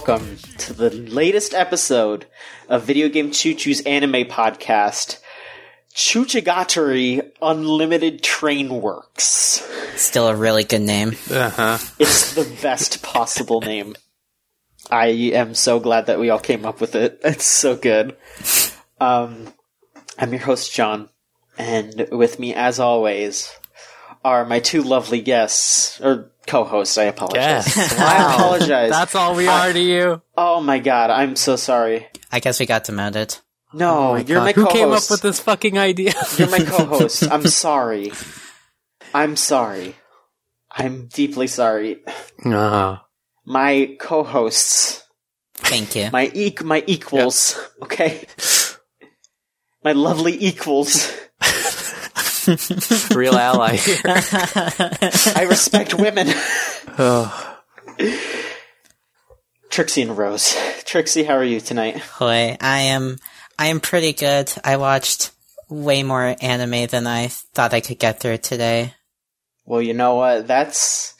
and welcome to the latest episode of Video Game Choo Choo's anime podcast, Chuchigatari Unlimited Train Works. Still a really good name. Uh huh. It's the best possible name. I am so glad that we all came up with it. It's so good. Um, I'm your host, John, and with me, as always, are my two lovely guests, or co-hosts, I apologize. Yes. I apologize. That's all we are to you. Oh my god, I'm so sorry. I guess we got demoted. No, you're my co-host. Who came up with this fucking idea? You're my co-host. I'm sorry. I'm sorry. I'm deeply sorry. uh, My co-hosts, Thank you. my e- my equals, okay? My lovely equals. real ally here. I respect women. Oh, Trixie and Rose. Trixie, how are you tonight? Hoi, I am. I am pretty good. I watched way more anime than I thought I could get through today. Well, you know what? That's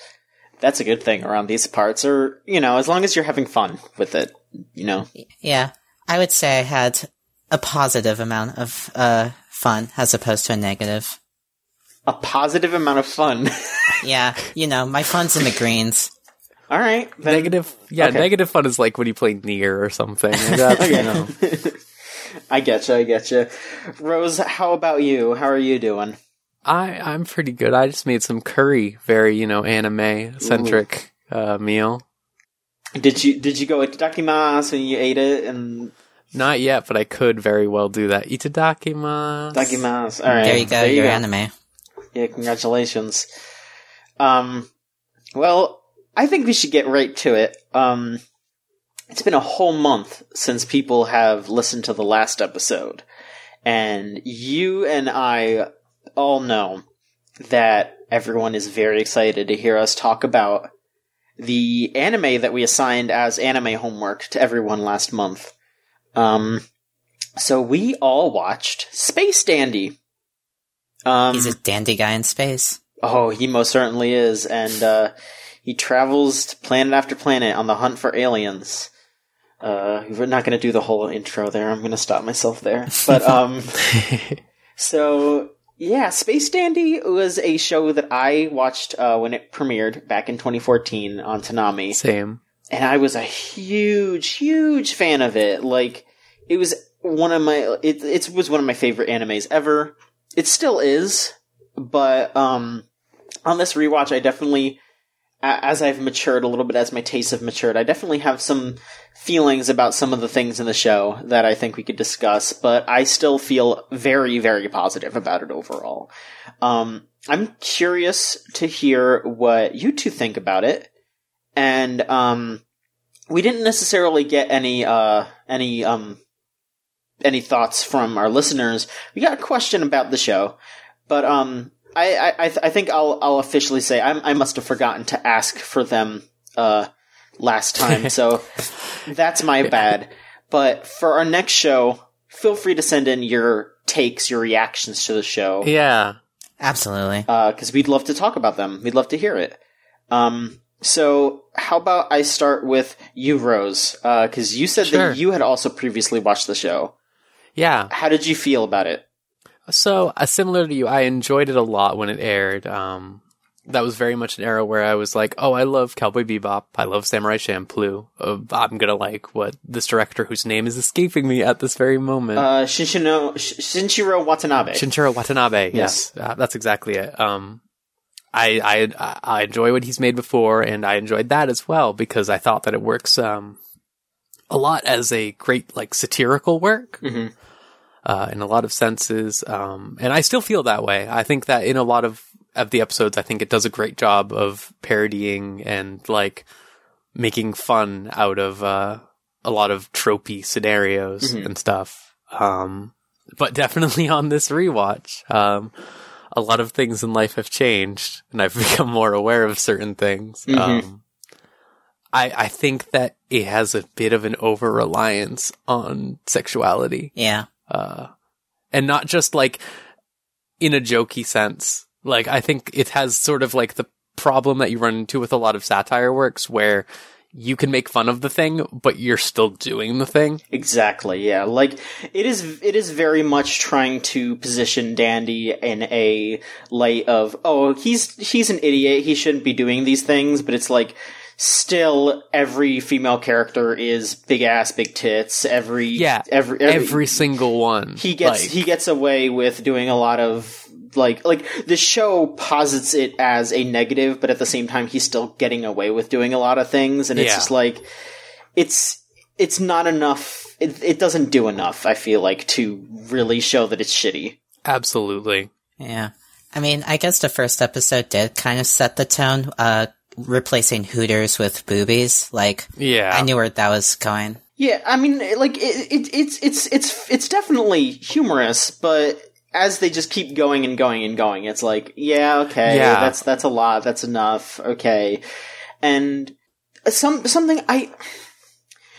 that's a good thing around these parts, or you know, as long as you're having fun with it, you know. Yeah, I would say I had a positive amount of uh fun as opposed to a negative. A positive amount of fun. Yeah, you know, my fun's in the greens. All right, then- negative. Yeah, Okay. negative fun is like when you play NieR or something. That's, you know. I getcha, I getcha. Rose, how about you? How are you doing? I I'm pretty good. I just made some curry, very you know anime centric uh, meal. Did you did you go itadakimasu and you ate it and Not yet, but I could very well do that. Itadakimasu. dakimasu? All right, There you go, your anime. Yeah, congratulations. Um, well, I think we should get right to it. Um, it's been a whole month since people have listened to the last episode, and you and I all know that everyone is very excited to hear us talk about the anime that we assigned as anime homework to everyone last month. Um, so we all watched Space Dandy. Um, He's a dandy guy in space. Oh, he most certainly is, and uh, he travels to planet after planet on the hunt for aliens. Uh, we're not going to do the whole intro there. I'm going to stop myself there. But um, so yeah, Space Dandy was a show that I watched uh, when it premiered back in 2014 on Toonami Same. and I was a huge, huge fan of it. Like, it was one of my, it, it was one of my favorite animes ever. It still is, but, um, on this rewatch, I definitely, as I've matured a little bit, as my tastes have matured, I definitely have some feelings about some of the things in the show that I think we could discuss, but I still feel very, very positive about it overall. Um, I'm curious to hear what you two think about it and um, we didn't necessarily get any uh, any um, any thoughts from our listeners. We got a question about the show, but um, I I, I, th- I think I'll I'll officially say I'm, I must have forgotten to ask for them uh, last time, so that's my bad. But for our next show, feel free to send in your takes, your reactions to the show Yeah. Absolutely. because we'd love to talk about them. We'd love to hear it. Um, so how about I start with you, Rose? Because you said Sure. that you had also previously watched the show. Yeah. How did you feel about it? So, uh, similar to you, I enjoyed it a lot when it aired. Um, that was very much an era where I was like, oh, I love Cowboy Bebop. I love Samurai Champloo. Uh, I'm gonna like what this director whose name is escaping me at this very moment. Uh, Shinshino, Sh- Shinshiro Watanabe. Shinichiro Watanabe. Yes, uh, that's exactly it. Um, I, I I enjoy what he's made before, and I enjoyed that as well because I thought that it works um, a lot as a great like satirical work Mhm. Uh, in a lot of senses. Um, and I still feel that way. I think that in a lot of of the episodes, I think it does a great job of parodying and like making fun out of uh, a lot of tropey scenarios Mhm. and stuff. Um, but definitely on this rewatch, um, a lot of things in life have changed, and I've become more aware of certain things. Mhm. Um, I I think that it has a bit of an over reliance on sexuality, Yeah. Uh, and not just like in a jokey sense. Like I think it has sort of like the problem that you run into with a lot of satire works where you can make fun of the thing, but you're still doing the thing. Exactly, yeah. Like it is it is very much trying to position Dandy in a light of, oh, he's he's an idiot, he shouldn't be doing these things, but it's like still every female character is big ass, big tits. Every Yeah, every Every, every, single one. he gets Like, he gets away with doing a lot of like like the show posits it as a negative, but at the same time he's still getting away with doing a lot of things, and it's Yeah. just like it's it's not enough. It, it doesn't do enough. I feel like to really show that it's shitty. absolutely. Yeah. I mean, I guess the first episode did kind of set the tone, uh, replacing Hooters with boobies. Like, Yeah. I knew where that was going. Yeah, I mean, like it, it, it's it's it's it's definitely humorous, but as they just keep going and going and going, it's like, yeah, okay, Yeah. that's that's a lot, that's enough, okay, and some something I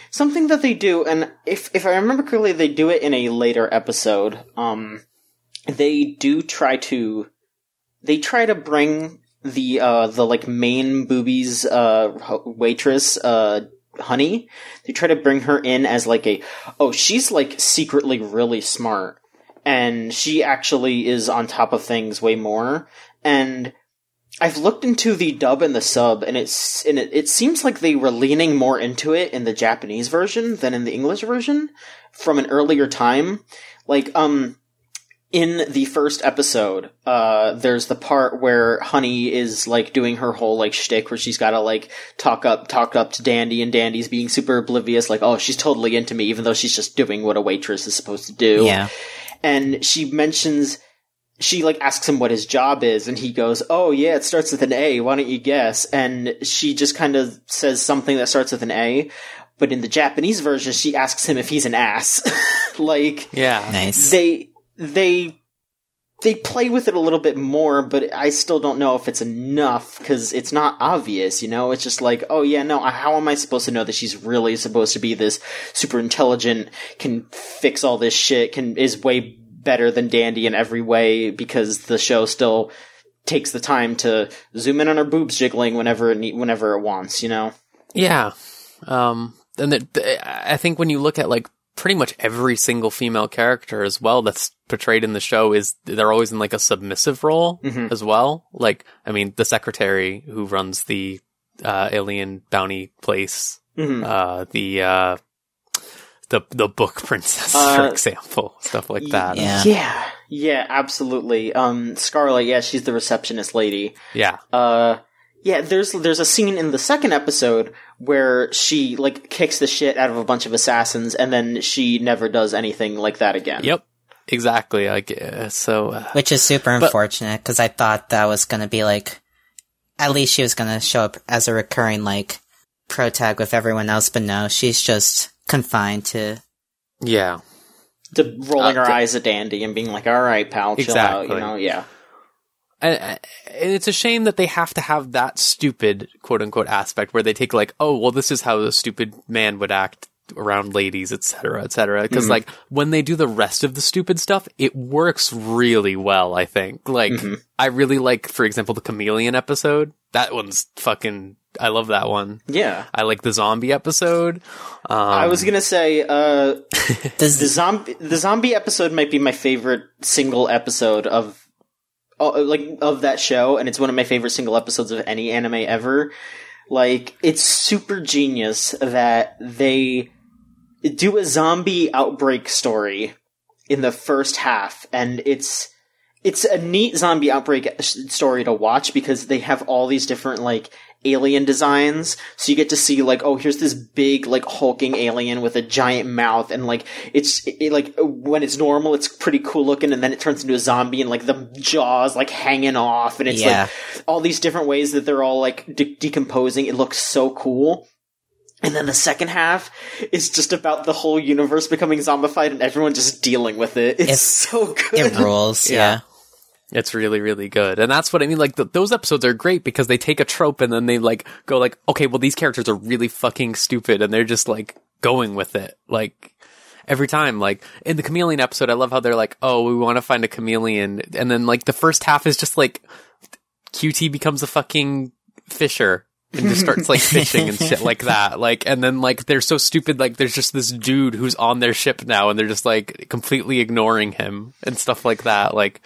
something that they do, and if if I remember correctly, they do it in a later episode. Um, they do try to they try to bring the uh the like main boobies uh waitress uh honey. They try to bring her in as like a oh she's like secretly really smart. And she actually is on top of things way more. And I've looked into the dub and the sub and it's and it, it seems like they were leaning more into it in the Japanese version than in the English version from an earlier time. Like um in the first episode, uh, there's the part where Honey is like doing her whole like shtick where she's gotta like talk up, talk up to Dandy, and Dandy's being super oblivious, like, oh, she's totally into me, even though she's just doing what a waitress is supposed to do. Yeah. And she mentions, she like asks him what his job is, and he goes, oh yeah, it starts with an A, why don't you guess? And she just kind of says something that starts with an A, but in the Japanese version, she asks him if he's an ass. like, yeah. Nice. they they they play with it a little bit more, but I still don't know if it's enough because it's not obvious. You know, it's just like, oh yeah, no, how am I supposed to know that she's really supposed to be this super intelligent, can fix all this shit, can is way better than Dandy in every way because the show still takes the time to zoom in on her boobs jiggling whenever it need, whenever it wants. You know. Yeah. Um, and the, the, I think when you look at like pretty much every single female character as well that's portrayed in the show is they're always in like a submissive role Mhm. as well. Like, I mean, the secretary who runs the, uh, alien bounty place, Mhm. uh, the, uh, the, the book princess, Uh, for example, stuff like that. Yeah. Yeah, yeah, absolutely. Um, Scarlet, yeah, she's the receptionist lady. Yeah. Uh, yeah, there's there's a scene in the second episode where she like kicks the shit out of a bunch of assassins, and then she never does anything like that again. Yep. Exactly. Like, uh, so, uh, Which is super But- unfortunate because I thought that was going to be like, at least she was going to show up as a recurring like pro tag with everyone else, but no, she's just confined to. yeah. To rolling Uh, her to- eyes at Dandy and being like, "All right, pal, chill out," you know? Yeah, and, and it's a shame that they have to have that stupid quote unquote aspect where they take like, oh, well, this is how a stupid man would act around ladies, et cetera, et cetera. Because like when they do the rest of the stupid stuff, it works really well. I think. Like I really like, for example, the chameleon episode. That one's fucking. I love that one. yeah. I like the zombie episode. Um, I was gonna say, uh, Does the zombie the zombie episode might be my favorite single episode of Oh, uh, like of that show and it's one of my favorite single episodes of any anime ever. Like it's super genius that they do a zombie outbreak story in the first half and it's it's a neat zombie outbreak story to watch because they have all these different like alien designs so you get to see like oh here's this big like hulking alien with a giant mouth and like it's it, like when it's normal it's pretty cool looking and then it turns into a zombie and like the jaws like hanging off and it's Yeah. like all these different ways that they're all like de- decomposing it looks so cool and then the second half is just about the whole universe becoming zombified and everyone just dealing with it. It's, It's- so good. it rules? Yeah. yeah. It's really, really good. And that's what I mean. Like, th- those episodes are great because they take a trope and then they, like, go, like, okay, well, these characters are really fucking stupid and they're just, like, going with it. Like, every time. Like, in the chameleon episode, I love how they're like, oh, we want to find a chameleon. And then, like, the first half is just, like, QT becomes a fucking fisher. and just starts like fishing and shit like that. Like, and then like they're so stupid. Like, there's just this dude who's on their ship now, and they're just like completely ignoring him and stuff like that. Like,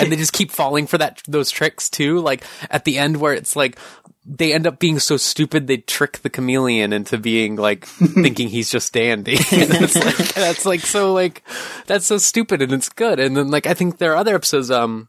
and they just keep falling for that those tricks too. Like at the end where it's like they end up being so stupid they trick the chameleon into being like thinking he's just dandy. and it's like that's like so like that's so stupid and it's good. And then like I think there are other episodes um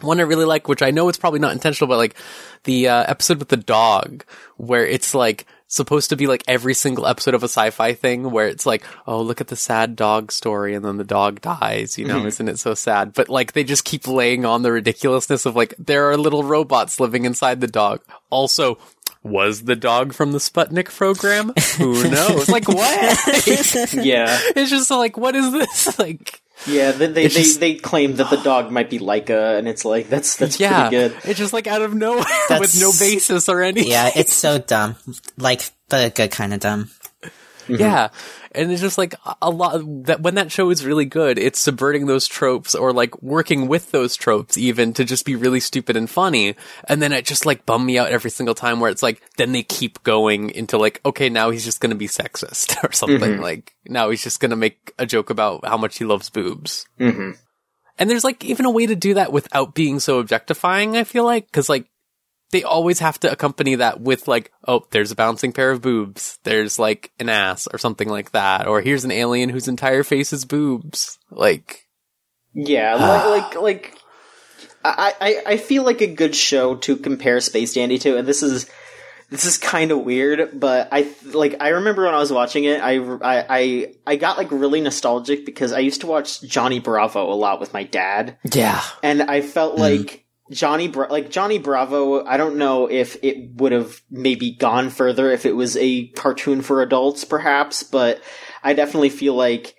one I really like, which I know it's probably not intentional, but like the uh, episode with the dog, where it's like supposed to be like every single episode of a sci-fi thing, where it's like, oh, look at the sad dog story, and then the dog dies. You know, Mm-hmm. isn't it so sad? But like they just keep laying on the ridiculousness of like there are little robots living inside the dog. Also. Was the dog from the Sputnik program? Who knows? Like what? Yeah, it's just like what is this? Like yeah. They they, It's they, just- they claim that the dog might be Laika, and it's like that's that's yeah, pretty good. it's just like out of nowhere with no basis or anything. Yeah, it's so dumb. Like, but a good kind of dumb. Yeah. And it's just like a- lot that when that show is really good, it's subverting those tropes or like working with those tropes even to just be really stupid and funny. And then it just like bummed me out every single time where it's like, then they keep going into like, okay, now he's just going to be sexist or something. Like now he's just going to make a joke about how much he loves boobs. hmm And there's like even a way to do that without being so objectifying, I feel like, cause like they always have to accompany that with like, oh, there's a bouncing pair of boobs. There's like an ass or something like that. Or here's an alien whose entire face is boobs. Like, Yeah, like like like I, I I feel like a good show to compare Space Dandy to, and this is this is kind of weird, but I like I remember when I was watching it, I, I I I got like really nostalgic because I used to watch Johnny Bravo a lot with my dad, yeah. and I felt mm-hmm. like Johnny Bra- like Johnny Bravo. I don't know if it would have maybe gone further if it was a cartoon for adults, perhaps, but I definitely feel like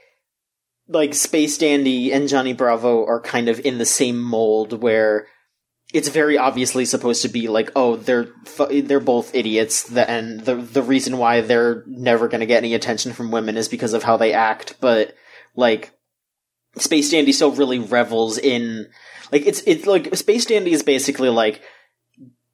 like Space Dandy and Johnny Bravo are kind of in the same mold where it's very obviously supposed to be like, oh, they're they're both idiots, and the the reason why they're never going to get any attention from women is because of how they act. But like, Space Dandy still really revels in like it's it's like Space Dandy is basically like.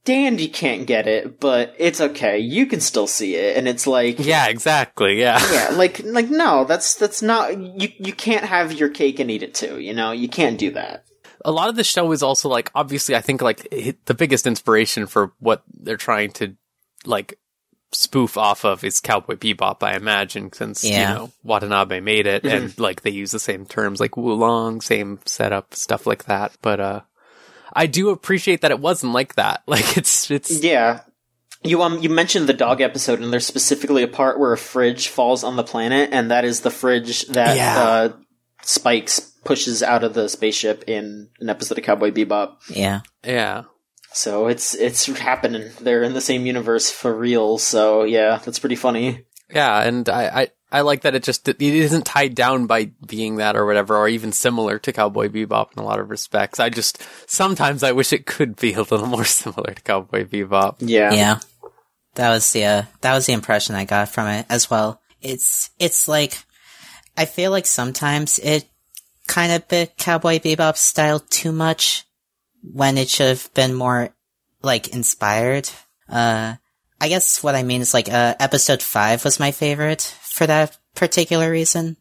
Dandy can't get it, but it's okay. You can still see it, and it's like, Yeah, exactly. Yeah. yeah, like like no, that's that's not you you can't have your cake and eat it too, you know? You can't do that. a lot of the show is also like obviously I think like the biggest inspiration for what they're trying to like spoof off of is Cowboy Bebop. I imagine since Yeah. you know Watanabe made it, and like they use the same terms like Woolong, same setup, stuff like that. But uh, I do appreciate that it wasn't like that. Like it's it's Yeah. You um you mentioned the dog episode and there's specifically a part where a fridge falls on the planet and that is the fridge that Yeah. uh Spikes pushes out of the spaceship in an episode of Cowboy Bebop. Yeah. yeah. So it's it's happening. They're in the same universe for real. So yeah, that's pretty funny. Yeah, and I, I, I like that it just it isn't tied down by being that or whatever, or even similar to Cowboy Bebop in a lot of respects. I just sometimes I wish it could be a little more similar to Cowboy Bebop. Yeah. Yeah. That was the uh, that was the impression I got from it as well. It's it's like I feel like sometimes it kind of bit Cowboy Bebop style too much when it should have been more like inspired. Uh I guess what I mean is like uh episode 5 was my favorite for that particular reason.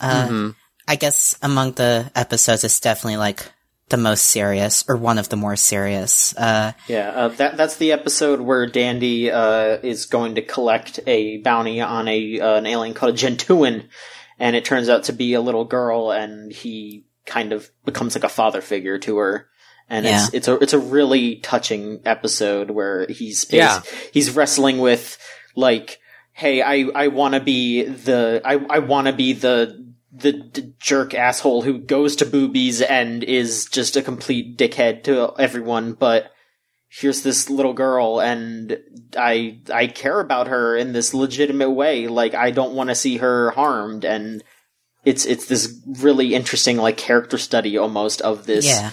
Uh Mhm. I guess among the episodes it's definitely like the most serious or one of the more serious. Uh Yeah, uh, that that's the episode where Dandy uh, is going to collect a bounty on a uh, an alien called a Gentuan, and it turns out to be a little girl, and he kind of becomes like a father figure to her, and it's it's a it's a really touching episode where he's Yeah. he's wrestling with like, hey, I I want to be the I I want to be the the d- jerk asshole who goes to boobies and is just a complete dickhead to everyone, but here's this little girl and I I care about her in this legitimate way. Like I don't want to see her harmed and it's it's this really interesting like character study almost of this yeah.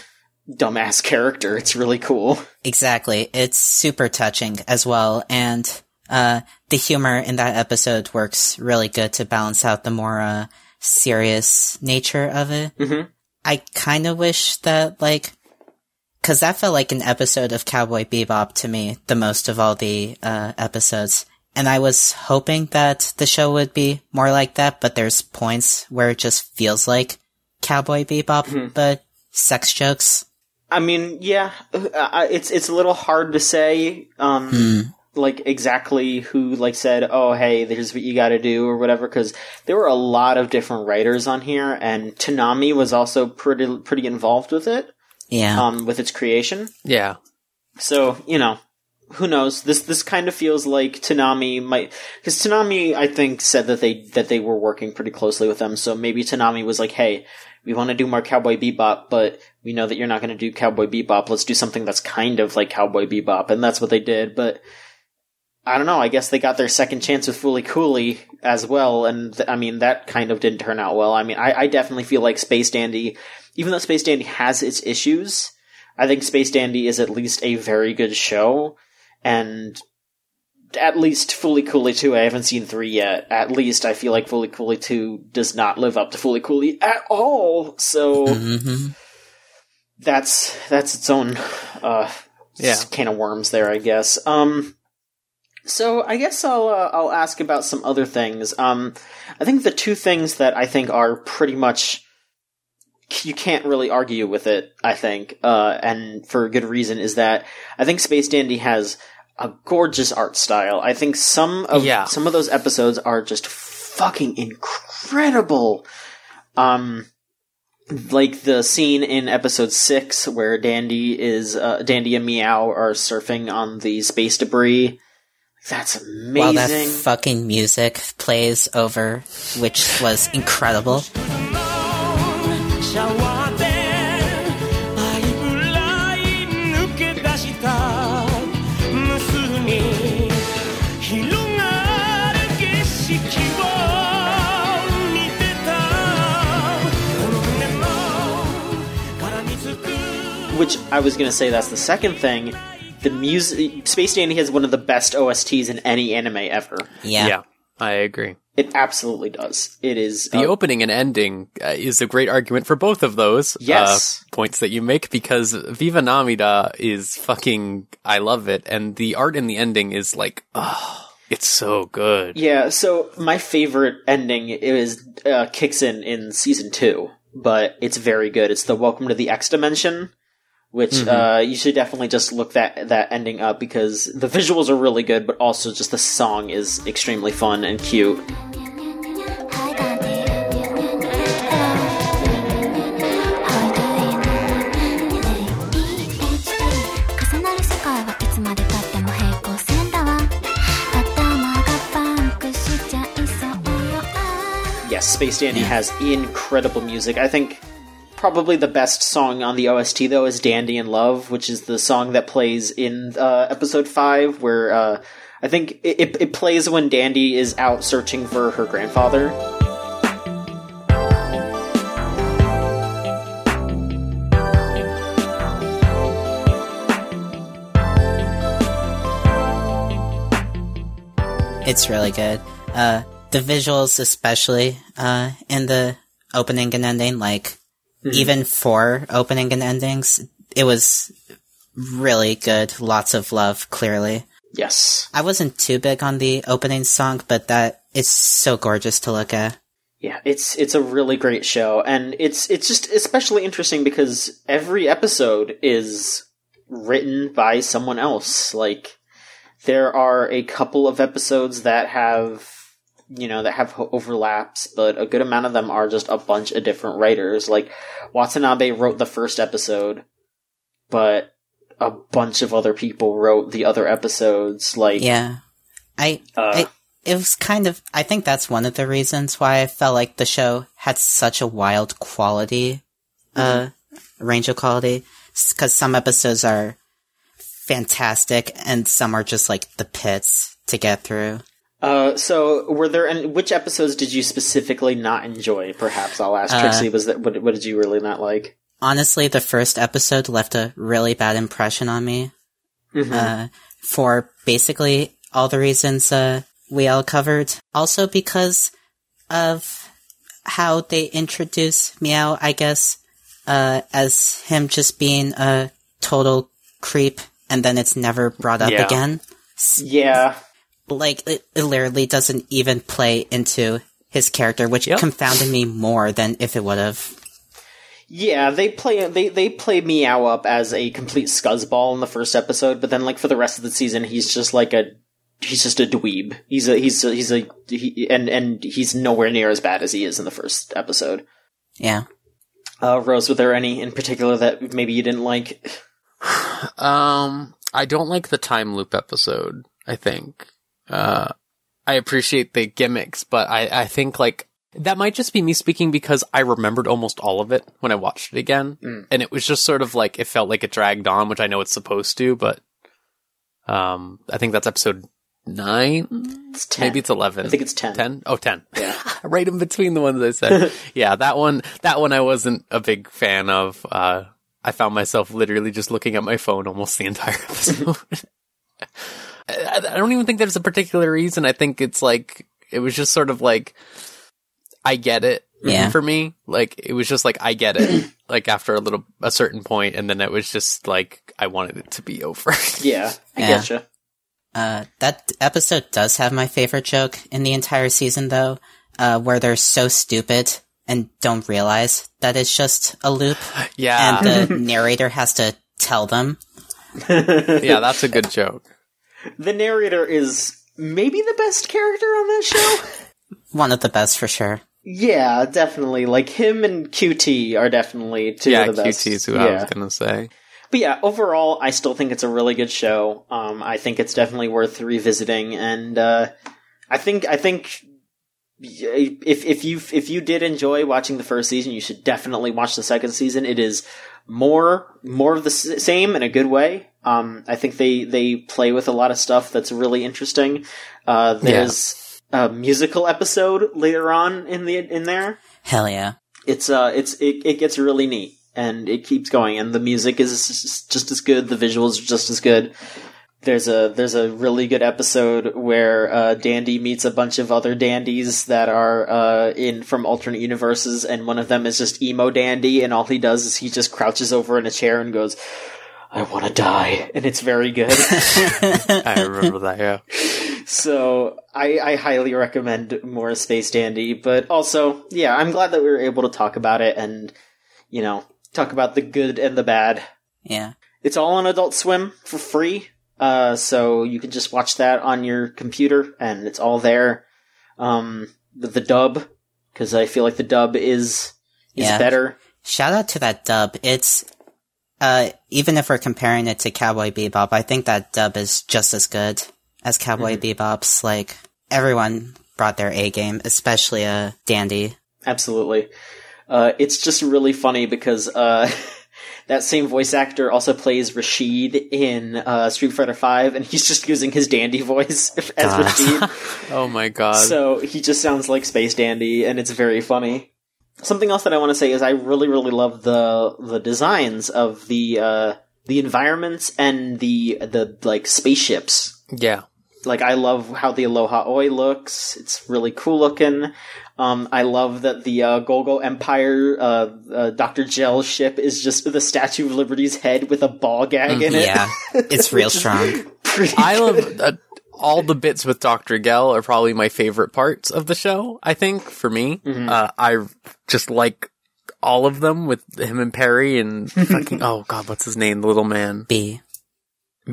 Dumbass character. It's really cool. Exactly. It's super touching as well. And, uh, the humor in that episode works really good to balance out the more, uh, serious nature of it. Mhm. I kind of wish that, like, cause that felt like an episode of Cowboy Bebop to me, the most of all the, uh, episodes. And I was hoping that the show would be more like that, but there's points where it just feels like Cowboy Bebop, but sex jokes. I mean, yeah, uh, it's it's a little hard to say, um, like exactly who like said, "Oh, hey, here's what you got to do" or whatever, because there were a lot of different writers on here, and Toonami was also pretty pretty involved with it, Yeah. um, with its creation. Yeah. So you know, who knows? This this kind of feels like Toonami might because Toonami I think said that they that they were working pretty closely with them. So maybe Toonami was like, "Hey, we want to do more Cowboy Bebop, but we know that you're not going to do Cowboy Bebop. Let's do something that's kind of like Cowboy Bebop," and that's what they did. But I don't know. I guess they got their second chance with Fooly Cooley as well, and th- I mean that kind of didn't turn out well. I mean, I, I definitely feel like Space Dandy, even though Space Dandy has its issues, I think Space Dandy is at least a very good show, and at least Fooly Cooley 2, I haven't seen 3 yet. At least I feel like Fooly Cooley 2 does not live up to Fooly Cooley at all. So hmm that's that's its own uh Yeah. can of worms there, I guess. Um so I guess I'll uh, I'll ask about some other things. Um I think the two things that I think are pretty much you can't really argue with it, I think, uh, and for a good reason, is that I think Space Dandy has a gorgeous art style. I think some of Yeah. some of those episodes are just fucking incredible. Um, like the scene in episode six where Dandy is uh, Dandy and Meow are surfing on the space debris. That's amazing. While that fucking music plays over, which was incredible. Which I was going to say that's the second thing. The music, Space Dandy has one of the best OSTs in any anime ever. Yeah. Yeah. I agree. It absolutely does. It is The uh, opening and ending uh, is a great argument for both of those Yes. uh, points that you make because Viva Namida is fucking. I love it, and the art in the ending is like, oh, it's so good. Yeah, so my favorite ending is uh, kicks in in season two, but it's very good. It's the Welcome to the X Dimension, which mm-hmm. uh, you should definitely just look that that ending up because the visuals are really good, but also just the song is extremely fun and cute. Space Dandy has incredible music. I think probably the best song on the OST though is Dandy in Love, which is the song that plays in uh, episode five, where uh, I think it, it, plays when Dandy is out searching for her grandfather. It's really good. Uh, the visuals, especially, uh, in the opening and ending, like, Mm-hmm. even for opening and endings, it was really good. Lots of love, clearly. Yes. I wasn't too big on the opening song, but that is so gorgeous to look at. Yeah, it's it's a really great show, and it's it's just especially interesting because every episode is written by someone else. Like there are a couple of episodes that have you know that have overlaps, but a good amount of them are just a bunch of different writers. Like Watanabe wrote the first episode, but a bunch of other people wrote the other episodes. Like Yeah. I, Uh, I, it was kind of, I think that's one of the reasons why I felt like the show had such a wild quality, uh, range of quality. Cause some episodes are fantastic and some are just like the pits to get through. Uh, so were there any, which episodes did you specifically not enjoy? Perhaps I'll ask Uh, Trixie. Was that what, what did you really not like? Honestly, the first episode left a really bad impression on me. uh, for basically all the reasons uh, we all covered. Also because of how they introduce Meow, I guess, uh, as him just being a total creep, and then it's never brought up Yeah. again. Yeah. Like it, it literally doesn't even play into his character, which Yep. confounded me more than if it would have. Yeah, they play they they play Meow up as a complete scuzzball in the first episode, but then like for the rest of the season, he's just like a he's just a dweeb. He's a he's a, he's a he, and and he's nowhere near as bad as he is in the first episode. Yeah. Uh, Rose, were there any in particular that maybe you didn't like? Um, I don't like the time loop episode. I think. Uh, I appreciate the gimmicks, but I, I think like that might just be me speaking because I remembered almost all of it when I watched it again, and it was just sort of like it felt like it dragged on, which I know it's supposed to, but um, I think that's episode nine, It's ten. maybe it's eleven. I think it's ten. 10? Oh, 10. Yeah. right in between the ones I said. yeah, that one, that one I wasn't a big fan of. Uh, I found myself literally just looking at my phone almost the entire episode. I, I don't even think there's a particular reason. I think it's like, it was just sort of like, I get it. Yeah. For me, like, it was just like, I get it. like, after a little, a certain point, and then it was just like, I wanted it to be over. Yeah, I Yeah. getcha. Uh, that episode does have my favorite joke in the entire season, though, uh, where they're so stupid and don't realize that it's just a loop, yeah. and the narrator has to tell them. yeah, that's a good joke. The narrator is maybe the best character on that show. One of the best for sure. yeah, definitely. Like him and QT are definitely two Yeah, of the best. QT is who yeah. I was gonna say. But yeah, overall, I still think it's a really good show. Um, I think it's definitely worth revisiting, and uh, I think I think if if you if you did enjoy watching the first season, you should definitely watch the second season. It is more more of the same in a good way. Um, I think they they play with a lot of stuff that's really interesting. Uh, there's a musical episode later on in the in there Hell yeah. it's uh it's it, it gets really neat and it keeps going and the music is just as good the visuals are just as good there's a there's a really good episode where uh, Dandy meets a bunch of other dandies that are uh, in from alternate universes, and one of them is just emo Dandy, and all he does is he just crouches over in a chair and goes, "I want to die," and it's very good. I remember that. Yeah. So I, I highly recommend more Space Dandy, but also, yeah, I'm glad that we were able to talk about it and, you know, talk about the good and the bad. Yeah. It's all on Adult Swim for free, uh, so you can just watch that on your computer and it's all there. Um, the, the dub, because I feel like the dub is is Yeah. better. Shout out to that dub. It's, uh, even if we're comparing it to Cowboy Bebop, I think that dub is just as good as Cowboy Bebop's. Like, everyone brought their A game, especially, uh, Dandy. Absolutely. Uh, it's just really funny because uh, that same voice actor also plays Rashid in uh, Street Fighter Five, and he's just using his Dandy voice as God. Rashid. Oh my god. so he just sounds like Space Dandy, and it's very funny. Something else that I want to say is I really, really love the the designs of the uh, the environments and the the like spaceships yeah. like I love how the Aloha Oe looks. It's really cool looking. Um, I love that the uh, Golgo Empire uh, uh, Dr. Gel ship is just the Statue of Liberty's head with a ball gag in it. Yeah. It's real strong. pretty I good. love uh, all the bits with Dr. Gel are probably my favorite parts of the show, I think, for me. Uh, I just like all of them with him and Perry and fucking, oh god, what's his name? The little man. Bea.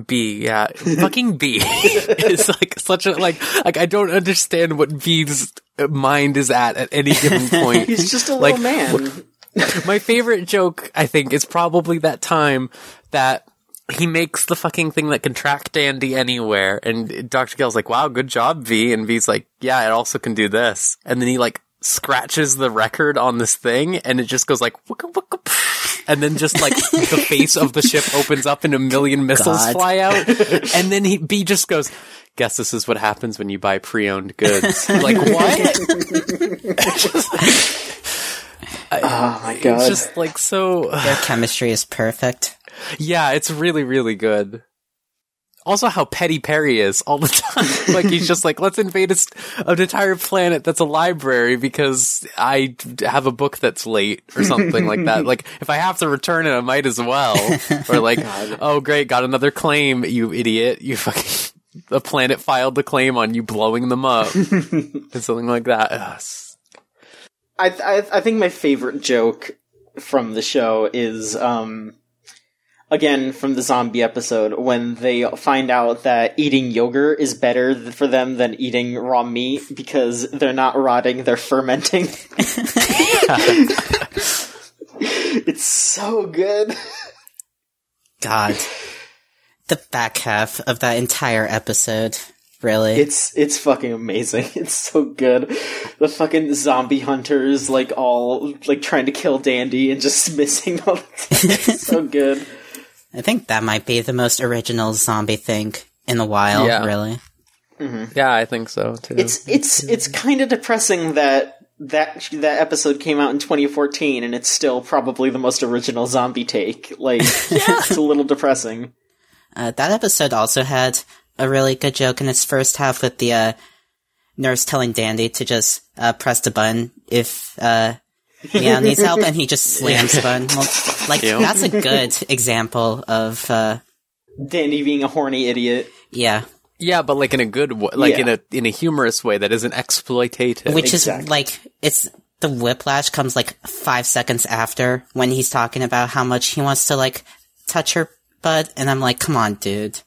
Bea, yeah. fucking Bea is like such a, like, like I don't understand what Bea's mind is at at any given point. He's just a like, little man. My favorite joke, I think, is probably that time that he makes the fucking thing that can track Dandy anywhere, and Dr. Gel's like, wow, good job, Bea, and Bea's like, yeah, it also can do this. And then he like scratches the record on this thing, and it just goes like, wicka, wicka, and then just like the face of the ship opens up and a million missiles God. fly out, and then he, Bea just goes, guess this is what happens when you buy pre-owned goods. like, what? oh my god! It's god. just like so. Their chemistry is perfect. Yeah, it's really, really good. Also, how petty Perry is all the time. like he's just like, let's invade a an entire planet that's a library because I have a book that's late or something like that. Like if I have to return it, I might as well. Or like, oh great, got another claim, you idiot! You fucking the planet filed the claim on you blowing them up and something like that. Ugh, s- I, I I think my favorite joke from the show is um again from the zombie episode when they find out that eating yogurt is better th- for them than eating raw meat because they're not rotting, they're fermenting. it's so good. God. The back half of that entire episode, really. It's it's fucking amazing. It's so good. The fucking zombie hunters like all like trying to kill Dandy and just missing all the time. It's so good. I think that might be the most original zombie thing in a while, Yeah. really. Mm-hmm. yeah, I think so too. It's it's it's kind of depressing that that that episode came out in 2014 and it's still probably the most original zombie take. Like, it's a little depressing. Uh, that episode also had a really good joke in its first half with the uh, nurse telling Dandy to just uh, press the button if uh, Meow needs help, and he just slams the button. Well, like Yeah. that's a good example of uh, Dandy being a horny idiot. yeah, yeah, but like in a good way, like in a in a humorous way that isn't exploitative. which Exactly. is like it's the whiplash comes like five seconds after when he's talking about how much he wants to like touch her butt, and I'm like, come on, dude.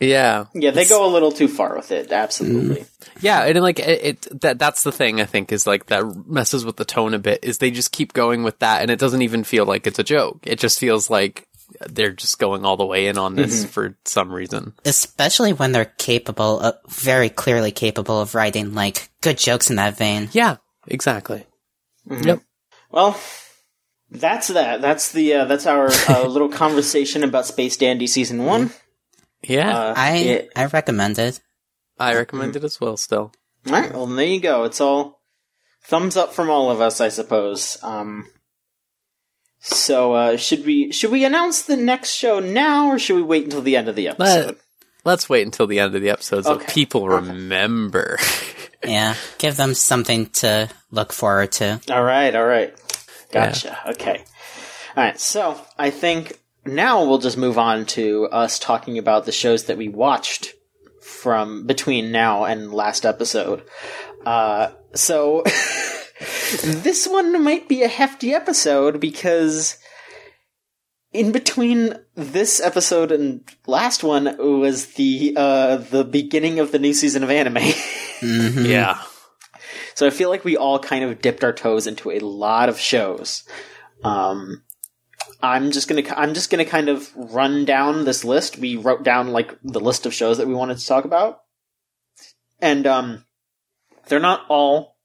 yeah, Yeah, they go a little too far with it. Absolutely. Mm. Yeah, and like it, it that that's the thing I think is like that messes with the tone a bit is they just keep going with that and it doesn't even feel like it's a joke. It just feels like they're just going all the way in on this mm-hmm. for some reason. Especially when they're capable, of, very clearly capable of writing like good jokes in that vein. Yeah, exactly. Mm-hmm. Yep. Well, that's that. That's the uh, that's our uh, little conversation about Space Dandy season one. Yeah, Uh, I yeah. I recommend it. I recommend it as well still. All right. Well, there you go. It's all thumbs up from all of us, I suppose. Um. So, uh, should we should we announce the next show now, or should we wait until the end of the episode? Let's wait until the end of the episode so Okay. people remember. Yeah, give them something to look forward to. All right, all right. Gotcha. Okay. All right. So I think now we'll just move on to us talking about the shows that we watched from between now and last episode. Uh, so this one might be a hefty episode because in between this episode and last one was the uh, the beginning of the new season of anime. yeah. So I feel like we all kind of dipped our toes into a lot of shows. Um, I'm just gonna I'm just gonna kind of run down this list. We wrote down like the list of shows that we wanted to talk about, and um, they're not all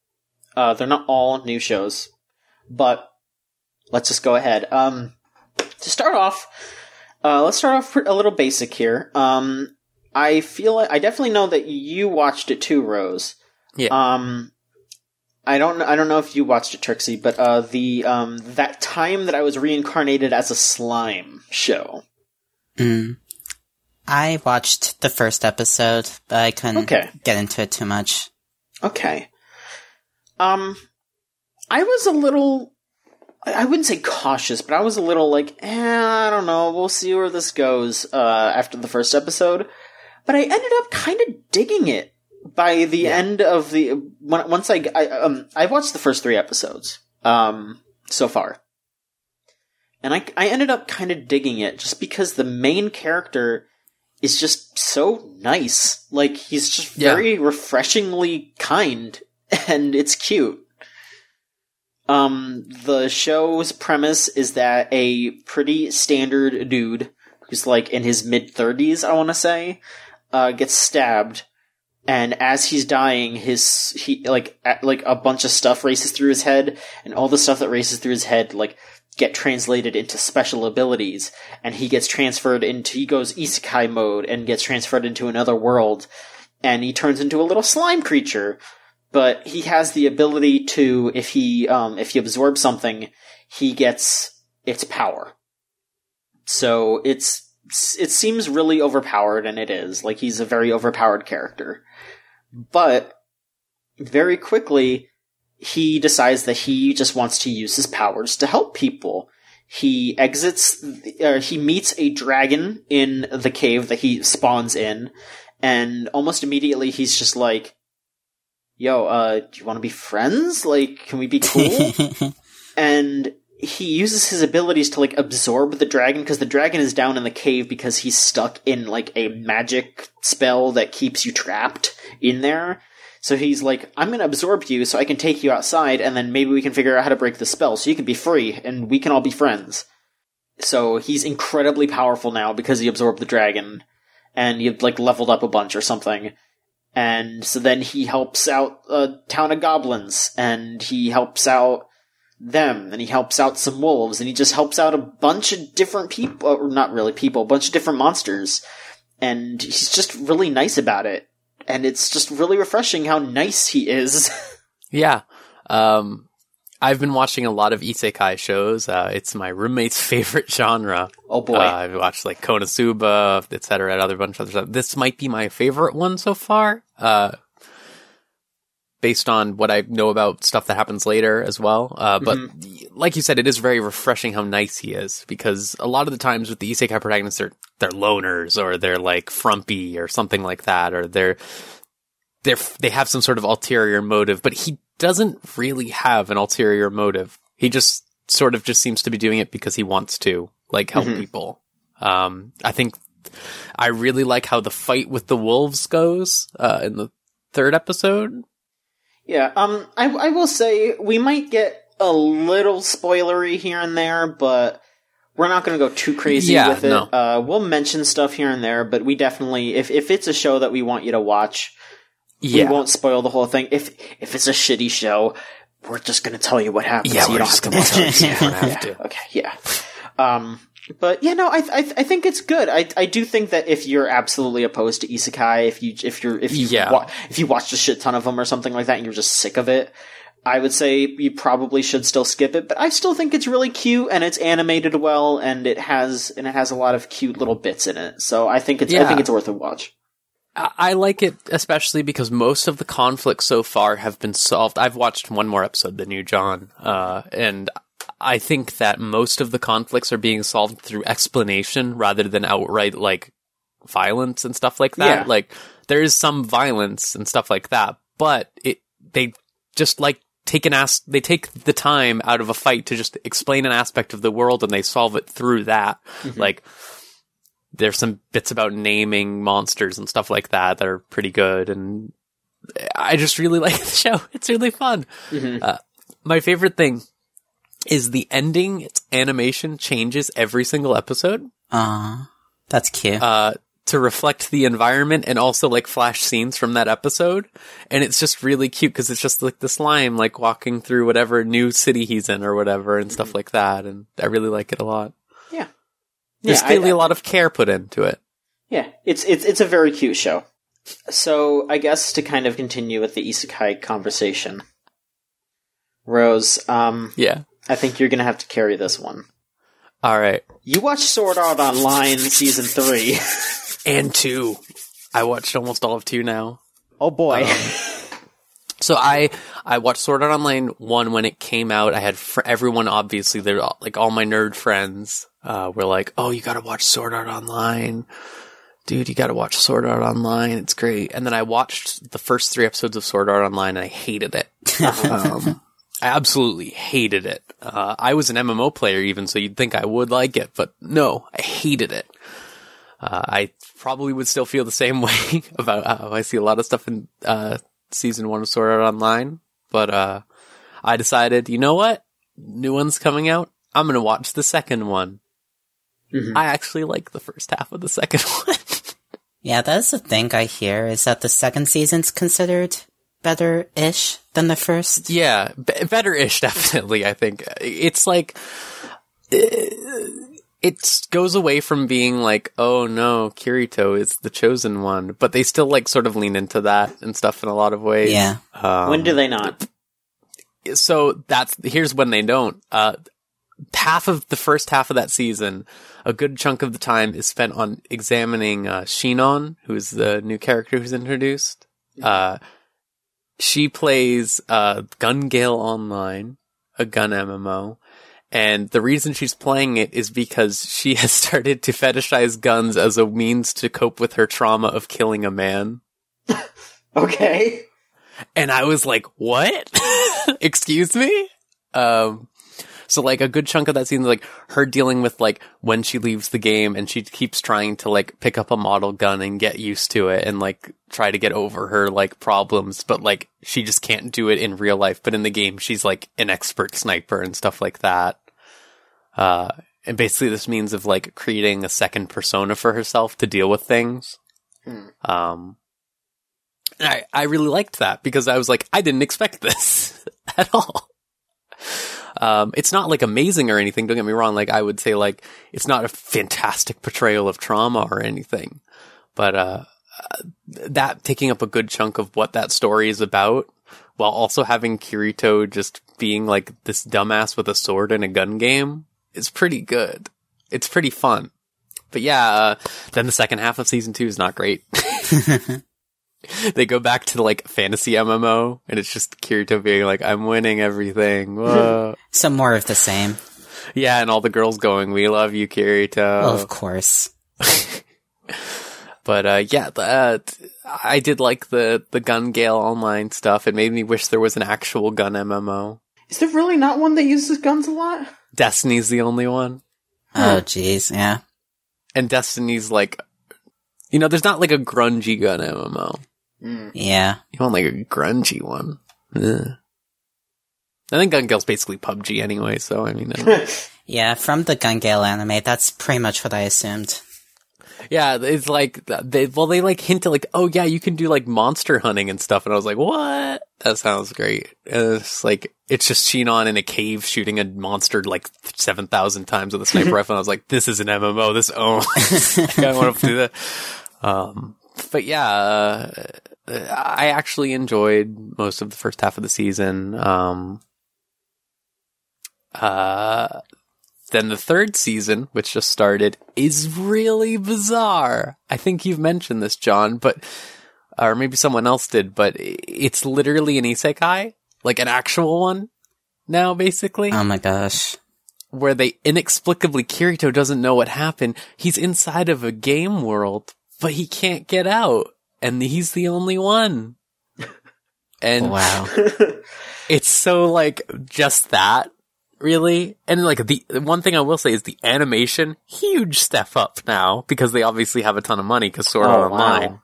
uh, they're not all new shows, but let's just go ahead. Um, to start off, uh, let's start off a little basic here. Um, I feel like I definitely know that you watched it too, Rose. Yeah. Um, I don't I don't know if you watched it, Trixie, but uh, the um that time that I was reincarnated as a slime show. Mm. I watched the first episode, but I couldn't Okay. get into it too much. Okay. Um, I was a little. I wouldn't say cautious, but I was a little like, eh, I don't know. We'll see where this goes uh, after the first episode. But I ended up kind of digging it by the end of the when, once I, I um I watched the first three episodes um so far, and I I ended up kind of digging it just because the main character is just so nice. Like he's just Yeah. very refreshingly kind, and it's cute. Um, the show's premise is that a pretty standard dude who's like in his mid thirties, I want to say, uh, gets stabbed, and as he's dying, his he like like a bunch of stuff races through his head, and all the stuff that races through his head like get translated into special abilities, and he gets transferred into he goes isekai mode and gets transferred into another world, and he turns into a little slime creature. But he has the ability to, if he um, if he absorbs something, he gets its power. So it's it seems really overpowered, and it is. Like he's a very overpowered character, but very quickly he decides that he just wants to use his powers to help people. He exits, uh, he meets a dragon in the cave that he spawns in, and almost immediately he's just like, yo, uh, do you want to be friends? Like, can we be cool? and he uses his abilities to like absorb the dragon because the dragon is down in the cave because he's stuck in like a magic spell that keeps you trapped in there. So he's like, I'm going to absorb you so I can take you outside and then maybe we can figure out how to break the spell so you can be free and we can all be friends. So he's incredibly powerful now because he absorbed the dragon and he like leveled up a bunch or something. And so then he helps out a town of goblins and he helps out them and he helps out some wolves and he just helps out a bunch of different people, or not really people, a bunch of different monsters. And he's just really nice about it and it's just really refreshing how nice he is. Yeah. Um, I've been watching a lot of isekai shows. Uh, it's my roommate's favorite genre. oh boy. Uh, I've watched like Konosuba, etc., and other bunch of other stuff. This might be my favorite one so far. Uh, based on what I know about stuff that happens later as well. Uh, but like you said, it is very refreshing how nice he is because a lot of the times with the isekai protagonists, they're, they're loners or they're like frumpy or something like that, or they're, they're, they have some sort of ulterior motive, but he doesn't really have an ulterior motive. He just sort of just seems to be doing it because he wants to, like, help people. Um, I think I really like how the fight with the wolves goes, uh, in the third episode. Yeah, um, I, I will say we might get a little spoilery here and there, but we're not going to go too crazy Yeah, with it. no. Uh, we'll mention stuff here and there, but we definitely, if if it's a show that we want you to watch, Yeah. we won't spoil the whole thing. If if it's a shitty show, we're just going to tell you what happens. Yeah, you we're don't just have gonna tell you, you don't have Yeah, to. Okay, yeah. Um, but yeah, no, I, I I think it's good. I I do think that if you're absolutely opposed to isekai, if you if you're if you Yeah. wa- if you watched a shit ton of them or something like that, and you're just sick of it, I would say you probably should still skip it. But I still think it's really cute and it's animated well, and it has and it has a lot of cute little bits in it. So I think it's I think it's worth a watch. I I like it especially because most of the conflicts so far have been solved. I've watched one more episode than you, John, uh, and I think that most of the conflicts are being solved through explanation rather than outright like violence and stuff like that. Yeah. Like there is some violence and stuff like that, but it they just like take an as they take the time out of a fight to just explain an aspect of the world and they solve it through that. Like there's some bits about naming monsters and stuff like that that are pretty good and I just really like the show. It's really fun. Uh, my favorite thing is the ending. Its animation changes every single episode Aw, that's cute. uh, to reflect the environment and also like flash scenes from that episode. And it's just really cute because it's just like the slime like walking through whatever new city he's in or whatever and stuff like that. And I really like it a lot. Yeah, There's Yeah, I- clearly I- a lot of care put into it. Yeah, it's it's it's a very cute show. So I guess to kind of continue with the isekai conversation, Rose, um, Yeah. I think you're gonna have to carry this one. All right. You watched Sword Art Online season three. And two. I watched almost all of two now. oh boy, So I I watched Sword Art Online one when it came out. I had fr- everyone obviously they're all, like all my nerd friends uh, were like, "Oh, you got to watch Sword Art Online, dude. You got to watch Sword Art Online. It's great." And then I watched the first three episodes of Sword Art Online, and I hated it. um, I absolutely hated it. Uh, I was an MMO player even, so you'd think I would like it, but no, I hated it. Uh, I probably would still feel the same way about how I see a lot of stuff in uh, season one of Sword Art Online, but uh, I decided, you know what? New one's coming out. I'm gonna watch the second one. I actually like the first half of the second one. yeah, that's the thing I hear is that the second season's considered better-ish than the first. yeah, b- better-ish, definitely. I think it's like uh, it goes away from being like, oh no, Kirito is the chosen one, but they still like sort of lean into that and stuff in a lot of ways. Yeah. Um, when do they not? so that's here's when they don't. Uh, half of the first half of that season, a good chunk of the time is spent on examining uh, Sinon, who's the new character who's introduced. Uh, she plays uh, Gun Gale Online, a gun MMO. And the reason she's playing it is because she has started to fetishize guns as a means to cope with her trauma of killing a man. Okay. And I was like, what? Excuse me? Um, so like a good chunk of that scene is like her dealing with like when she leaves the game and she keeps trying to like pick up a model gun and get used to it and like try to get over her like problems, but like she just can't do it in real life. But in the game, she's like an expert sniper and stuff like that. Uh, and basically this means of like creating a second persona for herself to deal with things. Um, and I, I really liked that because I was like, I didn't expect this at all. Um, it's not like amazing or anything. Don't get me wrong. Like I would say, like it's not a fantastic portrayal of trauma or anything, but uh, uh, that taking up a good chunk of what that story is about, while also having Kirito just being like this dumbass with a sword in a gun game, is pretty good. It's pretty fun. But yeah, uh, then the second half of season two is not great. they go back to the like fantasy MMO, and it's just Kirito being like, "I'm winning everything." Whoa. Some more of the same. yeah, and all the girls going, "We love you, Kirito." Well, of course. But uh, yeah, the, uh, t- I did like the the Gun Gale online stuff. It made me wish there was an actual gun MMO. Is there really not one that uses guns a lot? Destiny's the only one, Oh, jeez. Yeah. and Destiny's like, you know, there's not like a grungy gun MMO. Yeah. You want like a grungy one? Ugh. I think Gun Gale's basically PUBG anyway, so I mean, Yeah, from the Gun Gale anime, that's pretty much what I assumed. yeah, it's like they well they like hint at like, oh yeah, you can do like monster hunting and stuff, and I was like, what? That sounds great. And it's like it's just Sinon in a cave shooting a monster like seven thousand times with a sniper rifle. And I was like, this is an MMO. This owns. I want to do that. Um, but yeah, uh, I actually enjoyed most of the first half of the season. Um, uh, then the third season, which just started, is really bizarre. I think you've mentioned this, John, but, or maybe someone else did, but it's literally an isekai, like an actual one now, basically, Oh my gosh. where they inexplicably, Kirito doesn't know what happened. He's inside of a game world, but he can't get out, and he's the only one. And Wow. it's so like just that really and like the the one thing i will say is the animation huge step up now because they obviously have a ton of money because sword Oh, art wow. online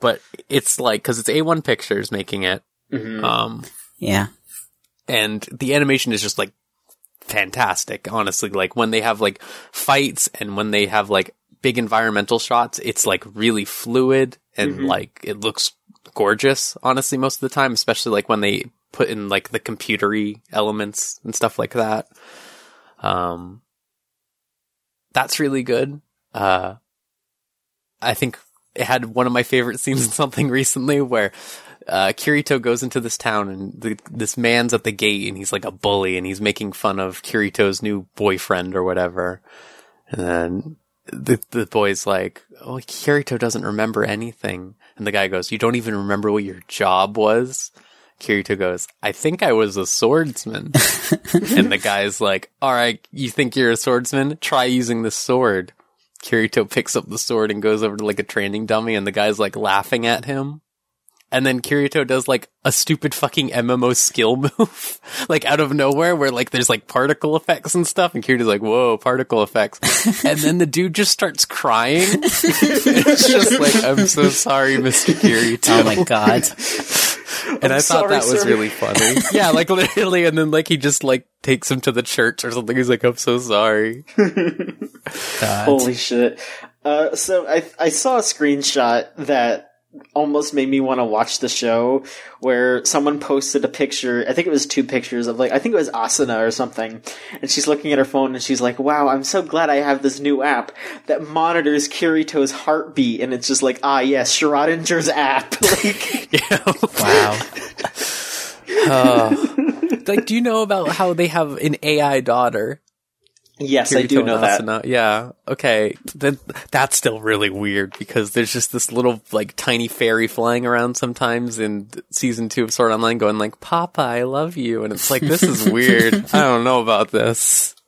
but it's like because it's A-1 Pictures making it Mhm. um Yeah. and the animation is just like fantastic honestly like when they have like fights and when they have like big environmental shots it's like really fluid and like it looks gorgeous honestly most of the time especially like when they put in like the computery elements and stuff like that. Um that's really good. Uh i think it had one of my favorite scenes in something recently where uh, Kirito goes into this town and the, this man's at the gate and he's like a bully and he's making fun of Kirito's new boyfriend or whatever. And then the, the boy's like, Oh, Kirito doesn't remember anything. And the guy goes, You don't even remember what your job was? Kirito goes, I think I was a swordsman. and the guy's like, All right, you think you're a swordsman? Try using the sword. Kirito picks up the sword and goes over to like a training dummy and the guy's like laughing at him. And then Kirito does like a stupid fucking MMO skill move, like out of nowhere where like there's like particle effects and stuff. And Kirito's like, whoa, particle effects. and then the dude just starts crying. it's just like, I'm so sorry, Mr. Kirito. Oh my god. and I thought sorry, that was sir. really funny. yeah, like literally. And then like he just like takes him to the church or something. He's like, I'm so sorry. God. Holy shit. Uh, so I, I saw a screenshot that almost made me want to watch the show where someone posted a picture. I think it was two pictures of like, I think it was Asuna or something. And she's looking at her phone and she's like, wow, I'm so glad I have this new app that monitors Kirito's heartbeat. And it's just like, ah, yes, Schrodinger's app. like, Wow. Uh, like, do you know about how they have an AI daughter Yes, I do know and that. Yeah. Okay. That that's still really weird because there's just this little like tiny fairy flying around sometimes in season two of Sword Online, going like, "Papa, I love you," and it's like this is weird. I don't know about this.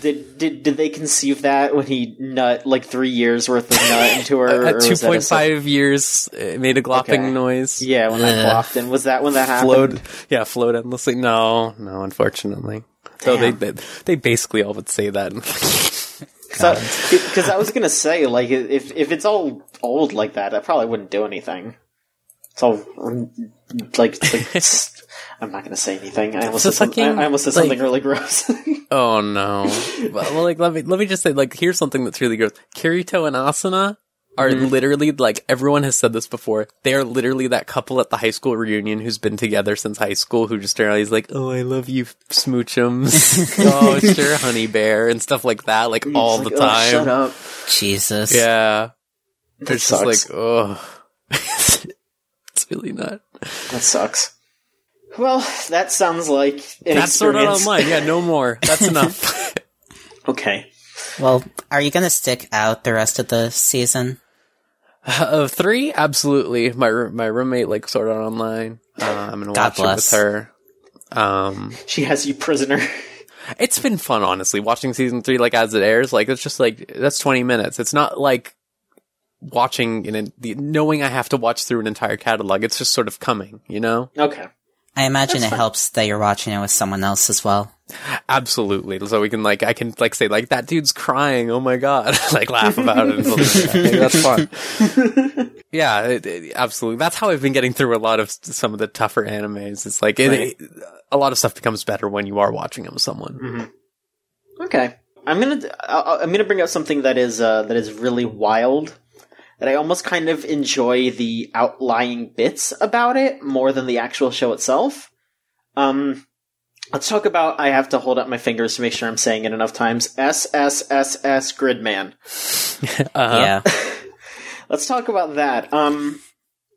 Did, did did they conceive that when he nut like three years worth of nut into her? At or was a point sec- five years, it made a glopping Okay. noise. Yeah, when that Ugh. flopped in. Was that when that happened? Float, yeah, float endlessly. No, no, unfortunately. So they, Damn. they they basically all would say that. Because I was gonna say, like, if if it's all old like that, I probably wouldn't do anything. It's all like, like I'm not gonna say anything. I almost said, some, I, I almost said like- something really gross. oh no. well, well, like let me let me just say, like, here's something that's really gross. Kirito and Asuna are Mm-hmm. literally like everyone has said this before. They are literally that couple at the high school reunion who's been together since high school who just generally is like, "Oh, I love you, smoochums." oh, sure, honey bear and stuff like that, like all It's the like, oh, time. shut up. Jesus. Yeah. That It's just like, oh, it's really not. That sucks. Well, that sounds like an That's sort of experience. online. Yeah, no more. That's enough. Okay. Well, are you gonna stick out the rest of the season? Of three, absolutely. My my roommate like sort of online. Uh, I'm gonna God watch bless. it with her. Um, She has you prisoner. it's been fun, honestly, watching season three like as it airs. Like it's just like that's 20 minutes. It's not like watching and knowing I have to watch through an entire catalog. It's just sort of coming, you know. Okay. I imagine That's it fine. helps that you're watching it with someone else as well. Absolutely. So we can like I can like say like that dude's crying. Oh my god! like laugh about it. And something like that. Maybe that's fun. yeah, it, it- absolutely. That's how I've been getting through a lot of some of the tougher animes. It's like it, Right. it- a lot of stuff becomes better when you are watching them with someone. Mm-hmm. Okay. I'm gonna I'll- I'm gonna bring up something that is uh, that is really wild. That I almost kind of enjoy the outlying bits about it more than the actual show itself. Um, let's talk about. I have to hold up my fingers to make sure I'm saying it enough times. S S S S Gridman. Uh-huh. Yeah. Let's talk about that. Um,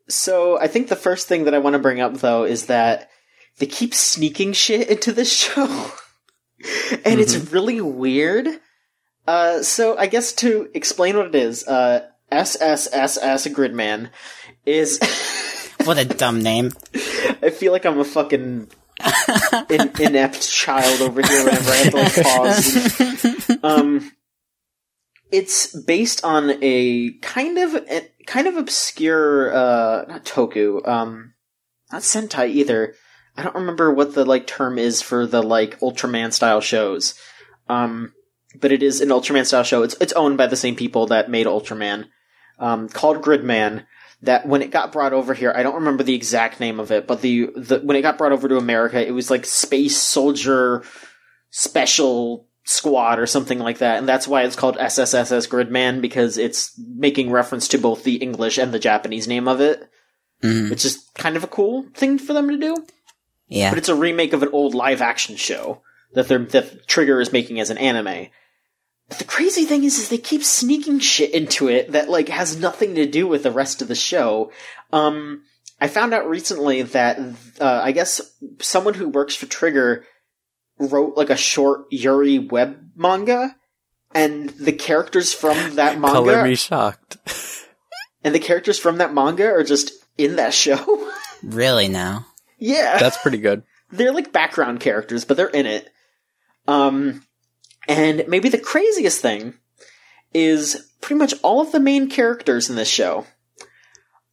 so I think the first thing that I want to bring up though is that they keep sneaking shit into this show, and it's really weird. Uh, so I guess to explain what it is, uh, SSSS Gridman is. What a dumb name. I feel like I'm a fucking in, inept child over here whenever I have to like pause. Um, it's based on a kind of a, kind of obscure, uh, not toku, um, not Sentai either. I don't remember what the like term is for the like Ultraman style shows. Um, but it is an Ultraman style show. It's it's owned by the same people that made Ultraman, um, called Gridman that when it got brought over here, I don't remember the exact name of it, but the, the when it got brought over to America, it was like Space Soldier Special Squad or something like that, and that's why it's called SSSS Gridman because it's making reference to both the English and the Japanese name of it, Mhm. which is kind of a cool thing for them to do. Yeah. But it's a remake of an old live action show that they're that Trigger is making as an anime. But the crazy thing is, is they keep sneaking shit into it that like has nothing to do with the rest of the show. Um, I found out recently that uh, I guess someone who works for Trigger wrote like a short Yuri web manga, and the characters from that Color manga me shocked. and the characters from that manga are just in that show. Really now. yeah, That's pretty good. they're like background characters, but they're in it. Um, and maybe the craziest thing is pretty much all of the main characters in this show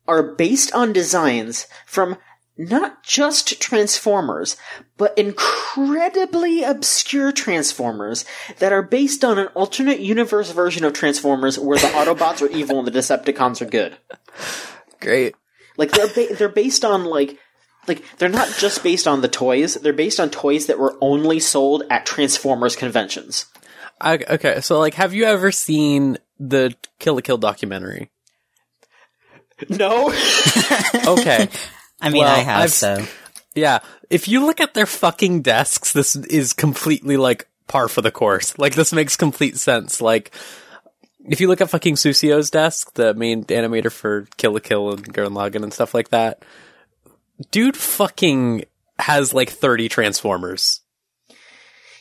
are based on designs from not just Transformers, but incredibly obscure Transformers that are based on an alternate universe version of Transformers where the Autobots are evil and the Decepticons are good. Great. Like they're ba- they're based on like like they're not just based on the toys. They're based on toys that were only sold at Transformers conventions. I, okay, so like, have you ever seen the Kill la Kill documentary? No. Okay. I mean, Well, I have, I've- so. Yeah, if you look at their fucking desks, this is completely like par for the course. Like this makes complete sense. Like if you look at fucking Sushio's desk, the main animator for Kill la Kill and Gurren Lagann and stuff like that, dude fucking has like 30 Transformers.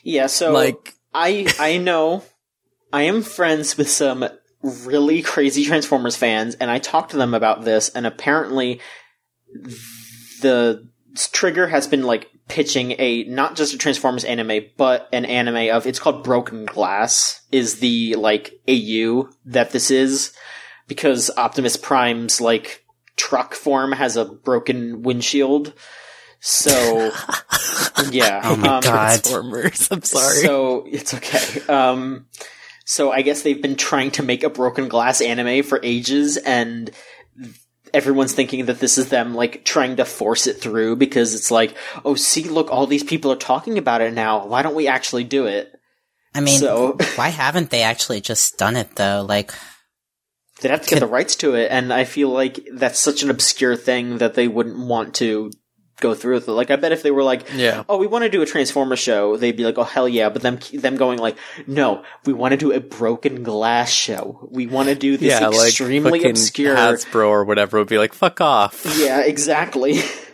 Yeah, so Like- I I know I am friends with some really crazy Transformers fans, and I talked to them about this, and apparently the Trigger has been like pitching a not just a Transformers anime, but an anime of it's called Broken Glass is the like AU that this is because Optimus Prime's like truck form has a broken windshield. So yeah, Oh my um, God. Transformers. I'm sorry. so it's okay. Um, so I guess they've been trying to make a broken glass anime for ages, and everyone's thinking that this is them like trying to force it through because it's like, oh, see, look, all these people are talking about it now. Why don't we actually do it? I mean, So- why haven't they actually just done it though? Like, They'd have to get the rights to it, and I feel like that's such an obscure thing that they wouldn't want to go through with it. Like, I bet if they were like, yeah. oh, we want to do a Transformer show, they'd be like, oh, hell yeah. But them, them going like, no, we want to do a broken glass show. We want to do this Yeah, extremely fucking obscure. Hasbro or whatever would be like, fuck off. Yeah, exactly.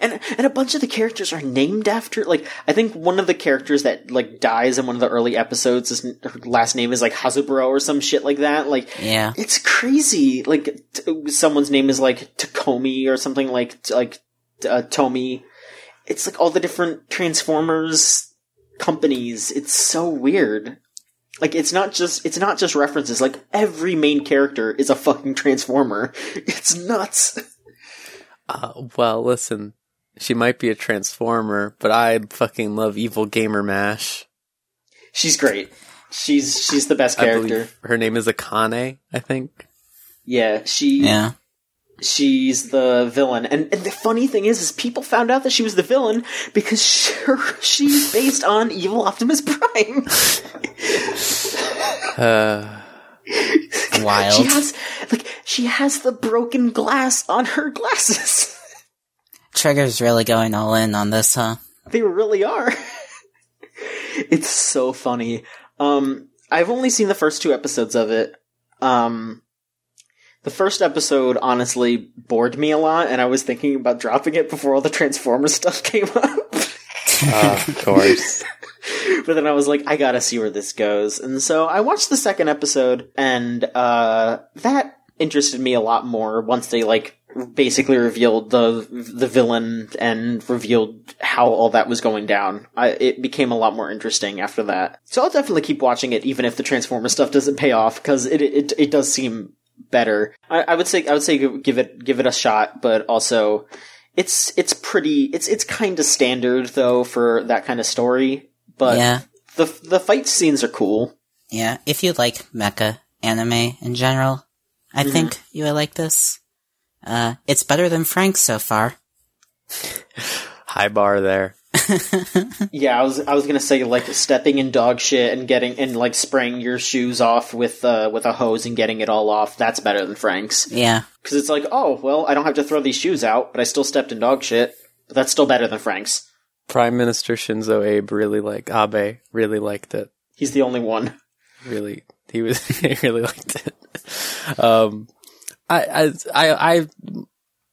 and and a bunch of the characters are named after like I think one of the characters that like dies in one of the early episodes is her last name is like Hasbro or some shit like that. Like yeah. it's crazy. Like t- someone's name is like Takomi or something like t- like uh, Tomy. It's like all the different Transformers companies. It's so weird. Like it's not just it's not just references. Like every main character is a fucking Transformer. It's nuts. Uh, well, listen, she might be a Transformer, but I fucking love Evil Gamer Mash. She's great. She's she's the best character. her name is Akane, I think. Yeah, she Yeah. she's the villain. And, and the funny thing is, is people found out that she was the villain because she, she's based on evil Optimus Prime. Uh, Wild. She has like she has the broken glass on her glasses. Trigger's really going all in on this, huh? they really are. it's so funny. Um, I've only seen the first two episodes of it. Um, the first episode honestly bored me a lot, and I was thinking about dropping it before all the Transformers stuff came up. Uh, of course. but then I was like, I gotta see where this goes. And so I watched the second episode, and uh, that interested me a lot more once they like basically revealed the the villain and revealed how all that was going down. I, it became a lot more interesting after that. So I'll definitely keep watching it, even if the Transformer stuff doesn't pay off, because it, it it does seem better. I, I would say I would say give it give it a shot, but also it's it's pretty it's it's kind of standard though for that kind of story. But yeah. the the fight scenes are cool. Yeah. If you like mecha anime in general, I Mm-hmm. think you would like this. Uh, it's better than Franxx so far. High bar there. Yeah, I was I was gonna say like stepping in dog shit and getting and like spraying your shoes off with uh with a hose and getting it all off. That's better than Franxx Yeah. because it's like oh well I don't have to throw these shoes out, but I still stepped in dog shit. But that's still better than Franxx. Prime Minister Shinzo Abe really like Abe really liked it. He's the only one. Really, he was he really liked it. Um, I, I, I, I,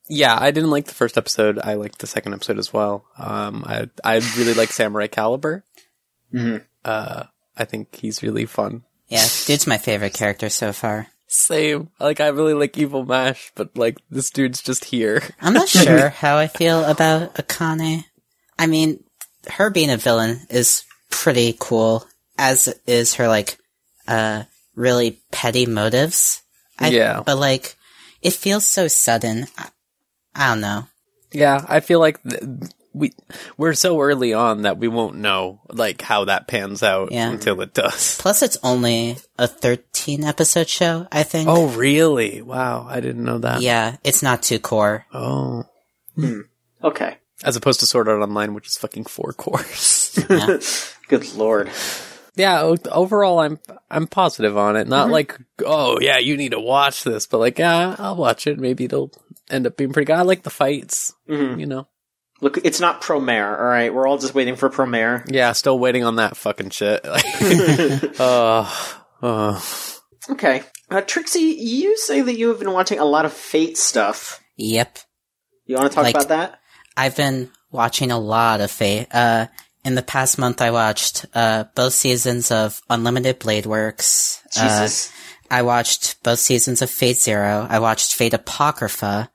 yeah, I didn't like the first episode. I liked the second episode as well. Um, I, I really like Samurai Calibur. Mhm. Uh, I think he's really fun. Yeah. Dude's my favorite character so far. Same. Like I really like Evil Mash, but like this dude's just here. I'm not sure how I feel about Akane. I mean, her being a villain is pretty cool, as is her like, uh, really petty motives. I, Yeah. But like, it feels so sudden. I, I don't know. Yeah, I feel like th- we we're so early on that we won't know like how that pans out Yeah. until it does. Plus, it's only a 13 episode show, I think. Oh, really? Wow, I didn't know that. Yeah, it's not too core. Oh, hmm. Okay. as opposed to Sword Art Online, which is fucking four cours. Yeah. Good lord. yeah, overall, I'm I'm positive on it. Not mm-hmm. like, oh yeah, you need to watch this, but like, yeah, I'll watch it. Maybe it'll end up being pretty good. I like the fights. Mhm. You know. Look, it's not Promare. All right, we're all just waiting for Promare. Yeah, still waiting on that fucking shit. Uh, uh, Okay. Uh, Trixie, you say that you have been watching a lot of Fate stuff. Yep. You want to talk Like- about that? I've been watching a lot of Fate. Uh, in the past month, I watched uh, both seasons of Unlimited Blade Works. Uh, Jesus. I watched both seasons of Fate Zero. I watched Fate Apocrypha.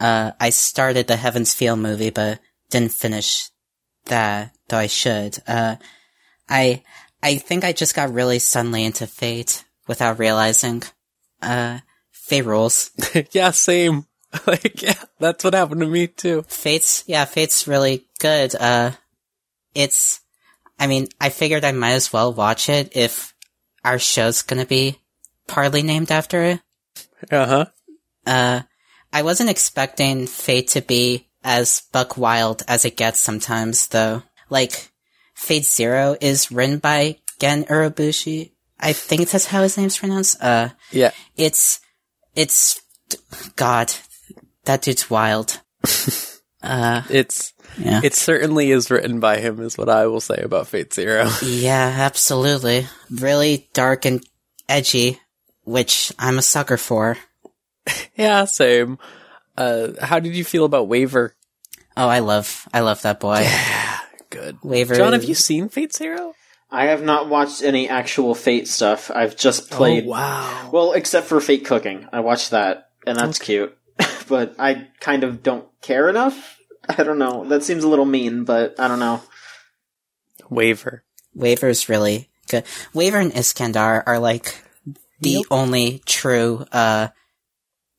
Uh, I started the Heaven's Feel movie, but didn't finish that, though I should. Uh, I, I think I just got really suddenly into Fate without realizing. Uh, Fate rules. yeah, same. like, yeah, that's what happened to me too. Fate's, yeah, Fate's really good. Uh, it's, I mean, I figured I might as well watch it if our show's gonna be partly named after it. Uh huh. Uh, I wasn't expecting Fate to be as buck wild as it gets sometimes, though. Like, Fate Zero is written by Gen Urobuchi. I think that's how his name's pronounced. Uh, Yeah. it's, it's, God, that dude's wild. uh, It's, yeah. it certainly is written by him, is what I will say about Fate Zero. Yeah, absolutely. Really dark and edgy, which I'm a sucker for. yeah, same. Uh, how did you feel about Waver? Oh, I love, I love that boy. Yeah, good. Waver. John, have you seen Fate Zero? I have not watched any actual Fate stuff. I've just played. Oh, wow. Well, except for Fate Cooking. I watched that, and that's cute. but I kind of don't care enough. I don't know. That seems a little mean, but I don't know. Waver. Waver's really good. Waver and Iskandar are like the only true, uh,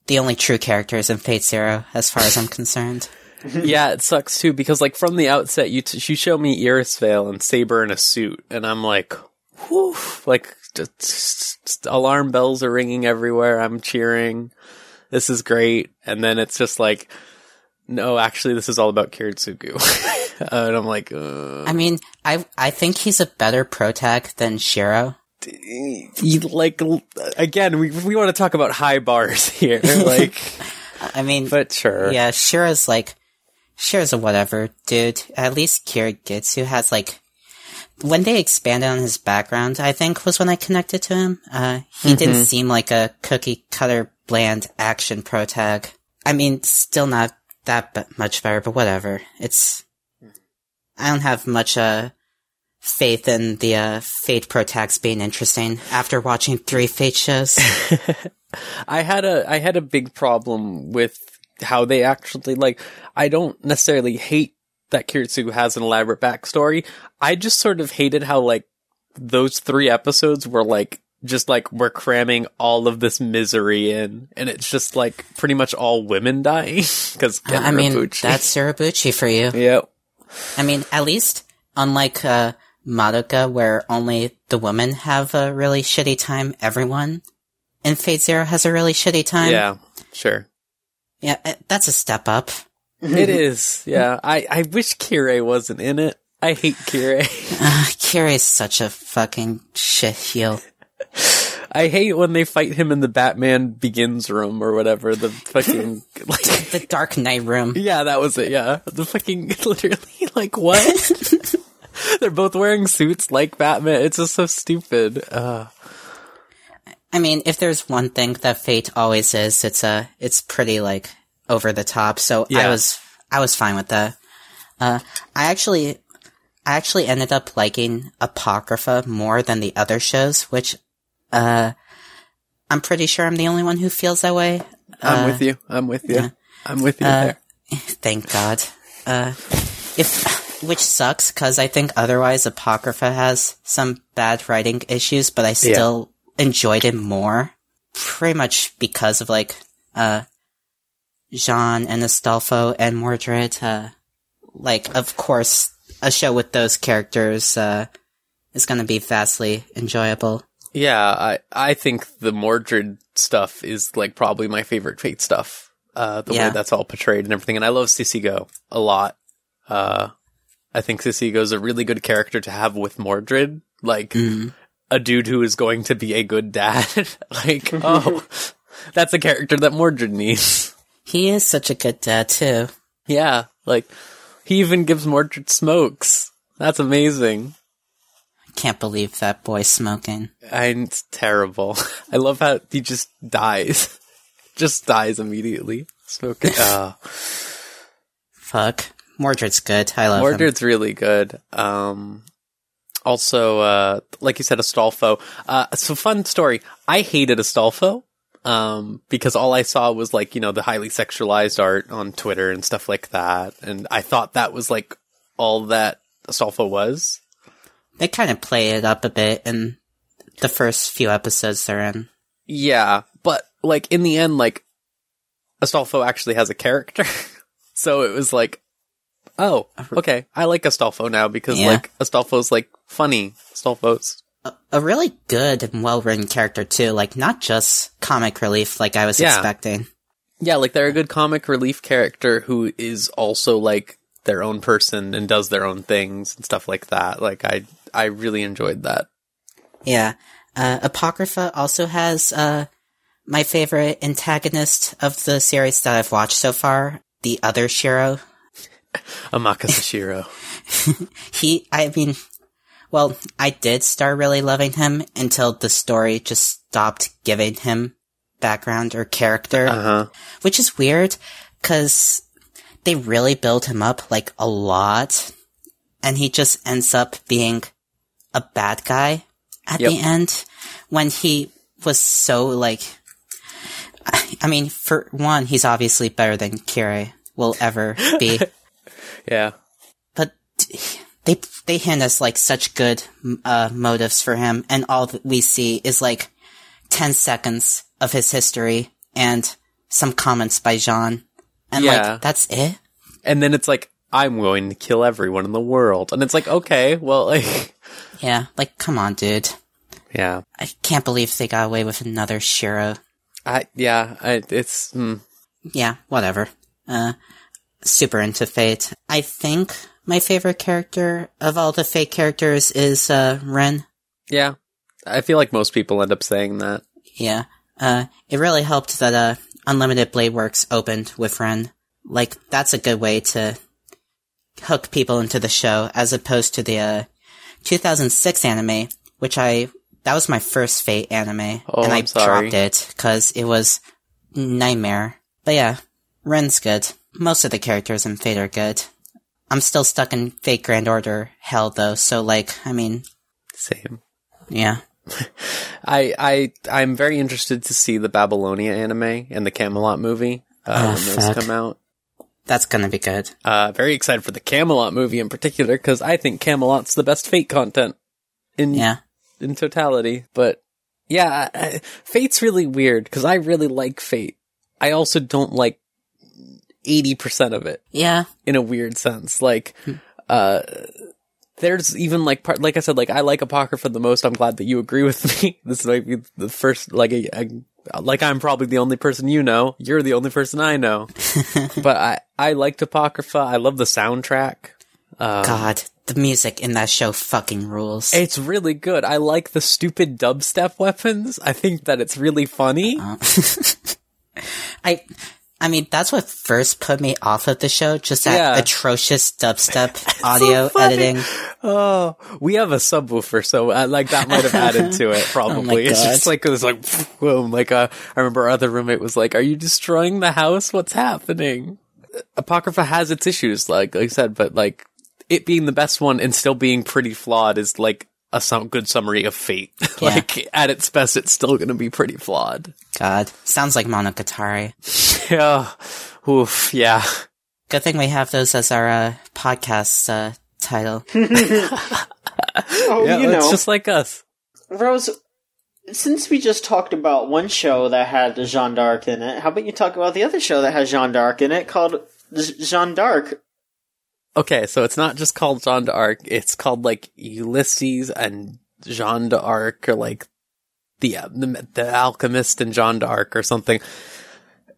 the only true characters in Fate Zero, as far as I'm concerned. yeah, it sucks too because like from the outset, you t- you show me Irisviel and Saber in a suit, and I'm like, whew, like just, just alarm bells are ringing everywhere. I'm cheering. This is great, and then it's just like, no, actually, this is all about Kiritsugu, and I'm like, uh, I mean, I I think he's a better protag than Shiro. You, like again, we we want to talk about high bars here, like, I mean, but sure, yeah, Shiro's like, Shiro's a whatever dude. At least Kiritsugu has like, when they expanded on his background, I think was when I connected to him. Uh, he didn't seem like a cookie cutter bland action protag. I mean, still not that b- much better, but whatever. It's, I don't have much, uh, faith in the, uh, Fate protags being interesting after watching three Fate shows. I had a I had a big problem with how they actually like I don't necessarily hate that Kiritsugu has an elaborate backstory. I just sort of hated how like those three episodes were like just like we're cramming all of this misery in and it's just like pretty much all women dying because I mean, that's Urobuchi for you. yep I mean, at least unlike uh, Madoka, where only the women have a really shitty time, everyone in Fate Zero has a really shitty time. yeah sure yeah, uh, that's a step up. it is yeah I I wish Kirei wasn't in it I hate Kirei Uh, Kirei's such a fucking shit heel. I hate when they fight him in the Batman Begins room or whatever. The fucking like, The Dark Knight room. yeah, that was it. Yeah, the fucking literally like what? They're both wearing suits like Batman. It's just so stupid. Uh, I mean, if there's one thing that Fate always is, it's uh, it's pretty like over the top. So I was, I was fine with that. Uh, I actually, I actually ended up liking Apocrypha more than the other shows, which, uh, I'm pretty sure I'm the only one who feels that way. I'm Uh, with you. I'm with you. yeah. I'm with you Uh, there. Thank God. Uh, if, which sucks, cause I think otherwise Apocrypha has some bad writing issues, but I still enjoyed it more. Pretty much because of like, uh, Jeanne and Astolfo and Mordred, uh, like, of course, a show with those characters, uh, is gonna be vastly enjoyable. Yeah, I I think the Mordred stuff is like probably my favorite Fate stuff. Uh, the Yeah. way that's all portrayed and everything, and I love Sisigou a lot. Uh, I think Sisigou's a really good character to have with Mordred, like a dude who is going to be a good dad. like, oh, that's a character that Mordred needs. He is such a good dad too. yeah, like he even gives Mordred smokes. That's amazing. I can't believe that boy smoking. And it's terrible. I love how he just dies. just dies immediately. Smoking. Uh, Fuck. Mordred's good. I love him. Mordred's really good. Um, also, uh, like you said, Astolfo. Uh, a fun story. I hated Astolfo. Um, because all I saw was like, you know, the highly sexualized art on Twitter and stuff like that. And I thought that was like all that Astolfo was. They kind of play it up a bit in the first few episodes they're in. Yeah, but like in the end, like Astolfo actually has a character, so it was like, oh, okay, I like Astolfo now because Yeah. like Astolfo's like funny. Astolfo's A really good and well written character too, like not just comic relief like I was Yeah. expecting. yeah, like they're a good comic relief character who is also like their own person and does their own things and stuff like that. Like I, I really enjoyed that. Yeah. Uh, Apocrypha also has, uh, my favorite antagonist of the series that I've watched so far, the other Shiro. Amakusa Shiro. He, I mean, well, I did start really loving him until the story just stopped giving him background or character, Uh huh. which is weird because they really build him up like a lot and he just ends up being a bad guy at Yep. the end when he was so like, I mean, for one, he's obviously better than Kirei will ever be. Yeah. but they they hand us like such good uh, motives for him, and all that we see is like ten seconds of his history and some comments by Jeanne, and Yeah. like that's it. And then it's like, I'm going to kill everyone in the world. And it's like, okay, well, like, Yeah, like come on, dude. yeah. I can't believe they got away with another Shiro. I, yeah, I, it's, mm, Yeah, whatever. Uh, super into Fate. I think my favorite character of all the Fate characters is uh, Rin. yeah. I feel like most people end up saying that. Yeah. Uh, it really helped that, uh, Unlimited Blade Works opened with Rin. Like, that's a good way to hook people into the show, as opposed to the, uh, 2006 anime, which I, that was my first Fate anime, Oh, and I dropped it, cause it was nightmare. But yeah, Rin's good. Most of the characters in Fate are good. I'm still stuck in Fate Grand Order hell though, so like, I mean, Same. yeah. I, I, I'm very interested to see the Babylonia anime and the Camelot movie, uh, Oh, when those fuck. come out. That's gonna be good. Uh, very excited for the Camelot movie in particular, cause I think Camelot's the best Fate content in, Yeah. in totality. But yeah, I, I- Fate's really weird, cause I really like Fate. I also don't like 80% of it. Yeah. in a weird sense. Like, uh, there's even like part, like I said, like I like Apocrypha the most. I'm glad that you agree with me. This might be the first, like, a, a- like I'm probably the only person you know. You're the only person I know. but I, I liked Apocrypha. I love the soundtrack. Um, God, the music in that show fucking rules. It's really good. I like the stupid dubstep weapons. I think that it's really funny. I, I mean, that's what first put me off of the show. Just that Yeah. atrocious dubstep audio funny. editing. Oh, we have a subwoofer, so uh, like that might have added to it. Probably it's Oh God. just like it was like boom. Like uh, I remember our other roommate was like, "Are you destroying the house? What's happening?" Apocrypha has its issues, like like I said, but like it being the best one and still being pretty flawed is like a some good summary of fate. Yeah. like at its best, it's still going to be pretty flawed. God, sounds like Monogatari. Yeah, oof, yeah. Good thing we have those as our uh, podcast uh, title. Oh, yeah, you it's know, just like us. Rose. Since we just talked about one show that had Jeanne d'Arc in it, how about you talk about the other show that has Jeanne d'Arc in it called J- Jeanne d'Arc? Okay, so it's not just called Jeanne d'Arc, it's called like Ulysses and Jeanne d'Arc or like the, the the alchemist and Jeanne d'Arc or something.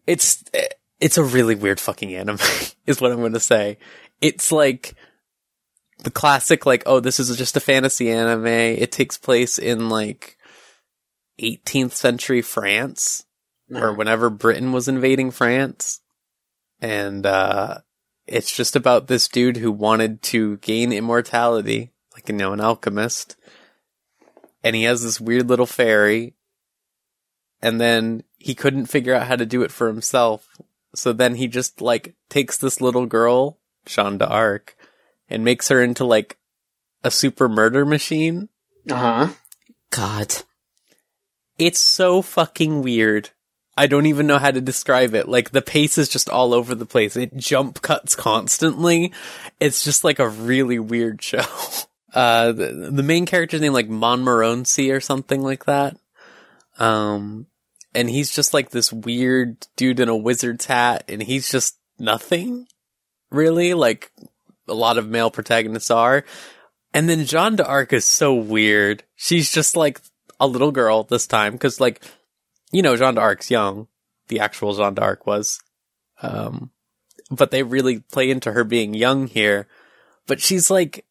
It's it's a really weird fucking anime is what I'm going to say. It's like the classic like oh this is just a fantasy anime. It takes place in like 18th century France or whenever Britain was invading France. And uh it's just about this dude who wanted to gain immortality, like you know, an alchemist. And he has this weird little fairy. And then he couldn't figure out how to do it for himself. So then he just like takes this little girl Jeanne d'Arc and makes her into like a super murder machine. Uh huh. God. It's so fucking weird. I don't even know how to describe it. Like the pace is just all over the place. It jump cuts constantly. It's just like a really weird show. Uh, the, the main character's name like Montmorency or something like that. Um, and he's just like this weird dude in a wizard's hat, and he's just nothing, really. Like a lot of male protagonists are. And then Jeanne d'Arc is so weird. She's just like a little girl this time, because like you know, Jeanne d'Arc's young. The actual Jeanne d'Arc was. Um, but they really play into her being young here. But she's like,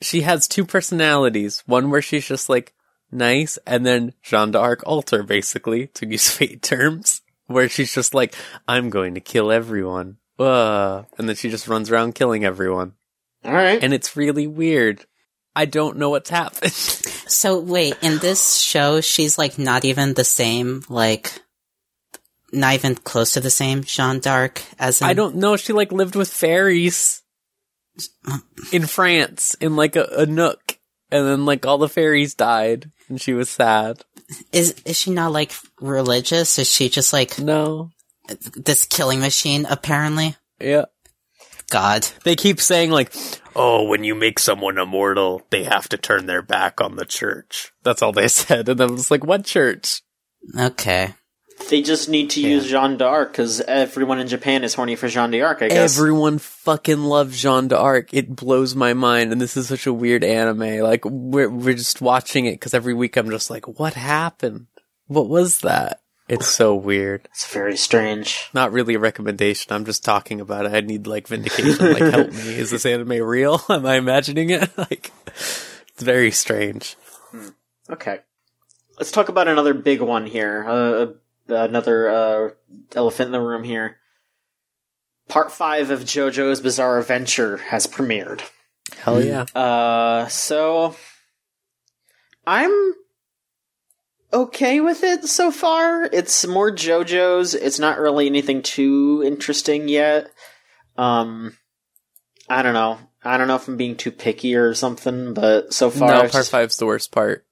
she has two personalities. One where she's just like nice, and then Jeanne d'Arc alter, basically, to use fate terms, where she's just like, I'm going to kill everyone. Uh, and then she just runs around killing everyone. All right. And it's really weird. I don't know what's happened. So wait, in this show, she's like not even the same, like, not even close to the same Jeanne d'Arc as in, I don't know. She like lived with fairies in France in like a, a nook, and then like all the fairies died, and she was sad. Is is she not like religious? Is she just like No, this killing machine? Apparently, yeah. God. They keep saying like, "Oh, when you make someone immortal, they have to turn their back on the church." That's all they said, and I was like, "What church?" Okay. They just need to use Jeanne d'Arc because everyone in Japan is horny for Jeanne d'Arc. I guess. Everyone fucking loves Jeanne d'Arc. It blows my mind, and this is such a weird anime. Like we're we're just watching it because every week I'm just like, "What happened? What was that?" It's so weird. it's very strange. Not really a recommendation. I'm just talking about it. I need like vindication. Like, help me. Is this anime real? Am I imagining it? Like, it's very strange. Okay, let's talk about another big one here. Uh, another uh, elephant in the room here. Part five of JoJo's Bizarre Adventure has premiered. Hell yeah. Uh, so I'm okay with it so far. It's more JoJo's. It's not really anything too interesting yet. Um, I don't know. I don't know if I'm being too picky or something, but so far, No, part just- five's the worst part.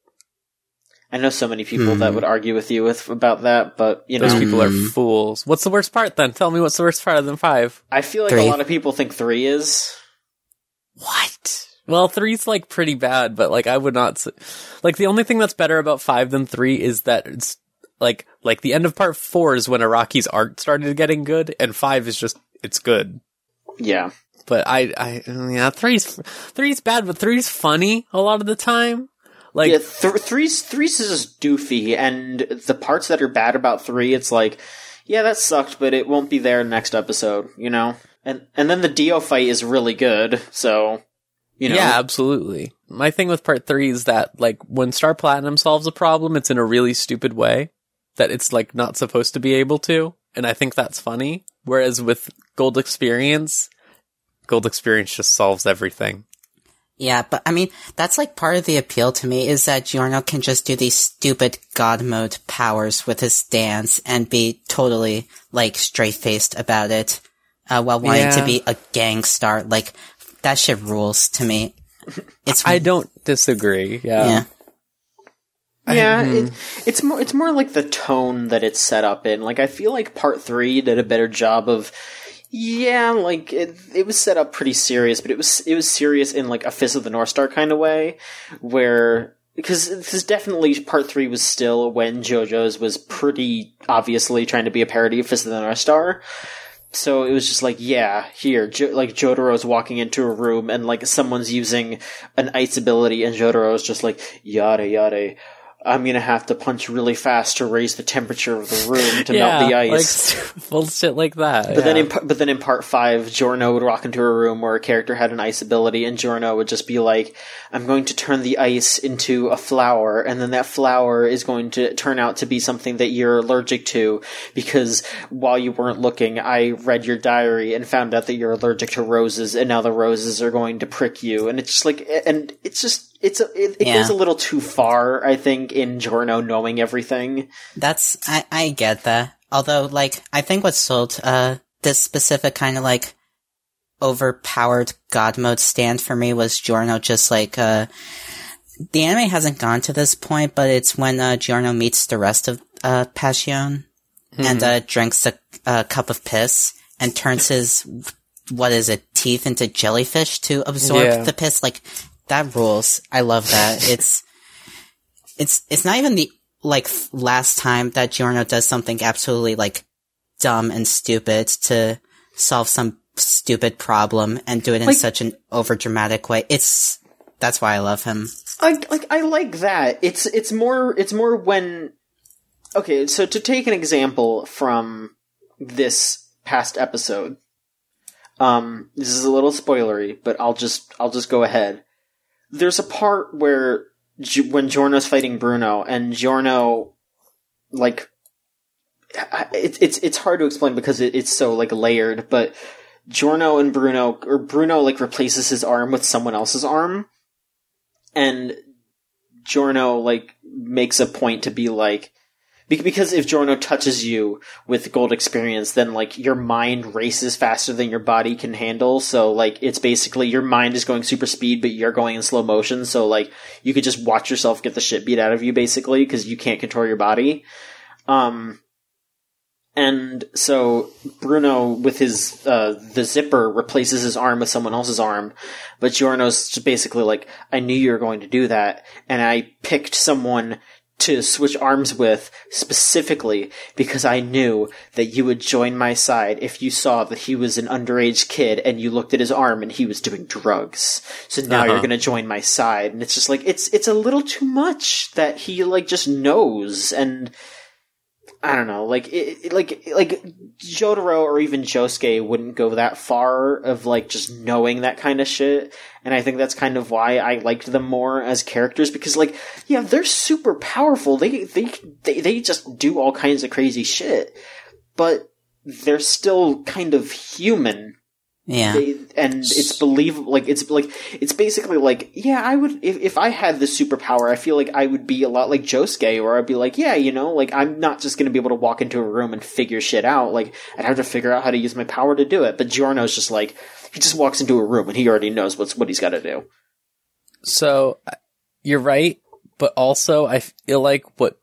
I know so many people that hmm. would argue with you with about that, but you know, Those people are hmm. fools. What's the worst part then? Tell me what's the worst part of than five. I feel like Three. a lot of people think three is. What? Well, three's like pretty bad, but like I would not. s like the only thing that's better about five than three is that it's like like the end of part four is when Araki's art started getting good, and five is just it's good. Yeah, But I, I yeah, three's three's bad, but three's funny a lot of the time. Like yeah. Th- three's three's is just doofy, and the parts that are bad about three, it's like, yeah, that sucked, but it won't be there next episode, you know. And and then the Dio fight is really good, so you know. Yeah, absolutely. My thing with part three is that, like, when Star Platinum solves a problem, it's in a really stupid way that it's, like, not supposed to be able to. And I think that's funny. Whereas with Gold Experience, Gold Experience just solves everything. Yeah, but I mean, that's like part of the appeal to me is that Giorno can just do these stupid god mode powers with his dance and be totally like straight faced about it, uh, while wanting to be a gang star. Like, that shit rules to me. It's, I don't disagree. Yeah. yeah. Yeah, it, it's more it's more like the tone that it's set up in. Like I feel like part three did a better job of yeah, like it, it was set up pretty serious, but it was it was serious in like a Fist of the North Star kind of way, where because this definitely part three was still when JoJo's was pretty obviously trying to be a parody of Fist of the North Star. So it was just like, yeah, here, jo- like Jotaro's walking into a room and like someone's using an ice ability, and Jotaro's just like, yada yada. I'm gonna have to punch really fast to raise the temperature of the room to melt the ice. Like, bullshit like that. But then, in but then in part five, Giorno would walk into a room where a character had an ice ability, and Giorno would just be like, "I'm going to turn the ice into a flower, and then that flower is going to turn out to be something that you're allergic to because while you weren't looking, I read your diary and found out that you're allergic to roses, and now the roses are going to prick you." And it's just like, and it's just. It's a, it, it Yeah. goes a little too far, I think, in Giorno knowing everything. That's I, I get that. Although, like, I think what sold uh this specific kind of like overpowered god mode stand for me was Giorno just like uh the anime hasn't gone to this point, but it's when uh, Giorno meets the rest of uh Passione and uh drinks a, a cup of piss and turns his what is it teeth into jellyfish to absorb Yeah. the piss like that rules. I love that. it's it's it's not even the like last time that Giorno does something absolutely like dumb and stupid to solve some stupid problem and do it in Like- such an overdramatic way. It's that's why I love him. I like I like that. It's it's more it's more when Okay, so to take an example from this past episode. Um this is a little spoilery, but I'll just I'll just go ahead. There's a part where Gi- when Giorno's fighting Bruno and Giorno like it's it's it's hard to explain because it, it's so like layered, but Giorno and Bruno or Bruno like replaces his arm with someone else's arm. And Giorno like makes a point to be like because if Giorno touches you with gold experience then like your mind races faster than your body can handle. So like it's basically your mind is going super speed but you're going in slow motion. So like you could just watch yourself get the shit beat out of you basically because you can't control your body. Um and so Bruno with his uh the zipper replaces his arm with someone else's arm. But Giorno's basically like, I knew you were going to do that, and I picked someone to switch arms with specifically because I knew that you would join my side if you saw that he was an underage kid and you looked at his arm and he was doing drugs. So now Uh-huh. you're going to join my side, and it's just like it's it's a little too much that he like just knows and. I don't know, like it, like like Jotaro or even Josuke wouldn't go that far of like just knowing that kind of shit, and I think that's kind of why I liked them more as characters because like yeah, they're super powerful. They they they they just do all kinds of crazy shit, but they're still kind of human Yeah. they, and it's believable like it's like it's basically like yeah i would if, if i had this superpower i feel like i would be a lot like josuke or i'd be like yeah you know like i'm not just going to be able to walk into a room and figure shit out like i'd have to figure out how to use my power to do it but giorno's just like he just walks into a room and he already knows what's what he's got to do So you're right, but also I feel like what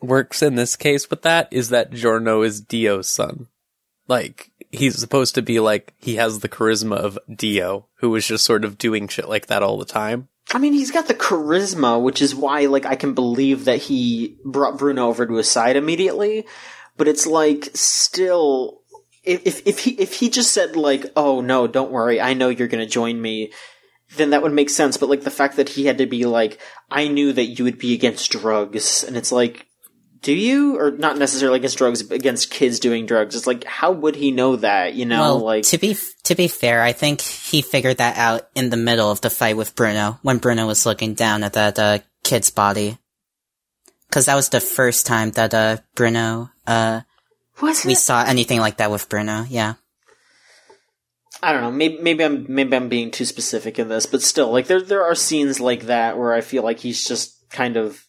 works in this case with that is that Giorno is Dio's son. Like he's supposed to be like he has the charisma of Dio, who was just sort of doing shit like that all the time. I mean, he's got the charisma, which is why, like, I can believe that he brought Bruno over to his side immediately. But it's like, still, if if he if he just said like, "Oh no, don't worry, I know you're gonna join me," then that would make sense. But like the fact that he had to be like, "I knew that you would be against drugs," and it's like, do you or not necessarily against drugs, but against kids doing drugs? It's like, how would he know that? You know, well, like to be to be fair, I think he figured that out in the middle of the fight with Bruno when Bruno was looking down at that uh, kid's body. Because that was the first time that uh, Bruno uh, was we it? saw anything like that with Bruno. Yeah, I don't know. Maybe maybe I'm maybe I'm being too specific in this, but still, like there there are scenes like that where I feel like he's just kind of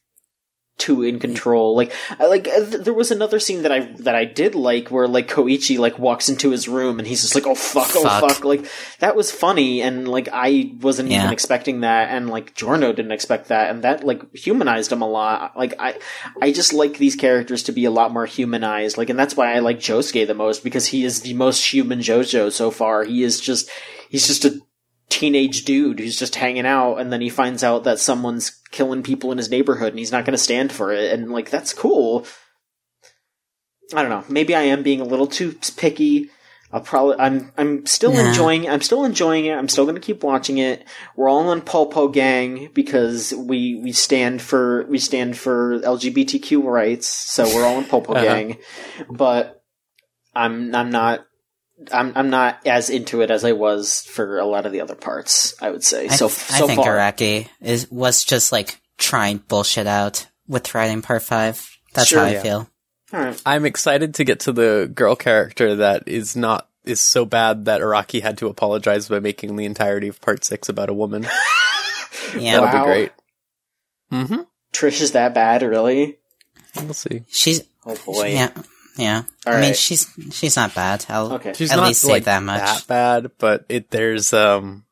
too in control. Like I like uh, th- there was another scene that I that I did like where like Koichi like walks into his room and he's just like oh fuck oh Fuck. fuck like that was funny and like I wasn't Yeah. even expecting that and like Giorno didn't expect that and that like humanized him a lot. Like I I just like these characters to be a lot more humanized. Like and that's why I like Josuke the most because he is the most human JoJo so far. He is just he's just a teenage dude who's just hanging out and then he finds out that someone's killing people in his neighborhood and he's not going to stand for it and like that's cool. I don't know. Maybe i am being a little too picky. I'll probably i'm i'm still Nah. enjoying i'm still enjoying it. I'm still going to keep watching it. We're all on pulpo gang because we we stand for we stand for lgbtq rights so we're all in pulpo Uh-huh. gang. But i'm i'm not I'm I'm not as into it as I was for a lot of the other parts. I would say I, so. th- so I think far, Araki is was just like trying bullshit out with writing part five. That's Sure, how I yeah. feel. All right. I'm excited to get to the girl character that is not is so bad that Araki had to apologize by making the entirety of part six about a woman. Yeah, That'll Wow. be great. Mm-hmm. Trish is that bad, really? We'll see. she's Oh boy. yeah. Yeah. All I mean, she's she's not bad. I'll Okay. She's at not least say like that much. that bad, but it there's um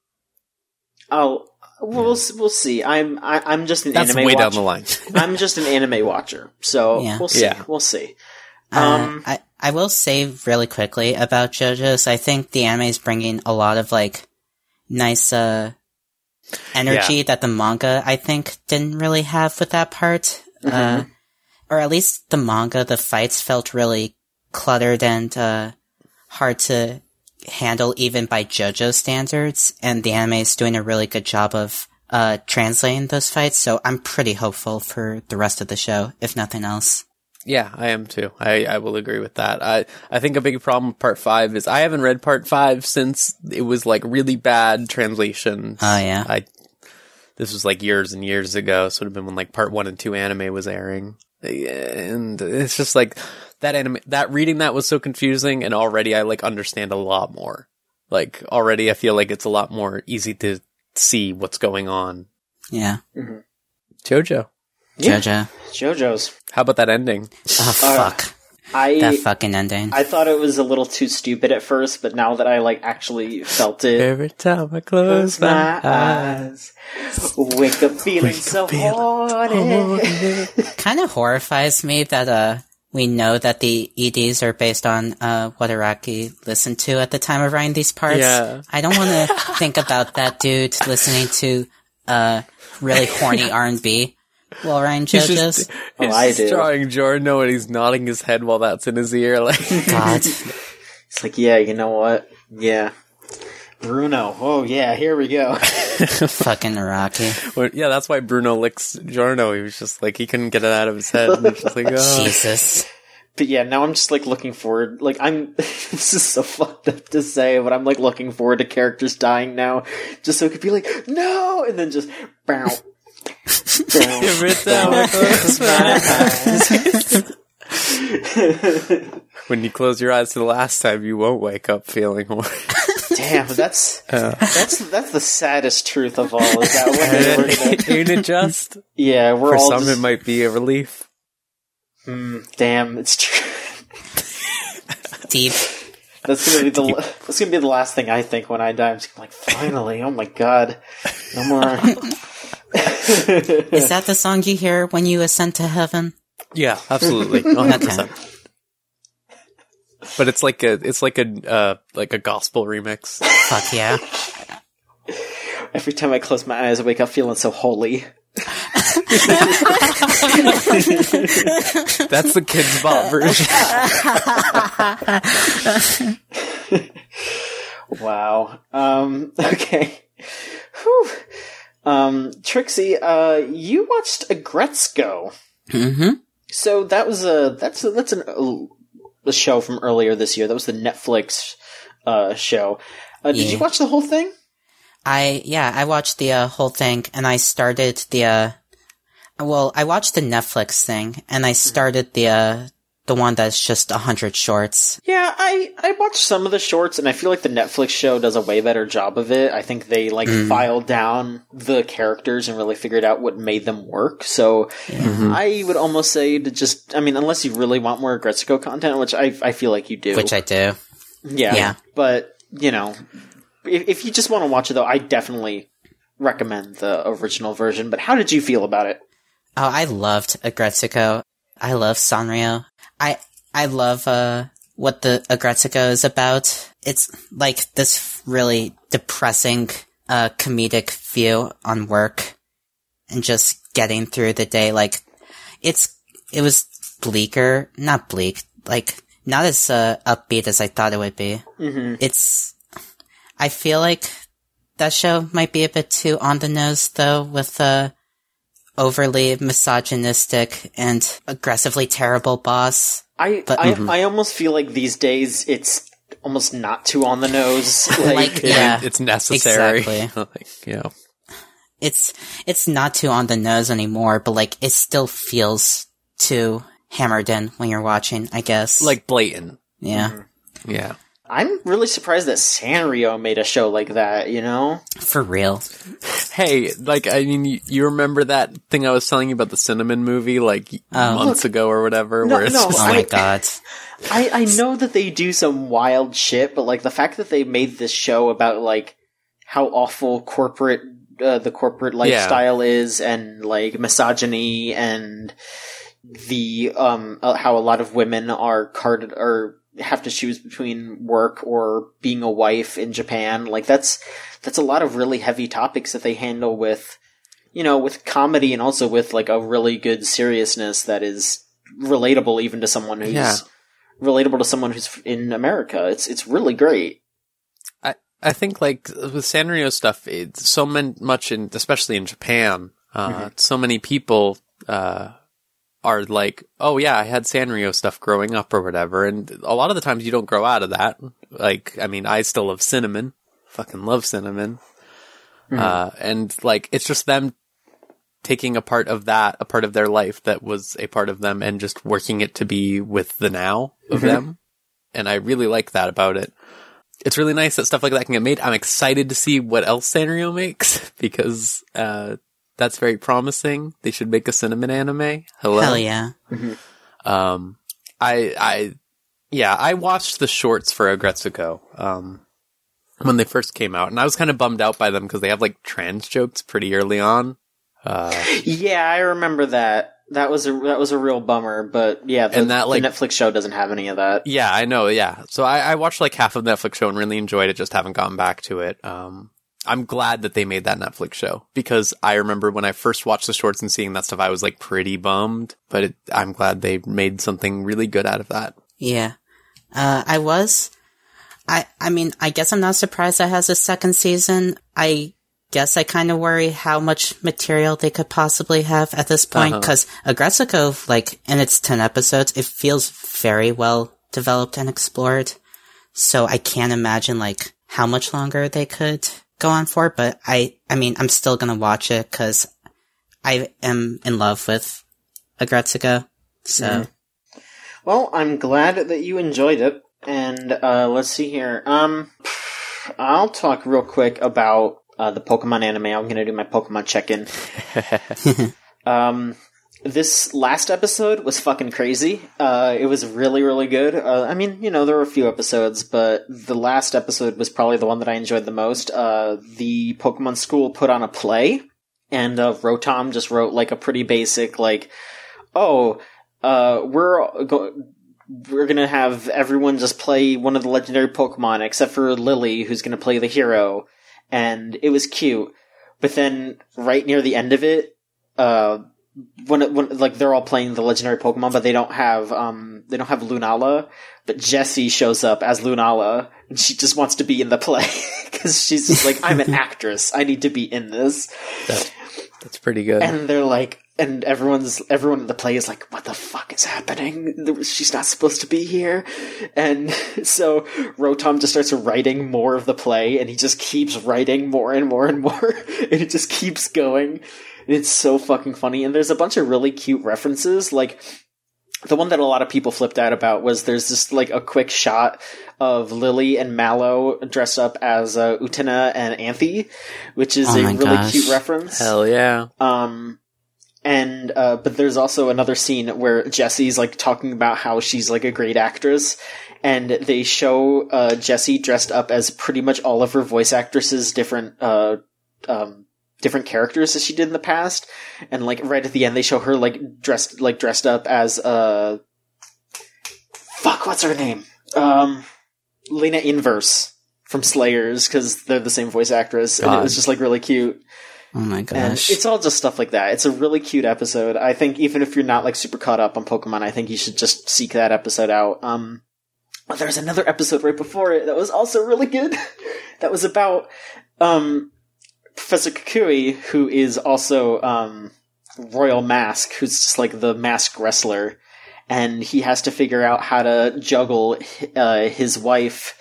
I'll we'll we'll see. I'm I, I'm just an that's anime way down the line. I'm just an anime watcher, so Yeah. we'll see. Yeah. We'll see. Uh, Um, I I will say really quickly about JoJo's. I think the anime is bringing a lot of like nice uh energy that the manga I think didn't really have with that part. Uh, Mm-hmm. Or at least the manga, the fights felt really cluttered and uh hard to handle even by JoJo standards. And the anime is doing a really good job of uh translating those fights. So I'm pretty hopeful for the rest of the show, if nothing else. Yeah, I am too. I, I will agree with that. I, I think a big problem with part five is I haven't read part five since it was like really bad translations. Oh, yeah. I, this was like years and years ago. So it would have been when like part one and two anime was airing. And it's just like that anime, that reading that was so confusing and already I like understand a lot more. Like already I feel like it's a lot more easy to see what's going on. Yeah. Mm-hmm. Jojo, Yeah. JoJo. JoJo's. how about that ending? Oh uh, fuck. I that fucking ending. I thought it was a little too stupid at first, but now that I like actually felt it, Every time I close close my eyes, wake up feeling so horny. kind of horrifies me that uh we know that the EDs are based on uh what Araki listened to at the time of writing these parts. Yeah. I don't want to think about that dude listening to uh really horny R&B while writing He's JoJo's. just, Oh, he's I just do. drawing Giorno and he's nodding his head while that's in his ear. Like, God. It's like, yeah, you know what? Yeah. Bruno. Oh yeah, here we go. fucking Araki. Well, yeah, that's why Bruno licks Giorno. He was just like he couldn't get it out of his head. And just like, oh. Jesus. But yeah, now I'm just like looking forward. Like I'm, this is so fucked up to say, but I'm like looking forward to characters dying now, just so it could be like no, and then just bow, bow, Every time I close my eyes. when you close your eyes to the last time, you won't wake up feeling horny. Damn, that's that's that's the saddest truth of all. Is that way we're gonna, Ain't it just? yeah, we're For all some, just, it might be a relief. Mm, damn. It's true. Deep. That's gonna be the that's gonna be the last thing I think when I die. I'm just gonna like, finally, oh my god, no more. Is that the song you hear when you ascend to heaven? Yeah, absolutely, one hundred percent. But it's like a, it's like a, uh, like a gospel remix. Fuck yeah. Every time I close my eyes, I wake up feeling so holy. That's the Kidz Bop version. Wow. Um, okay. Whew. Um, Trixie, uh, you watched Aggretsuko. hmm So that was a that's a, that's an a show from earlier this year. That was the Netflix uh, show. Uh, did Yeah. you watch the whole thing? I yeah, I watched the uh, whole thing and I started the uh well, I watched the Netflix thing and I started the uh the one that's just a hundred shorts. Yeah, I I watched some of the shorts, and I feel like the Netflix show does a way better job of it. I think they like mm-hmm. filed down the characters and really figured out what made them work. So mm-hmm. I would almost say to just, I mean, unless you really want more Aggretsuko content, which I I feel like you do, Which I do. yeah, yeah. But you know, if, if you just want to watch it though, I definitely recommend the original version. But how did you feel about it? Oh, I loved Aggretsuko. I love Sanrio. I I love uh what the Aggretsuko is about. It's like this really depressing uh comedic view on work and just getting through the day like it's it was bleaker, not bleak, like not as uh, upbeat as I thought it would be. Mm-hmm. It's I feel like that show might be a bit too on the nose though with uh overly misogynistic and aggressively terrible boss. I But- I, Mhm. I almost feel like these days it's almost not too on the nose. Like, Like, yeah, it's necessary. exactly. like, you know, It's it's not too on the nose anymore, but like it still feels too hammered in when you're watching, I guess. like blatant. yeah. Mm-hmm. Yeah. I'm really surprised that Sanrio made a show like that. You know? For real. Hey, like I mean, you, you remember that thing I was telling you about the Cinnamon movie, like Oh. months ago or whatever, No, where it's no, just Oh I- my like, god. I I know that they do some wild shit, but like the fact that they made this show about like how awful corporate uh, the corporate lifestyle is, and like misogyny and the um uh, how a lot of women are carded or have to choose between work or being a wife in Japan. Like that's that's a lot of really heavy topics that they handle with you know with comedy and also with like a really good seriousness that is relatable even to someone who's Yeah. relatable to someone who's in America. It's it's really great. I I think like with Sanrio stuff, it's so much in, especially in Japan, uh, so many people, uh, are like, oh yeah, I had Sanrio stuff growing up or whatever. And a lot of the times you don't grow out of that. Like, I mean, I still love cinnamon. Fucking love cinnamon. Uh, and like, it's just them taking a part of that, a part of their life that was a part of them and just working it to be with the now of them. And I really like that about it it's really nice that stuff like that can get made. I'm excited to see what else Sanrio makes because uh, that's very promising. They should make a cinnamon anime. Hello. Hell yeah. Um, I, I, yeah, I watched the shorts for Aggretsuko, um, when they first came out, and I was kind of bummed out by them because they have like trans jokes pretty early on. Uh, Yeah, I remember that. That was a that was a real bummer, but yeah, the, And that, like- the Netflix show doesn't have any of that. yeah, I know. Yeah. So I, I watched like half of the Netflix show and really enjoyed it. Just haven't gone back to it. Um, I'm glad that they made that Netflix show because I remember when I first watched the shorts and seeing that stuff, I was like pretty bummed, but it, I'm glad they made something really good out of that. Yeah. Uh, I was. I, I mean, I guess I'm not surprised that has a second season. I guess I kind of worry how much material they could possibly have at this point, Uh-huh. because Aggretsuko, like, in its 10 episodes, it feels very well developed and explored. So I can't imagine, like, how much longer they could go on for, but I, I mean, I'm still gonna watch it, cause I am in love with Aggretsuko. So, Well, I'm glad that you enjoyed it, and uh, let's see here. Um, I'll talk real quick about uh, the Pokemon anime. I'm gonna do my Pokemon check-in. um, this last episode was fucking crazy. Uh, it was really, really good. Uh, I mean, you know, there were a few episodes, but the last episode was probably the one that I enjoyed the most. Uh, the Pokemon School put on a play, and uh, Rotom just wrote like a pretty basic, like, oh, uh, we're go- we're gonna have everyone just play one of the legendary Pokemon, except for Lillie, who's gonna play the hero, and it was cute. But then, right near the end of it, uh, when, it, when like they're all playing the legendary Pokemon, but they don't have um they don't have Lunala, but Jessie shows up as Lunala, and she just wants to be in the play because she's just like I'm an actress, I need to be in this, That's pretty good. and they're like, and everyone's everyone in the play is like, what the fuck is happening? She's not supposed to be here, and so Rotom just starts writing more of the play, and he just keeps writing more and more and more, and it just keeps going. It's so fucking funny, and there's a bunch of really cute references, like the one that a lot of people flipped out about was there's just like a quick shot of Lillie and Mallow dressed up as uh, Utena and Anthy, which is Oh a really gosh. cute reference. Hell yeah. Um, and uh, but there's also another scene where Jessie's like talking about how she's like a great actress, and they show uh, Jessie dressed up as pretty much all of her voice actresses' different uh, um, different characters that she did in the past, and like right at the end they show her like dressed like dressed up as uh, fuck what's her name um, Lina Inverse from Slayers because they're the same voice actress, and it was just like really cute. oh my And gosh. it's all just stuff like that. It's a really cute episode. I think even if you're not like super caught up on Pokemon, I think you should just seek that episode out. Um, but there's another episode right before it that was also really good. that was about um, Professor Kukui, who is also um, Royal Mask, who's just like the mask wrestler, and he has to figure out how to juggle uh, his wife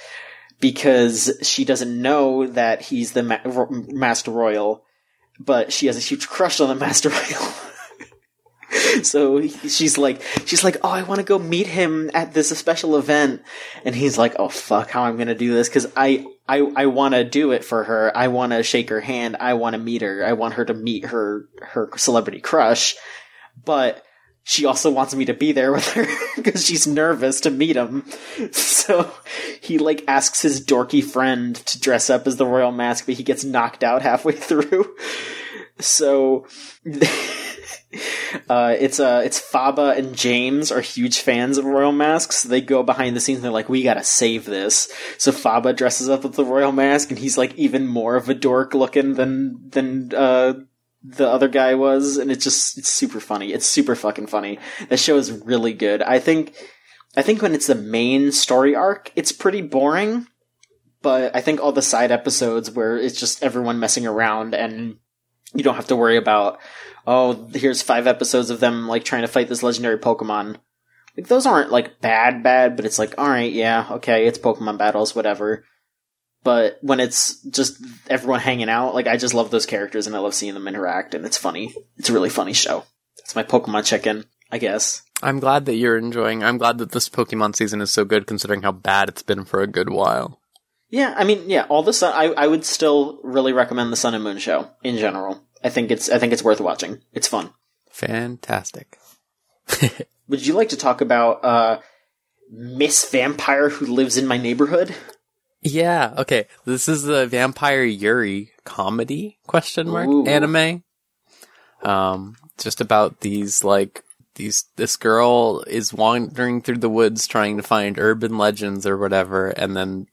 because she doesn't know that he's the ma- Masked Royal but she has a huge crush on the Masked Royal. so he- she's like, she's like, oh, I want to go meet him at this special event, and he's like, oh fuck, how I'm gonna do this? Because I, I, I want to do it for her. I want to shake her hand. I want to meet her. I want her to meet her her celebrity crush, but she also wants me to be there with her because she's nervous to meet him. So he like asks his dorky friend to dress up as the royal mask, but he gets knocked out halfway through. So uh, it's uh, it's Faba and James are huge fans of royal masks. They go behind the scenes. and They're like, "We gotta save this." So Faba dresses up with the royal mask, and he's like even more of a dork looking than than uh, the other guy was, and it's just it's super funny. It's super fucking funny. That show is really good. I think I think when it's the main story arc, it's pretty boring. But I think all the side episodes where it's just everyone messing around and you don't have to worry about oh here's five episodes of them like trying to fight this legendary Pokemon. Like those aren't like bad bad, but it's like all right, yeah, okay, it's Pokemon battles, whatever. But when it's just everyone hanging out, like I just love those characters and I love seeing them interact and it's funny. It's a really funny show. It's my Pokemon check-in, I guess. I'm glad that you're enjoying. I'm glad that this Pokemon season is so good, considering how bad it's been for a good while. Yeah, I mean, yeah, all the sun. I I would still really recommend the Sun and Moon show in general. I think it's I think it's worth watching. It's fun. Fantastic. Would you like to talk about uh, Miss Vampire who lives in my neighborhood? Yeah. Okay. This is the Vampire Yuri comedy question mark Ooh. anime. Um, just about these like these this girl is wandering through the woods trying to find urban legends or whatever, and then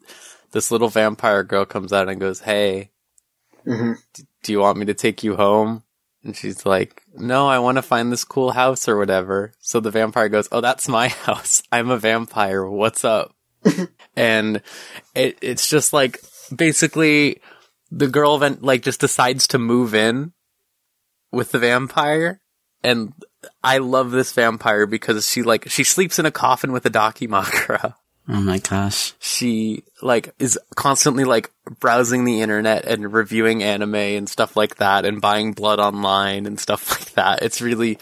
this little vampire girl comes out and goes, "Hey, Mhm. d- do you want me to take you home?" And she's like, "No, I want to find this cool house or whatever." So the vampire goes, "Oh, that's my house. I'm a vampire. What's up?" and it it's just like basically the girl then like just decides to move in with the vampire and I love this vampire because she like she sleeps in a coffin with a Dakimakura. Oh my gosh. She like is constantly like browsing the internet and reviewing anime and stuff like that and buying blood online and stuff like that. It's really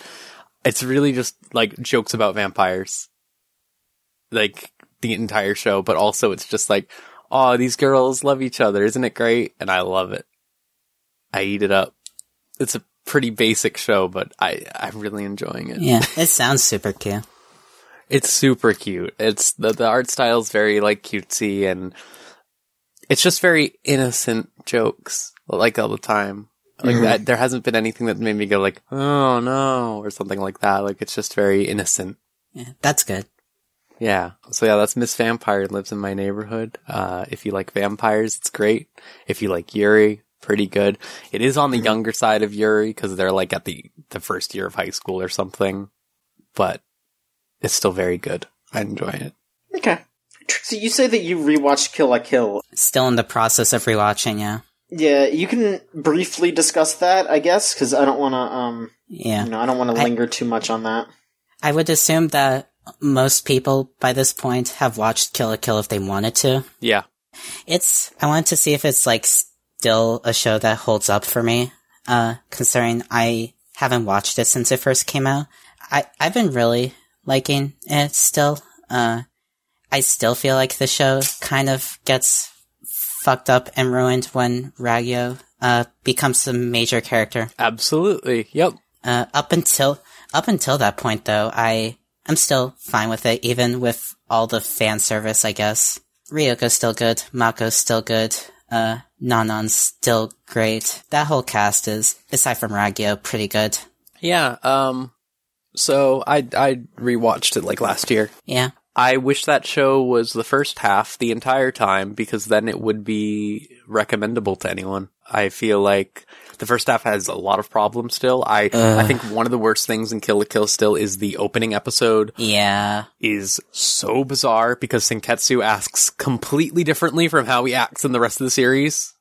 it's really just like jokes about vampires. Like the entire show, but also it's just like, oh, these girls love each other, isn't it great? And I love it. I eat it up. It's a pretty basic show, but I I'm really enjoying it. Yeah, it sounds super cute. It's super cute. It's the the art style is very like cutesy and it's just very innocent jokes like all the time. Like that there hasn't been anything that made me go like, "Oh no," or something like that. Like it's just very innocent. Yeah, that's good. Yeah. So yeah, that's Miss Vampire lives in my neighborhood. Uh, if you like vampires, it's great. If you like Yuri, pretty good. It is on the younger side of Yuri because they're like at the, the first year of high school or something, but it's still very good. I enjoy it. Okay. Trixie, you say that you rewatched Kill la Kill. Still in the process of rewatching, yeah. Yeah, you can briefly discuss that, I guess, because I don't want to. Um, Yeah. you know, I don't want to I- linger too much on that. I would assume that most people by this point have watched Kill la Kill if they wanted to. Yeah. It's, I wanted to see if it's like still a show that holds up for me, uh, considering I haven't watched it since it first came out. I, I've been really liking it still. Uh, I still feel like the show kind of gets fucked up and ruined when Ragyo, uh, becomes a major character. Absolutely. Yep. Uh, up until up until that point, though, I am still fine with it, even with all the fan service. I guess Ryuko's still good, Mako's still good, uh, Nonon's still great. That whole cast is, aside from Ragyo, pretty good. Yeah. Um, so I, I rewatched it like last year. Yeah, I wish that show was the first half the entire time because then it would be recommendable to anyone. I feel like the first half has a lot of problems still. I I think one of the worst things in Kill la Kill still is the opening episode yeah, is so bizarre because Senketsu asks completely differently from how he acts in the rest of the series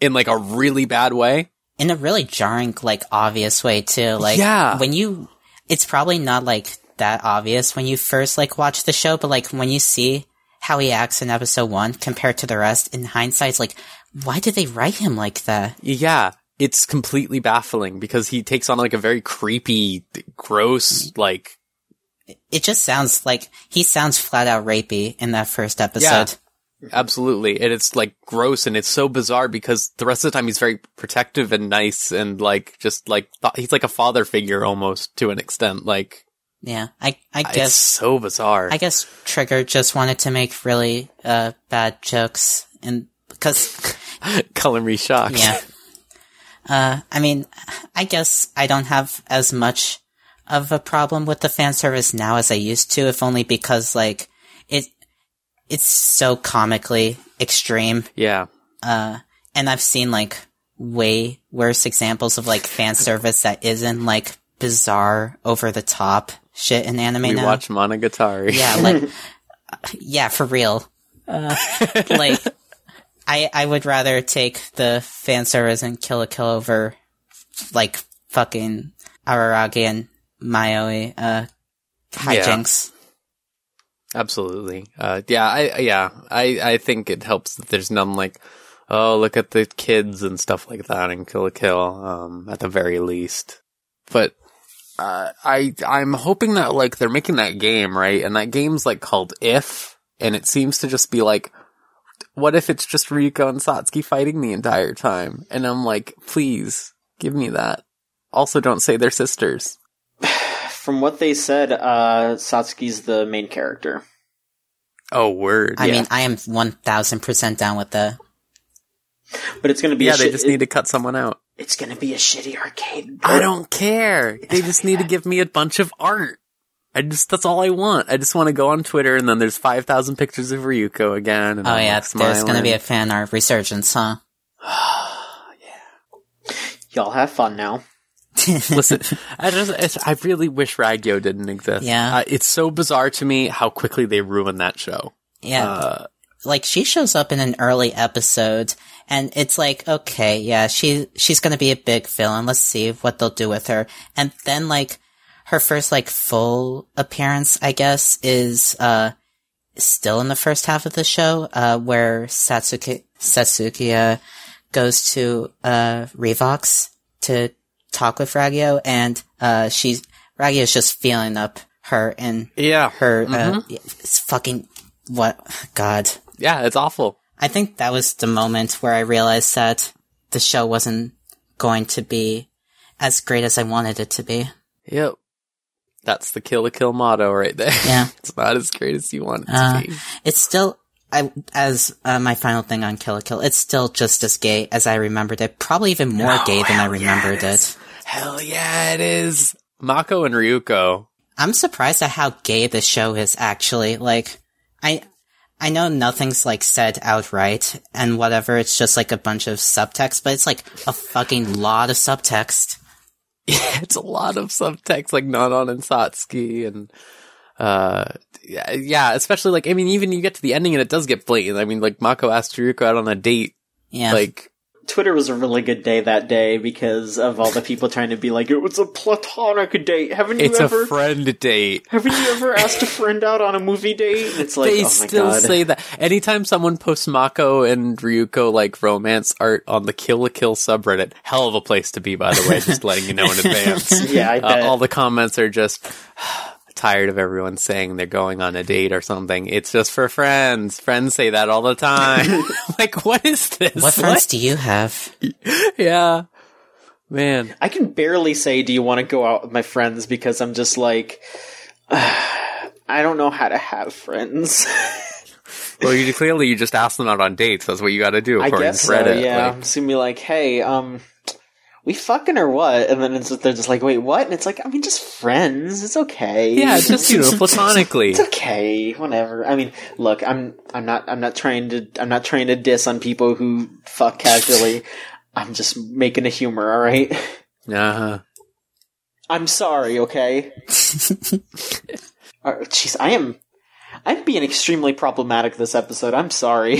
in like a really bad way. in a really jarring, like obvious way too. Like, Yeah. when you, it's probably not like that obvious when you first like watch the show, but like when you see how he acts in episode one compared to the rest, in hindsight, it's like, why did they write him like that? Yeah. it's completely baffling because he takes on like a very creepy, gross, mm-hmm. like It just sounds like he sounds flat out rapey in that first episode. Absolutely. And it's like gross and it's so bizarre because the rest of the time he's very protective and nice and like just like th- he's like a father figure almost to an extent. Like Yeah, I I it's guess so bizarre. I guess Trigger just wanted to make really uh bad jokes and because Culinary shock. yeah. Uh, I mean, I guess I don't have as much of a problem with the fan service now as I used to, if only because like it's so comically extreme. Yeah. Uh, and I've seen like way worse examples of like fan service that isn't like bizarre, over the top shit in anime We now. watch Monogatari. Yeah, like, yeah, for real. Uh, like, I I would rather take the fan service and Kill la Kill over, like, fucking Araragi and Mayoi, uh, hijinks. Absolutely. Uh, yeah, I, yeah, I, I think it helps that there's none like, oh, look at the kids and stuff like that in Kill la Kill, um, at the very least. But, uh, I, I'm hoping that like they're making that game, right? And that game's like called If, and it seems to just be like, what if it's just Ryuko and Satsuki fighting the entire time? And I'm like, please, give me that. Also, don't say they're sisters. From what they said, uh, Satsuki's the main character. Oh, word. I yeah. mean, I am 1000% down with the, But it's gonna be yeah, a they shit- just need to cut someone out. it's gonna be a shitty arcade. I don't care. They just need to give me a bunch of art. I just, that's all I want. I just want to go on Twitter and then there's 5,000 pictures of Ryuko again. And oh I'm, yeah, like, there's gonna be a fan art resurgence, huh? Yeah. Y'all have fun now. Listen, I just, I really wish Ragyo didn't exist. Yeah. Uh, it's so bizarre to me how quickly they ruined that show. Yeah. Uh, like she shows up in an early episode and it's like okay yeah she she's gonna be a big villain let's see what they'll do with her and then like her first like full appearance i guess is uh still in the first half of the show uh where satsuki satsuki uh goes to uh Revocs to talk with ragyo and uh she's ragyo's just feeling up her and yeah. her uh it's fucking what god Yeah, it's awful. I think that was the moment where I realized that the show wasn't going to be as great as I wanted it to be. Yep. That's the Kill la Kill motto right there. Yeah. it's not as great as you want it Uh, to be. It's still, I, as uh, my final thing on Kill la Kill, it's still just as gay as I remembered it. Probably even more gay than I yeah, remembered it it. Hell yeah, it is. Mako and Ryuko. I'm surprised at how gay the show is actually. Like, I, I know nothing's like said outright and whatever. It's just like a bunch of subtext, but it's like a fucking lot of subtext. Yeah, it's a lot of subtext like Nonon and Satsuki and uh yeah, yeah, especially like I mean even you get to the ending and it does get blatant. I mean like Mako asked Ryuko out on a date. Yeah. Like Twitter was a really good day that day because of all the people trying to be like, it was a platonic date. Haven't you it's ever? a friend date. haven't you ever asked a friend out on a movie date? And it's like, they oh still god. say that. Anytime someone posts Mako and Ryuko like romance art on the Kill la Kill subreddit, hell of a place to be by the way, just letting you know in advance. yeah, I Uh, all the comments are just tired of everyone saying they're going on a date or something. It's just for friends. Friends say that all the time. like, what is this? what friends do you have? Yeah. Man. I can barely say, "Do you want to go out with my friends?" Because I'm just like, I don't know how to have friends. Well, you clearly you just ask them out on dates. That's what you got to do I guess to so. Reddit. Yeah, Like, I'm be like, "Hey, um, we fucking or what?" And then it's, they're just like, "Wait, what?" And it's like, I mean, just friends. It's okay. yeah, just you know, platonically. It's okay, whatever. I mean, look, I'm I'm not I'm not trying to I'm not trying to diss on people who fuck casually. I'm just making a humor, all right? Uh-huh. I'm sorry, okay? Uh, Jeez, I am I'm being extremely problematic this episode. I'm sorry.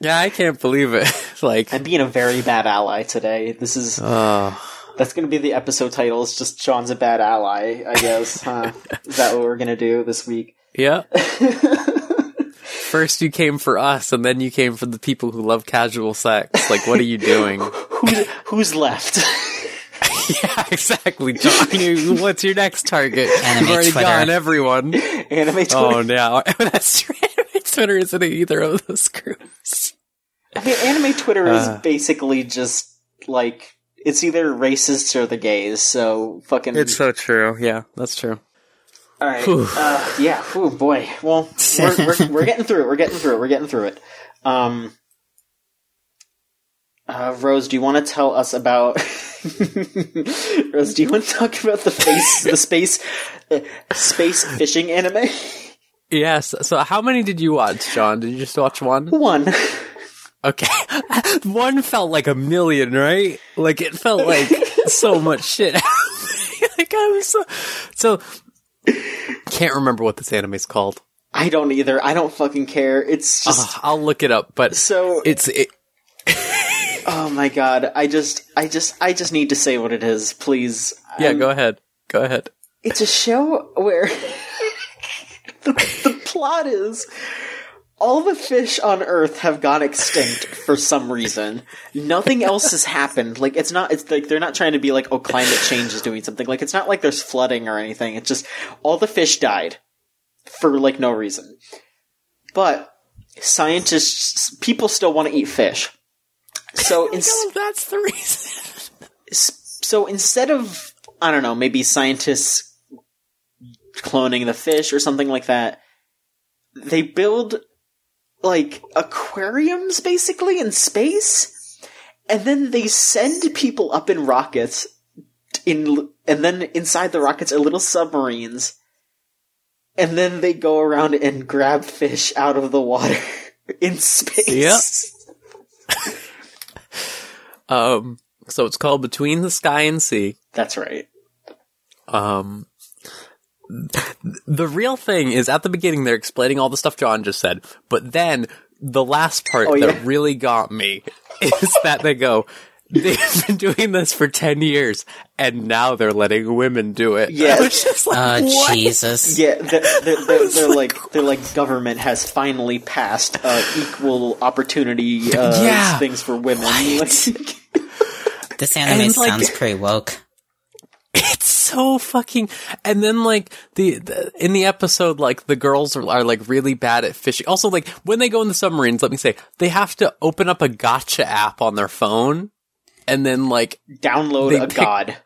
Yeah, I can't believe it. Like, I'm being a very bad ally today. This is oh, that's going to be the episode title. It's just John's a bad ally, I guess. Huh? is that what we're going to do this week? yeah. First you came for us, and then you came for the people who love casual sex. Like, what are you doing? Who's, who's left? yeah, exactly, John. You, what's your next target? Anime You've already Twitter. gone everyone. Anime oh, Twitter. Oh no, that's true. Anime Twitter isn't in either of those groups. I mean, anime Twitter is Uh. basically just like it's either racists or the gays. So fucking. It's so true. Yeah, that's true. all right. Uh, yeah. Oh boy. Well, we're, we're we're getting through it. We're getting through it. We're getting through it. Um. Uh, Rose, do you want to tell us about? Rose, do you want to talk about the face, the space, uh, space fishing anime? Yes. So, how many did you watch, John? Did you just watch one? One. Okay. One felt like a million, right? Like it felt like so much shit. like I was so so can't remember what this anime's called. I don't either. I don't fucking care. It's just Ugh, I'll look it up, but so. it's it, Oh my god! I just, I just, I just need to say what it is, please. yeah, Um, go ahead. Go ahead. It's a show where the, the plot is all the fish on Earth have gone extinct for some reason. Nothing else has happened. Like it's not. It's like they're not trying to be like, oh, climate change is doing something. Like it's not like there's flooding or anything. It's just all the fish died for like no reason. But scientists, people still want to eat fish. So that's the reason. so instead of I don't know, maybe scientists cloning the fish or something like that, they build like aquariums basically in space, and then they send people up in rockets. In and then inside the rockets are little submarines, and then they go around and grab fish out of the water in space. Yep. Um so it's called Between the Sky and Sea. That's right. Um, the real thing is at the beginning they're explaining all the stuff John just said, but then the last part Oh, that yeah. really got me is that they go, they've been doing this for 10 years and now they're letting women do it. Yeah. I was just like, Oh, what? Jesus. Yeah, they're, they're, they're, they're like they're like government has finally passed uh, equal opportunity uh, Yeah. things for women. Like, This anime And, like- sounds pretty woke. It's so fucking. And then like the, the in the episode, like the girls are, are like really bad at fishing. Also, like when they go in the submarines, let me say they have to open up a gotcha app on their phone, and then like download a pick- god.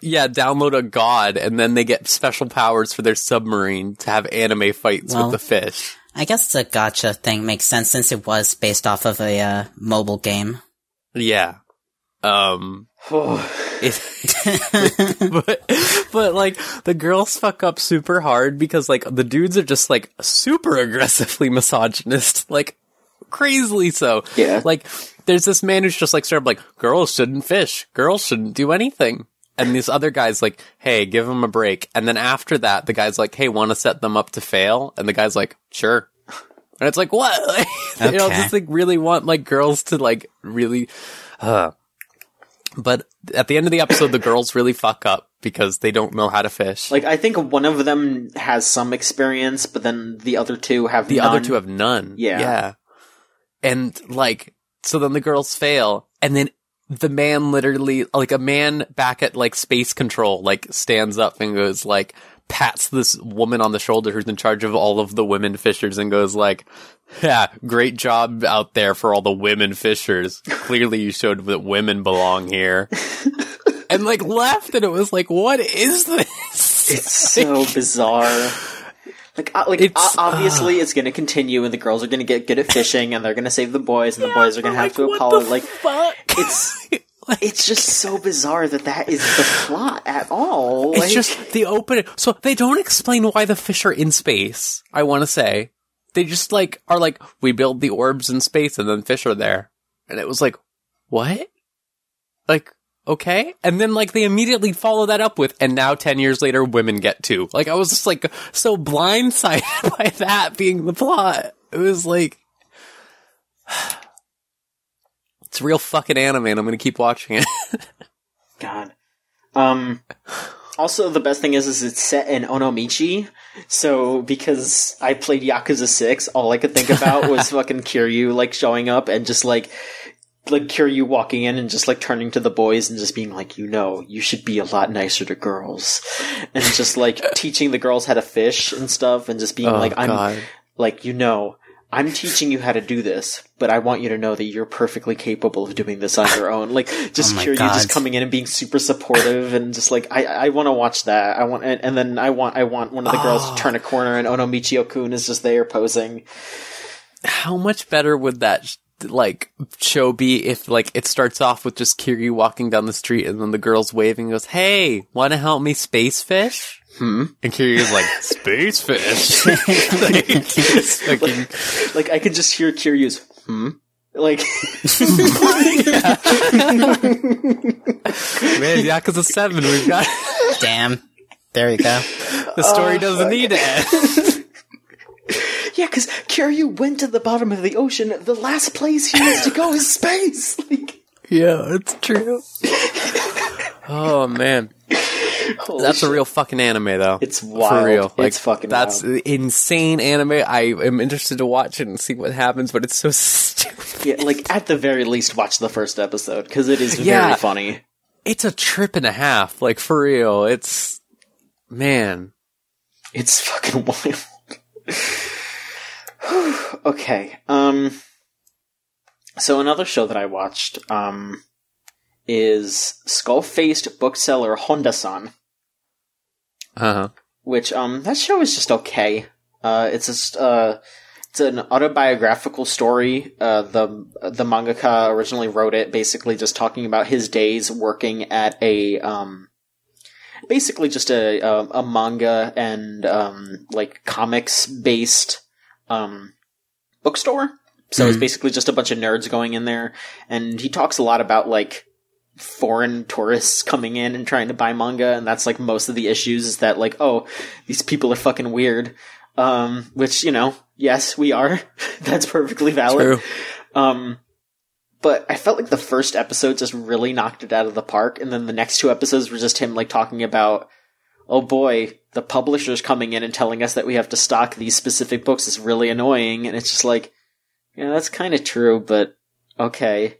yeah, download a god, and then they get special powers for their submarine to have anime fights Well- with the fish. I guess the gotcha thing makes sense since it was based off of a uh, mobile game. Yeah. Um. It, but but like the girls fuck up super hard because like the dudes are just like super aggressively misogynist, like crazily so. Yeah. Like there's this man who's just like sort of like girls shouldn't fish, girls shouldn't do anything. And this other guy's like, "Hey, give them a break." And then after that, the guy's like, "Hey, want to set them up to fail?" And the guy's like, "Sure." And it's like, "What?" Like, you know, Okay. just like really want like girls to like really uh but at the end of the episode, the girls really fuck up because they don't know how to fish. Like I think one of them has some experience, but then the other two have the none. other two have none. Yeah. Yeah. And like, so then the girls fail, and then the man literally, like a man back at like space control, like stands up and goes like, pats this woman on the shoulder who's in charge of all of the women fishers and goes like, yeah, great job out there for all the women fishers. Clearly you showed that women belong here. and like left and it was like, what is this? It's so bizarre. Like, uh, like It's- obviously it's going to continue, and the girls are going to get good at fishing, and they're going to save the boys, and the boys are going to have to what apologize. Like, fuck? it's it's just so bizarre that that is the plot at all. It's Like, just the open. So they don't explain why the fish are in space. I want to say they just like are like we build the orbs in space and then fish are there, and it was like what? Like okay, and then like they immediately follow that up with and now ten years later women get to. Like I was just like so blindsided by that being the plot. It was like. It's real fucking anime, and I'm gonna keep watching it. God. Um, Also, the best thing is, is it's set in Onomichi. So, because I played Yakuza 6, all I could think about was fucking Kiryu, like, showing up and just, like, like Kiryu walking in and just, like, turning to the boys and just being like, you know, you should be a lot nicer to girls. And just, like, teaching the girls how to fish and stuff and just being Oh, like, I'm, God. like, you know, I'm teaching you how to do this, but I want you to know that you're perfectly capable of doing this on your own. Like, oh just Oh my Kiryu just coming in and being super supportive and just like, I, I want to watch that. I want, and, and then I want, I want one of the girls Oh. to turn a corner and Onomichi Okun is just there posing. How much better would that like show be if like it starts off with just Kiryu walking down the street and then the girl's waving and goes, "Hey, want to help me space fish?" Hmm. And Kiryu's like, "Space fish." like, fucking- Like, I could just hear Kiryu's, hmm? Like, yeah. man, Yakuza Seven, we've got Damn. There you go. the story doesn't need to end. yeah, cause Kiryu went to the bottom of the ocean. The last place he wants to go is space. Like, yeah, it's true. oh man. Holy That's a real fucking anime, though. It's For real. Like, It's fucking That's wild. insane anime. I am interested to watch it and see what happens, but it's so stupid. Yeah, like at the very least, watch the first episode because it is Yeah. very funny. It's a trip and a half. Like for real. It's man. It's fucking wild. okay. Um. So another show that I watched um is skull-faced bookseller Honda-san, Uh huh. which um that show is just okay. Uh, it's just uh. It's an autobiographical story. Uh, the the mangaka originally wrote it, basically just talking about his days working at a um, basically just a a, a manga and um, like comics based um, bookstore. So it's basically just a bunch of nerds going in there, and he talks a lot about like foreign tourists coming in and trying to buy manga, and that's like most of the issues is that like oh these people are fucking weird. Um, which you know, yes, we are. that's perfectly valid. True. Um, but I felt like the first episode just really knocked it out of the park, and then the next two episodes were just him like talking about, oh boy, the publisher's coming in and telling us that we have to stock these specific books is really annoying, and it's just like, yeah, that's kind of true, but okay,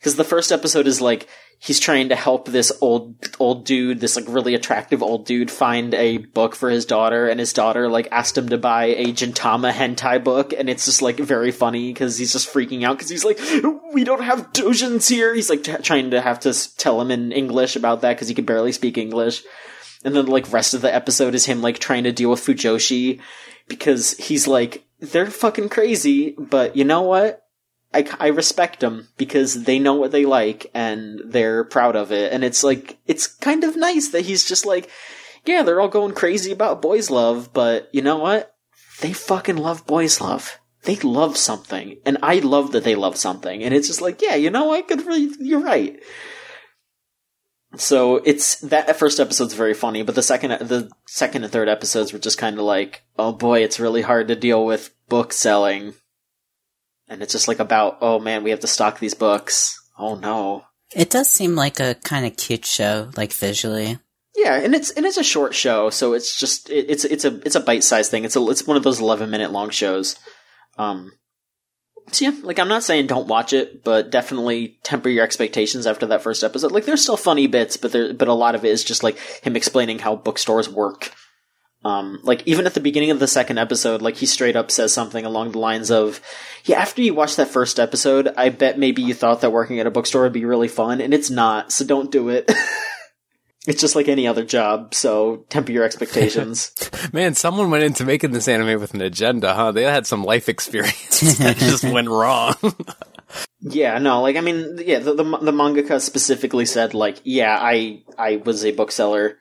because the first episode is like he's trying to help this old old dude, this like really attractive old dude, find a book for his daughter, and his daughter like asked him to buy a Gintama hentai book, and it's just like very funny because he's just freaking out because he's like, we don't have dojins here. He's like t- trying to have to tell him in English about that because he can barely speak English. And then like rest of the episode is him like trying to deal with Fujoshi because he's like they're fucking crazy, but you know what? I, I respect them because they know what they like and they're proud of it. And it's like, it's kind of nice that he's just like, yeah, they're all going crazy about boys love, but you know what? They fucking love boys love. They love something. And I love that they love something. And it's just like, yeah, you know what? Good for you. You're right. So it's that first episode's very funny, but the second the second and third episodes were just kind of like, oh boy, it's really hard to deal with book selling and it's just like about oh man we have to stock these books. Oh no. It does seem like a kind of cute show, like visually. yeah and it's and it's a short show so it's just it, it's it's a it's a bite-sized thing. It's a it's one of those 11 minute long shows. Um so yeah like i'm not saying don't watch it but definitely temper your expectations after that first episode. Like there's still funny bits but there but a lot of it is just like him explaining how bookstores work um, like even at the beginning of the second episode, like he straight up says something along the lines of, "Yeah, after you watch that first episode, I bet maybe you thought that working at a bookstore would be really fun, and it's not. So don't do it. it's just like any other job. So temper your expectations. Man, someone went into making this anime with an agenda, huh? They had some life experience that just went wrong. yeah, no, like I mean, yeah, the, the the mangaka specifically said like, yeah, I I was a bookseller.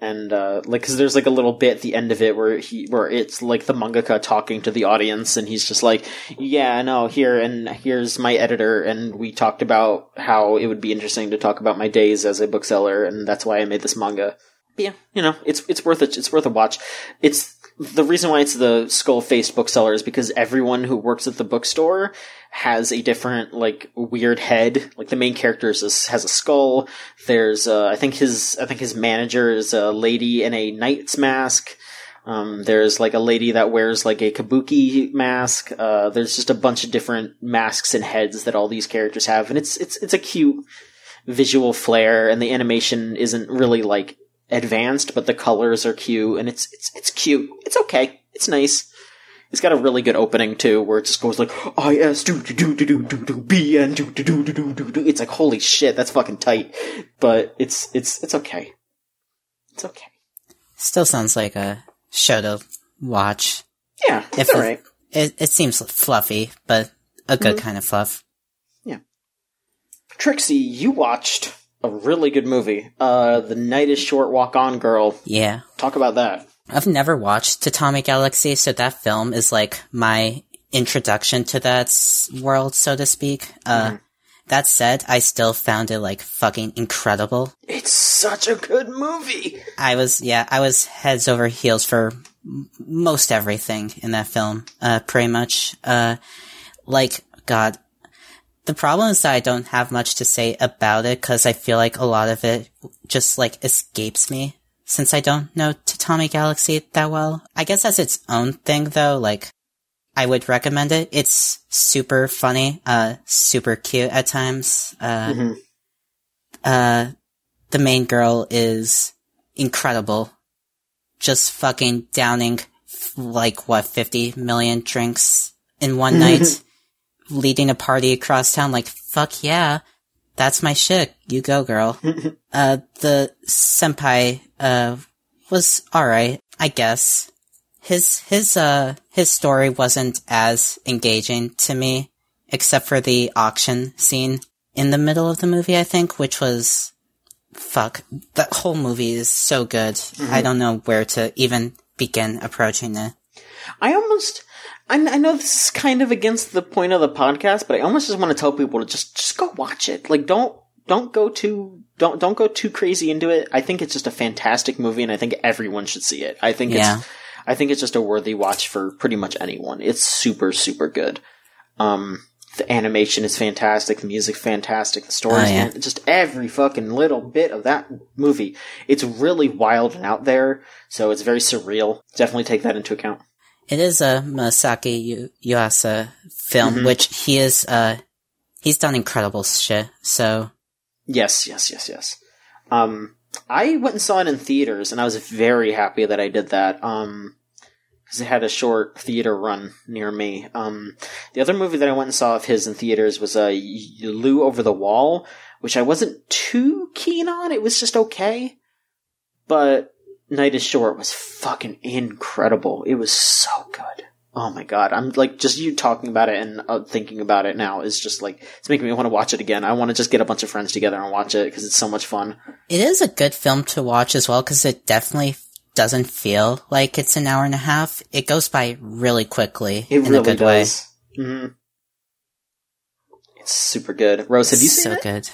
And uh, like, cause there's like a little bit at the end of it where he, where it's like the mangaka talking to the audience, and he's just like, "Yeah, no, here and here's my editor, and we talked about how it would be interesting to talk about my days as a bookseller, and that's why I made this manga." But yeah, you know, it's it's worth it. It's worth a watch. It's the reason why it's the skull faced bookseller is because everyone who works at the bookstore has a different like weird head. Like the main character is a, has a skull. There's uh, I think his I think his manager is a lady in a knight's mask. Um, there's like a lady that wears like a kabuki mask. Uh, there's just a bunch of different masks and heads that all these characters have, and it's it's it's a cute visual flair, and the animation isn't really like advanced, but the colors are cute, and it's it's it's cute. It's okay. It's nice. It's got a really good opening too, where it just goes like I S do do do do do do do B N do do do do do do do. It's like holy shit, that's fucking tight. But it's it's it's okay. It's okay. Still sounds like a show to watch. Yeah, it's If alright. It, it seems fluffy, but a good kind of fluff. Yeah. Trixie, you watched a really good movie. Uh, The Night is Short, Walk On Girl. Yeah. Talk about that. I've never watched Atomic Galaxy, so that film is like my introduction to that world, so to speak. Uh, that said, I still found it like fucking incredible. It's such a good movie. I was, yeah, I was heads over heels for m- most everything in that film, uh, pretty much. Uh, like, God, the problem is that I don't have much to say about it because I feel like a lot of it just like escapes me since I don't know Tatami Galaxy that well. I guess that's its own thing though, like, I would recommend it. It's super funny, uh, super cute at times. Uh, Mhm. uh, the main girl is incredible. Just fucking downing f- like what, 50 million drinks in one night, leading a party across town like, fuck yeah. That's my shit. You go, girl. uh, the senpai, uh, was alright, I guess. His, his, uh, his story wasn't as engaging to me, except for the auction scene in the middle of the movie, I think, which was, fuck, that whole movie is so good. I don't know where to even begin approaching it. I almost, I, I know this is kind of against the point of the podcast, but I almost just want to tell people to just, just go watch it. Like, don't, don't go too, don't, don't go too crazy into it. I think it's just a fantastic movie and I think everyone should see it. I think Yeah. it's, I think it's just a worthy watch for pretty much anyone. It's super, super good. Um, the animation is fantastic, the music fantastic, the story Oh, yeah. just every fucking little bit of that movie. It's really wild and out there, so it's very surreal. Definitely take that into account. It is a Masaki Yu- Yuasa film, which he is, uh, he's done incredible shit, so, Yes, yes, yes, yes. Um, I went and saw it in theaters, and I was very happy that I did that. Um, because it had a short theater run near me. Um, the other movie that I went and saw of his in theaters was uh, Lou Over the Wall, which I wasn't too keen on. It was just okay, but Night is Short was fucking incredible. It was so good. Oh my god! I'm like just you talking about it and uh, thinking about it now is just like it's making me want to watch it again. I want to just get a bunch of friends together and watch it because it's so much fun. It is a good film to watch as well because it definitely doesn't feel like it's an hour and a half. It goes by really quickly It in really a good does. hmm It's super good. Rose, have you seen so it? good.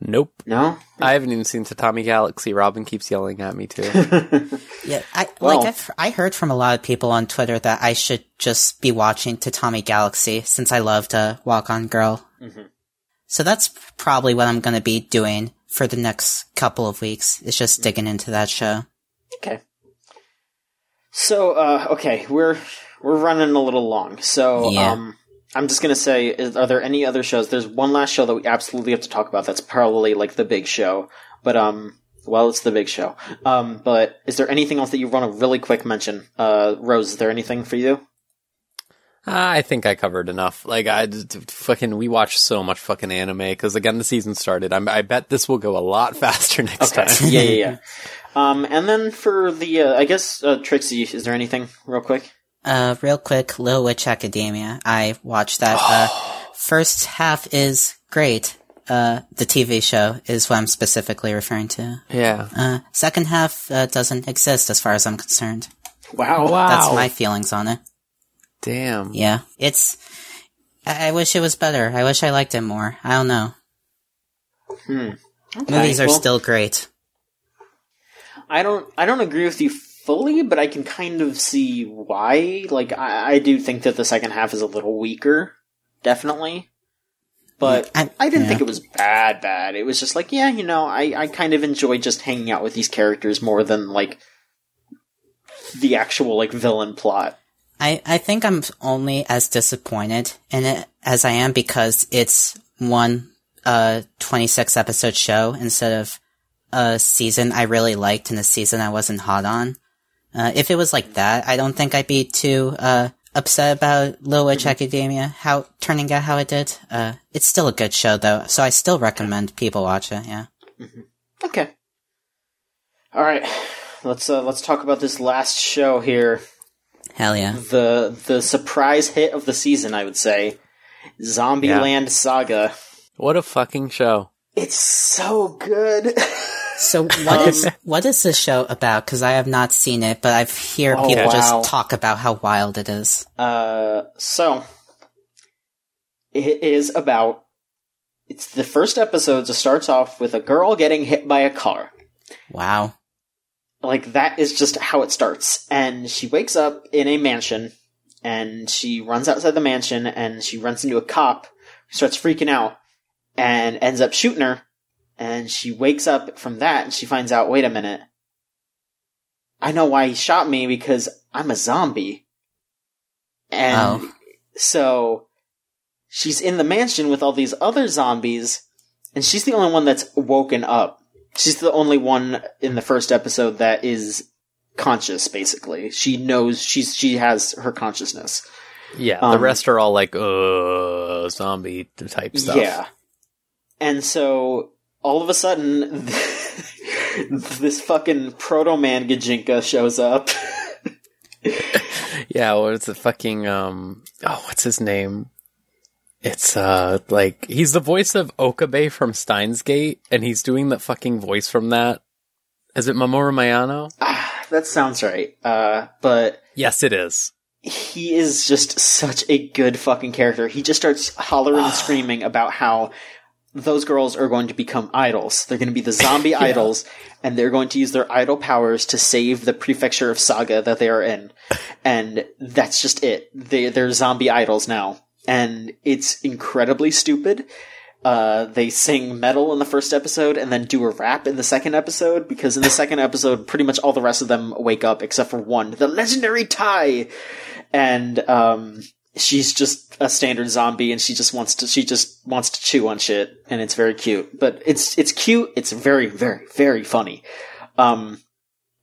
Nope. No. I haven't even seen Tatami Galaxy. Robin keeps yelling at me too. Yeah, I Well- like I've, I heard from a lot of people on Twitter that I should just be watching Tatami Galaxy since I loved uh, Walk On Girl. Mhm. So that's probably what I'm going to be doing for the next couple of weeks. Is just digging into that show. okay. So, uh, okay, we're we're running a little long. So, Yeah. um, I'm just gonna say, is, are there any other shows? There's one last show that we absolutely have to talk about. That's probably like the big show, but um, well, it's the big show. Um, but is there anything else that you want to really quick mention? Uh, Rose, is there anything for you? I think I covered enough. Like I just- fucking, we watch so much fucking anime because again the season started. I'm, I bet this will go a lot faster next Okay. time. yeah, yeah, yeah. Um, and then for the, uh, I guess, uh, Trixie, is there anything real quick? Uh, real quick, Little Witch Academia. I watched that. Uh, first half is great. Uh, the TV show is what I'm specifically referring to. Yeah. Uh, second half uh, doesn't exist as far as I'm concerned. Wow. Wow. That's my feelings on it. Damn. Yeah, it's. I, I wish it was better. I wish I liked it more. I don't know. Hmm. Okay, Movies are well, still great. I don't. I don't agree with you fully, but I can kind of see why. Like, I, I do think that the second half is a little weaker, definitely. But I- I didn't yeah. think it was bad, bad. It was just like, yeah, you know, I, I kind of enjoy just hanging out with these characters more than, like, the actual, like, villain plot. I, I think I'm only as disappointed in it as I am because it's one uh 26 episode show instead of a season I really liked and a season I wasn't hot on. Uh, if it was like that, I don't think I'd be too uh upset about Little Witch Academia how turning out how it did. Uh, it's still a good show though, so I still recommend people watch it. Yeah. Okay. All right. Let's uh, let's talk about this last show here. Hell yeah. The the surprise hit of the season, I would say. Zombieland Saga. What a fucking show. It's so good. So what is what is this show about? Because I have not seen it, but I've hear Oh, people wow. just talk about how wild it is. Uh, so it is about. It's the first episode. Just starts off with a girl getting hit by a car. Wow. Like that is just how it starts. And she wakes up in a mansion, and she runs outside the mansion, and she runs into a cop who starts freaking out, and ends up shooting her. And she wakes up from that, and she finds out. Wait a minute. I know why he shot me because I'm a zombie. And Oh. so she's in the mansion with all these other zombies, and she's the only one that's woken up. She's the only one in the first episode that is conscious, basically. She knows she's she has her consciousness. Yeah, the Um, rest are all like, uh, zombie type stuff. Yeah. And so all of a sudden this fucking proto man Gajinka shows up. Yeah, what is the fucking, um, oh, what's his name? It's, uh, like, he's the voice of Okabe from Steins Gate, and he's doing the fucking voice from that. Is it Mamoru Mayano? ah, that sounds right. Uh but Yes, it is. he is just such a good fucking character. He just starts hollering and screaming about how those girls are going to become idols. They're going to be the zombie idols, and they're going to use their idol powers to save the prefecture of Saga that they are in. And that's just it. They, they're zombie idols now. And it's incredibly stupid. Uh, they sing metal in the first episode and then do a rap in the second episode because in the second episode, pretty much all the rest of them wake up except for one, the legendary Tai. And, um, she's just a standard zombie and she just wants to, she just wants to chew on shit and it's very cute. But it's, it's cute. It's very, very, very funny. Um,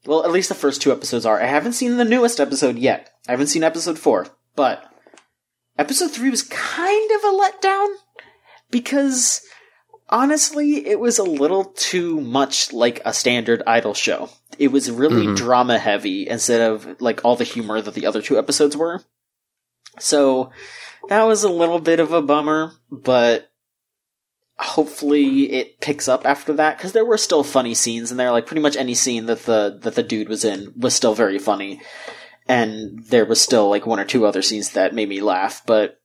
well, at least the first two episodes are. I haven't seen the newest episode yet. I haven't seen episode four, but episode three was kind of a letdown because honestly, it was a little too much like a standard idol show. It was really drama heavy instead of like all the humor that the other two episodes were. So that was a little bit of a bummer, but hopefully it picks up after that because there were still funny scenes in there. Like pretty much any scene that the that the dude was in was still very funny, and there was still like one or two other scenes that made me laugh. But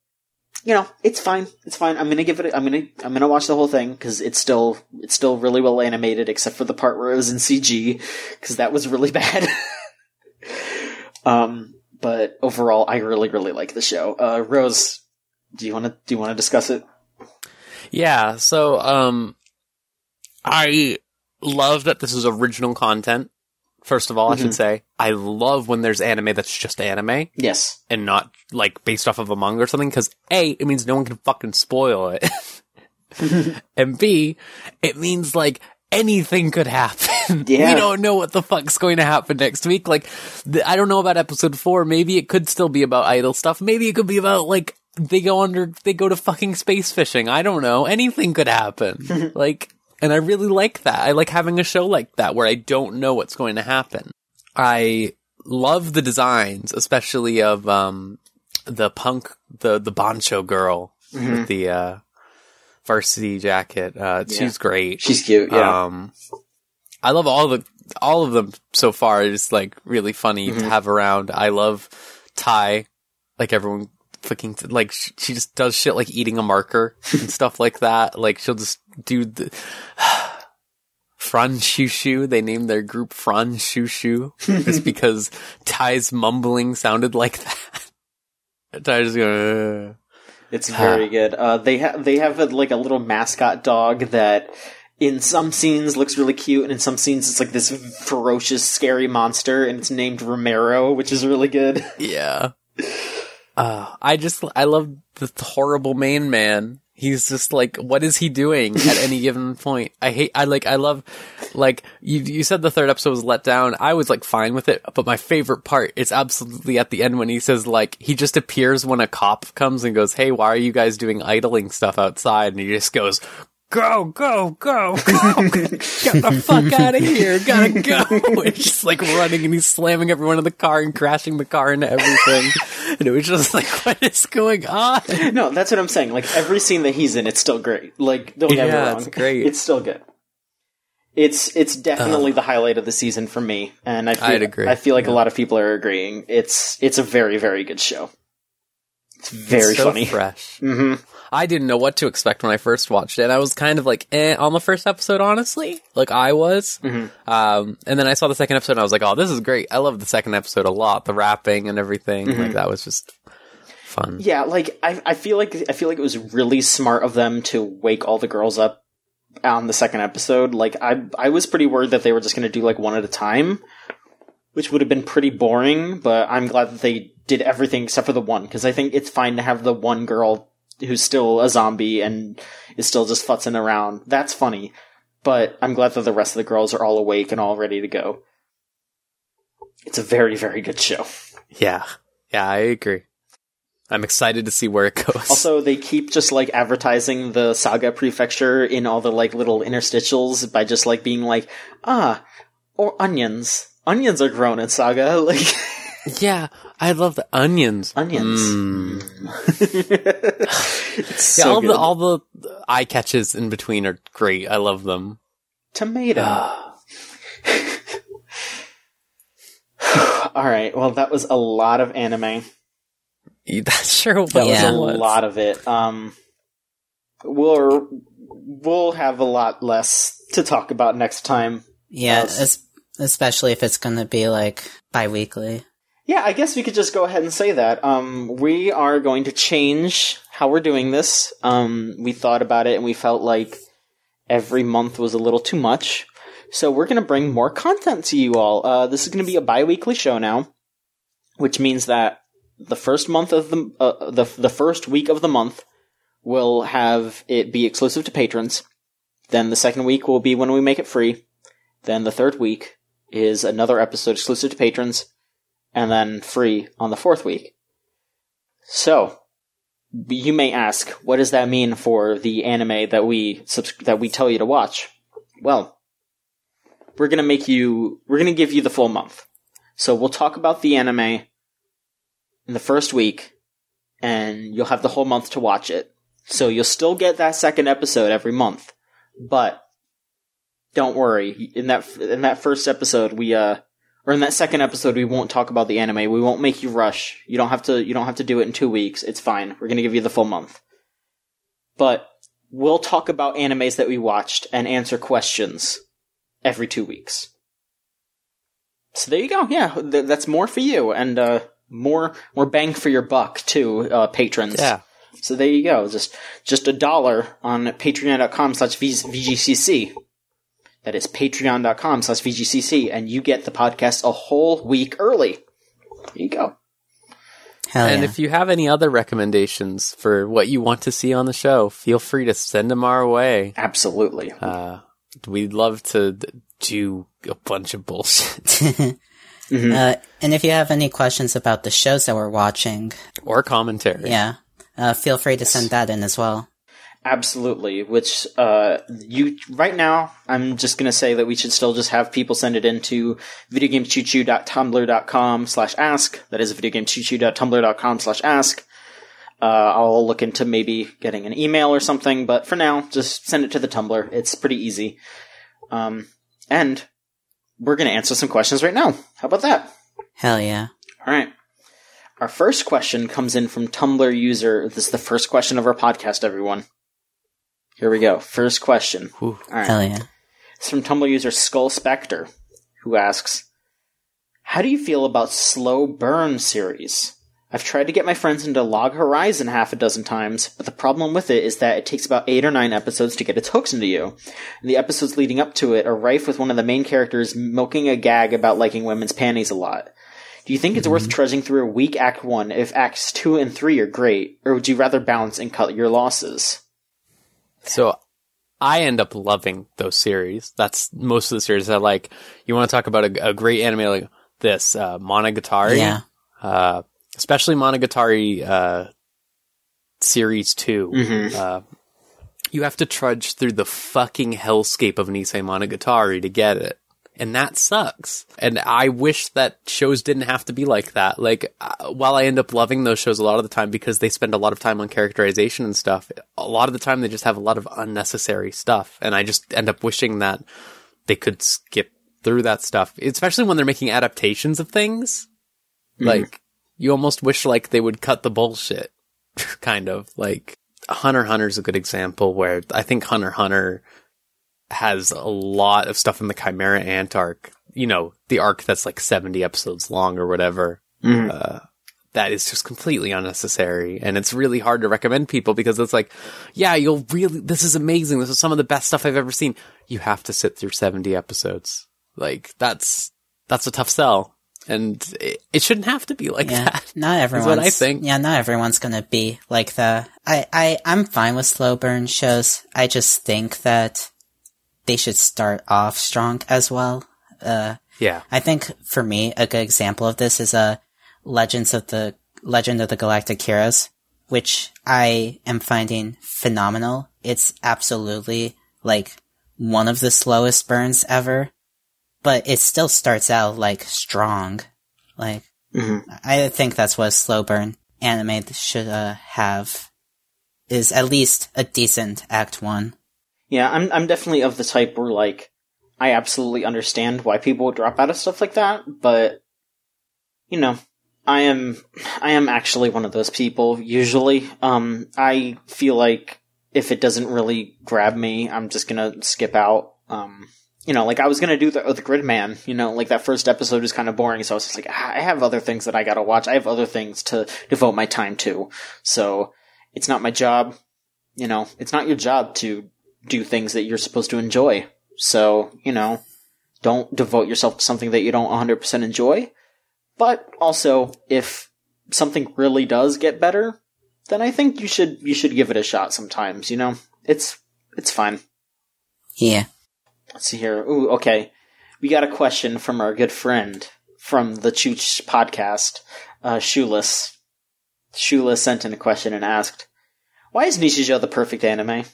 you know, it's fine. It's fine. I'm gonna give it. A, I'm gonna. I'm gonna watch the whole thing because it's still. It's still really well animated, except for the part where it was in CG, because that was really bad. um, but overall, I really, really like the show. Uh, Rose, do you want to? Do you want to discuss it? Yeah, so, um, I love that this is original content. First of all, I should say, I love when there's anime that's just anime Yes. and not like based off of a manga or something because A, it means no one can fucking spoil it. and B, it means like anything could happen. Yeah. we don't know what the fuck's going to happen next week. Like, the, I don't know about episode four. Maybe it could still be about idol stuff. Maybe it could be about like they go under, they go to fucking space fishing. I don't know. Anything could happen. like, and I really like that. I like having a show like that where I don't know what's going to happen. I love the designs, especially of um the punk the the Boncho girl with the uh varsity jacket. Uh Yeah. she's great. She's cute. Yeah. Um I love all the all of them so far. It's like really funny Mm-hmm. to have around. I love Ty. Like everyone fucking like sh- she just does shit like eating a marker and stuff like that. Like she'll just do the Fran Shushu. They named their group Fran Shushu it's because Ty's mumbling sounded like that. Ty just going. It's very good. Uh, they have they have a, like a little mascot dog that in some scenes looks really cute, and in some scenes it's like this ferocious, scary monster, and it's named Romero, which is really good. yeah. Uh, I just, I love the horrible main man. He's just like, what is he doing at any given point? I hate, I like, I love, like, you, you said the third episode was let down. I was like fine with it, but my favorite part is absolutely at the end when he says like, he just appears when a cop comes and goes, hey, why are you guys doing idling stuff outside? And he just goes, go, go, go, go, get the fuck out of here, gotta go. It's just like running and he's slamming everyone in the car and crashing the car into everything. and it was just like, what is going on? no, that's what I'm saying. Like every scene that he's in, it's still great. Like don't get me wrong, it's great. It's still good. It's it's definitely the highlight of the season for me, and I feel, I'd agree. I feel like a lot of people are agreeing. It's it's a very very good show. It's very It's so funny. fresh. hmm I didn't know what to expect when I first watched it. And I was kind of like, eh, on the first episode, honestly. Like I was. Mm-hmm. Um, and then I saw the second episode and I was like, oh, this is great. I love the second episode a lot. The rapping and everything. Mm-hmm. Like that was just fun. Yeah, like I, I feel like I feel like it was really smart of them to wake all the girls up on the second episode. Like I I was pretty worried that they were just going to do like one at a time, which would have been pretty boring. But I'm glad that they did everything except for the one because I think it's fine to have the one girl who's still a zombie and is still just futzing around. That's funny, but I'm glad that the rest of the girls are all awake and all ready to go. It's a very very good show. Yeah. Yeah, I agree. I'm excited to see where it goes. Also, they keep just like advertising the Saga Prefecture in all the like little interstitials by just like being like, ah, or onions. Onions are grown in Saga. Like yeah, I love the onions. onions. Mm. it's Yeah, so all good. the all the eye catches in between are great. I love them. Tomato. all right. Well, that was a lot of anime. That sure was That Yeah. was a lot of it. Um, we'll we'll have a lot less to talk about next time. Yeah, Yes. es- especially if it's gonna be like bi-weekly. Yeah, I guess we could just go ahead and say that. Um, we are going to change how we're doing this. Um, we thought about it and we felt like every month was a little too much. So we're going to bring more content to you all. Uh, this is going to be a bi-weekly show now, which means that the first month of the, uh, the, the first week of the month will have it be exclusive to patrons. Then the second week will be when we make it free. Then the third week is another episode exclusive to patrons and then free on the fourth week. So, you may ask, what does that mean for the anime that we subs- that we tell you to watch? Well, we're gonna make you, we're gonna give you the full month. So we'll talk about the anime in the first week, and you'll have the whole month to watch it. So you'll still get that second episode every month, but don't worry. In that in that first episode, we uh or in that second episode we won't talk about the anime. We won't make you rush. You don't have to you don't have to do it in two weeks. It's fine. We're going to give you the full month. But we'll talk about animes that we watched and answer questions every two weeks. So there you go. Yeah th- that's more for you and uh more more bang for your buck too uh patrons. Yeah. so there you go. Just just a dollar on patreon.com slash vgcc that is patreon.com slash VGCC, and you get the podcast a whole week early. There you go. Hell and yeah. if you have any other recommendations for what you want to see on the show, feel free to send them our way. Absolutely. Uh, we'd love to do a bunch of bullshit Mm-hmm. uh, and if you have any questions about the shows that we're watching, or commentary. yeah, uh, feel free to send that in as well. Absolutely. Which, uh, you, right now, I'm just gonna say that we should still just have people send it into videogamechoochoo.tumblr.com slash ask. That is videogamechoochoo.tumblr.com slash ask. Uh, I'll look into maybe getting an email or something, but for now, just send it to the Tumblr. It's pretty easy. Um, and we're gonna answer some questions right now. How about that? Hell yeah. All right. Our first question comes in from Tumblr user. This is the first question of our podcast, everyone. Here we go. First question. Whew. All right. Hell yeah. It's from Tumblr user Skull Spectre, who asks, How do you feel about slow burn series? I've tried to get my friends into Log Horizon half a dozen times, but the problem with it is that it takes about eight or nine episodes to get its hooks into you. And the episodes leading up to it are rife with one of the main characters milking a gag about liking women's panties a lot. Do you think it's worth mm-hmm. trudging through a weak Act 1 if Acts 2 and 3 are great, or would you rather balance and cut your losses? So I end up loving those series. That's most of the series I like. You want to talk about a, a great anime like this, uh, Monogatari? Yeah. Uh, especially Monogatari, uh, series 2 Uh, you have to trudge through the fucking hellscape of Nisei Monogatari to get it. And that sucks. And I wish that shows didn't have to be like that. Like, uh, while I end up loving those shows a lot of the time because they spend a lot of time on characterization and stuff, a lot of the time they just have a lot of unnecessary stuff. And I just end up wishing that they could skip through that stuff, especially when they're making adaptations of things. Like, you almost wish like they would cut the bullshit. kind of. Like, Hunter x Hunter's a good example where I think Hunter Hunter has a lot of stuff in the Chimera Ant arc. You know, the arc that's like 70 episodes long or whatever. Uh, that is just completely unnecessary. And it's really hard to recommend people because it's like, yeah, you'll really, this is amazing. This is some of the best stuff I've ever seen. You have to sit through 70 episodes. Like, that's, that's a tough sell. And it, it shouldn't have to be like Yeah, that. not everyone's. what I think. Yeah, not everyone's gonna be like that. I, I, I'm fine with slow burn shows. I just think that they should start off strong as well. Uh, Yeah. I think for me, a good example of this is uh, Legends of the Legend of the Galactic Heroes, which I am finding phenomenal. It's absolutely like one of the slowest burns ever, but it still starts out like strong. Like I think that's what a slow burn anime should uh, have is at least a decent act one. Yeah, I'm I'm definitely of the type where like I absolutely understand why people would drop out of stuff like that, but you know, I am I am actually one of those people usually. Um I feel like if it doesn't really grab me, I'm just going to skip out. Um you know, like I was gonna do the the Gridman. You know, like that first episode is kind of boring, so I was just like, ah, I have other things that I gotta watch. I have other things to devote my time to. So it's not my job. You know, it's not your job to do things that you're supposed to enjoy. So you know, don't devote yourself to something that you don't 100% enjoy. But also, if something really does get better, then I think you should you should give it a shot. Sometimes, you know, it's it's fine. Yeah. Let's see here. Ooh, okay. We got a question from our good friend from the Chooch podcast, uh, Shoeless. Shoeless sent in a question and asked, "Why is Nishijo the perfect anime?"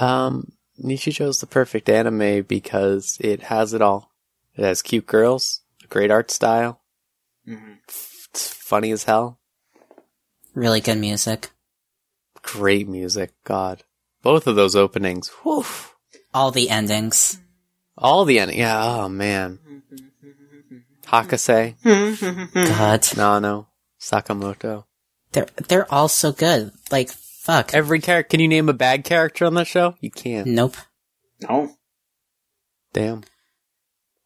Um, Nishijo's the perfect anime because it has it all. It has cute girls, a great art style. It's funny as hell. Really good music. Great music. God. Both of those openings. Whew. All the endings. All the end. Yeah. Oh man. Hakase, God. Nano, Sakamoto. They're, they're all so good. Like, fuck. Every character. Can you name a bad character on that show? You can't. Nope. No, Damn.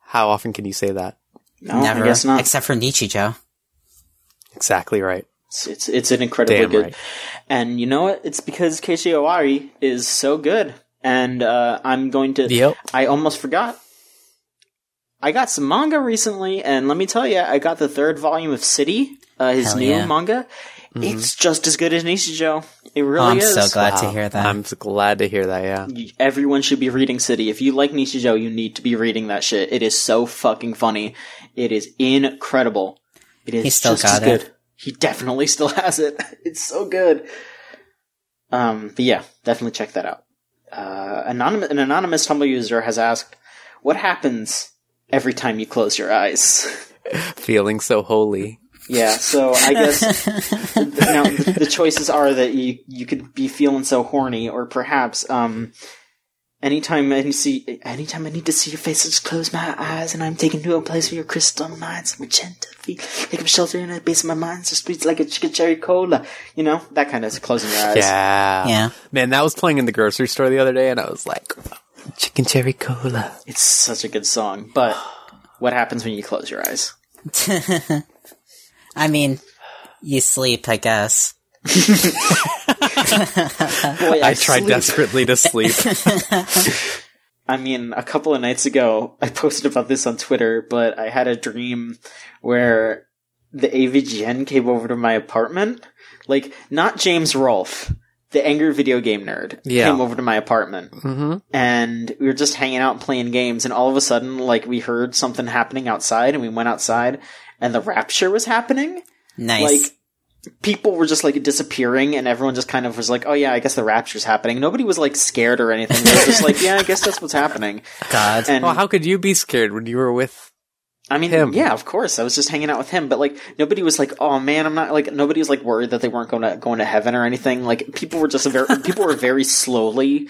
How often can you say that? no, Never. I guess not. Except for Nichijou. Exactly right. It's it's, it's an incredibly Damn good, right. and you know what? It's because Keiichi Owari is so good, and uh, I'm going to. Yep. I almost forgot. I got some manga recently, and let me tell you, I got the third volume of City, uh, his Hell new yeah. manga. It's just as good as Nishijo. It really Oh, I'm is. so glad to hear that. I'm s- glad to hear that. Yeah. Everyone should be reading City. If you like Nishijo, you need to be reading that shit. It is so fucking funny. It is incredible. It is He still just as got it. good. He definitely still has it. It's so good. Um, but yeah, definitely check that out. Uh, anonymous, an anonymous Tumblr user has asked, "What happens every time you close your eyes?" Feeling so holy. Yeah, so I guess now the, the choices are that you you could be feeling so horny, or perhaps um, Anytime I see, anytime I need to see your face, I just close my eyes, and I'm taken to a place where your crystal minds magenta feet take up shelter in the base of my mind, so sweet like a chicken cherry cola. You know that kind of closing your eyes. Yeah. Yeah. Man, that was playing in the grocery store the other day, and I was like, chicken cherry cola. It's such a good song, but what happens when you close your eyes? I mean, you sleep, I guess. Boy, I tried sleep. desperately to sleep. I mean, a couple of nights ago, I posted about this on Twitter, but I had a dream where the AVGN came over to my apartment. Like, not James Rolfe, the angry video game nerd, Yeah. came over to my apartment. hmm And we were just hanging out playing games, and all of a sudden, like, we heard something happening outside, and we went outside, and the rapture was happening. Nice. Like, people were just like disappearing and everyone just kind of was like, oh yeah, I guess the rapture's happening. Nobody was like scared or anything. They were just like, yeah, I guess that's what's happening. God. And Well, how could you be scared when you were with? I mean, him? yeah, of course. I was just hanging out with him, but like nobody was like, oh man, I'm not like nobody was like worried that they weren't going to going to heaven or anything. Like people were just very people were very slowly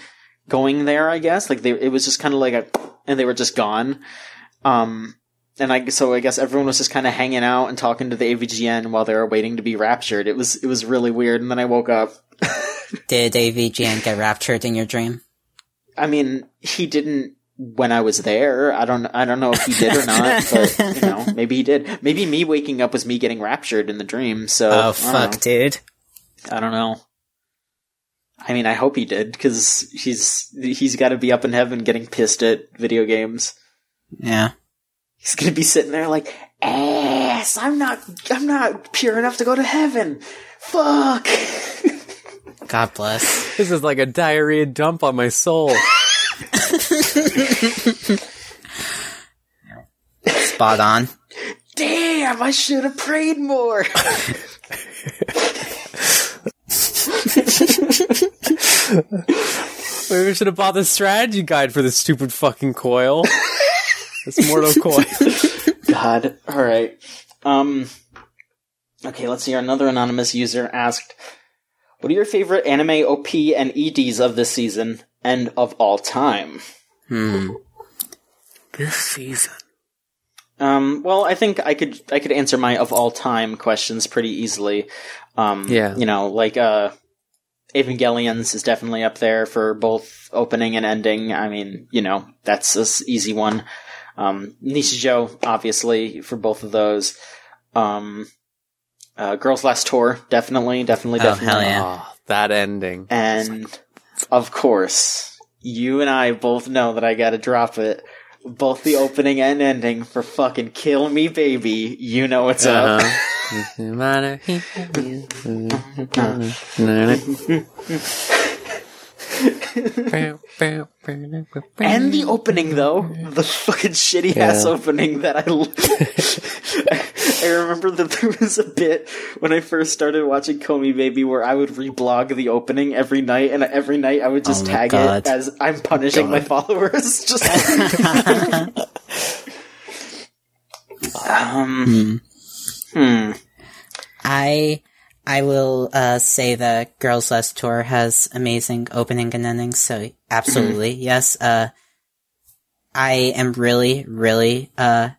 going there. I guess like they it was just kind of like a and they were just gone. Um. And I so I guess everyone was just kind of hanging out and talking to the AVGN while they were waiting to be raptured. It was it was really weird. And then I woke up Did AVGN get raptured in your dream? I mean, he didn't when I was there. I don't I don't know if he did or not, but you know, maybe he did. Maybe me waking up was me getting raptured in the dream. So oh, I Oh, fuck, know. dude. I don't know. I mean, I hope he did because he's he's got to be up in heaven getting pissed at video games. Yeah. He's gonna be sitting there like, ass. I'm not. I'm not pure enough to go to heaven. Fuck. God bless. This is like a diarrhea dump on my soul. Spot on. Damn. I should have prayed more. Maybe we should have bought the strategy guide for this stupid fucking coil. This Mortal coil. God. All right. Um. Okay, let's see. Another anonymous user asked, "What are your favorite anime OP and EDs of this season and of all time?" Hmm. this season. Um. Well, I think I could I could answer my of all time questions pretty easily. Um. Yeah. You know, like uh, Evangelions is definitely up there for both opening and ending. I mean, you know, that's an easy one. Um, Nichijou, obviously, for both of those. Um, uh, Girls Last Tour, definitely, definitely, Oh, definitely. hell yeah. Oh, that ending. And of course, you and I both know that I gotta drop it. Both the opening and ending for fucking Kill Me Baby. You know what's up. And the opening though, the fucking shitty ass opening that I, I remember that there was a bit when I first started watching Kill Me Baby where I would reblog the opening every night, and every night I would just Oh tag God. it as I'm punishing my followers. Just um, hmm. I I will uh, say that Girls Last Tour has amazing opening and ending, so absolutely yes. Uh, I am really, really uh,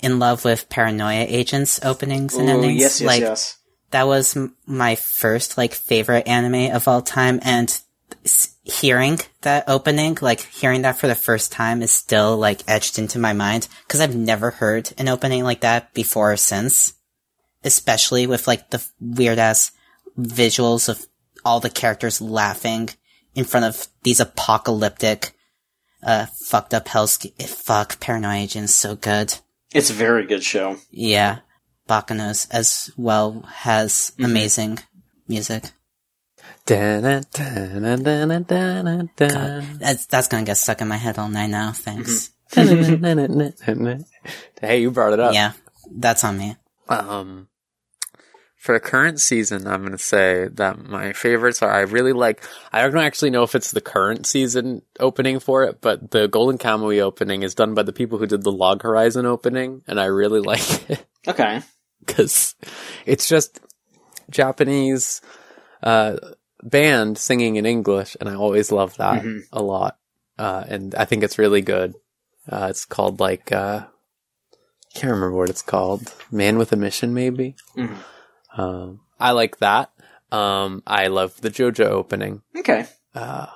in love with Paranoia Agents openings and Ooh, endings. yes, yes, like yes. that was m- my first like favorite anime of all time, and s- hearing that opening, like hearing that for the first time, is still like etched into my mind because I've never heard an opening like that before or since. Especially with like the weird ass visuals of all the characters laughing in front of these apocalyptic, uh, fucked up hell's fuck paranoia agents. So good. It's a very good show. Yeah. Baccano's as well has Mm-hmm. amazing music. That's, that's gonna get stuck in my head all night now. Thanks. hey, you brought it up. Yeah. That's on me. Um, for the current season, I'm going to say that my favorites are I really like. I don't actually know if it's the current season opening for it, but the Golden Kamui opening is done by the people who did the Log Horizon opening, and I really like it Okay. because it's just Japanese uh, band singing in English, and I always love that a lot. uh, and I think it's really good. Uh, it's called like uh, can't remember what it's called. Man with a Mission, maybe. Um, I like that. Um, I love the JoJo opening, Okay. Uh,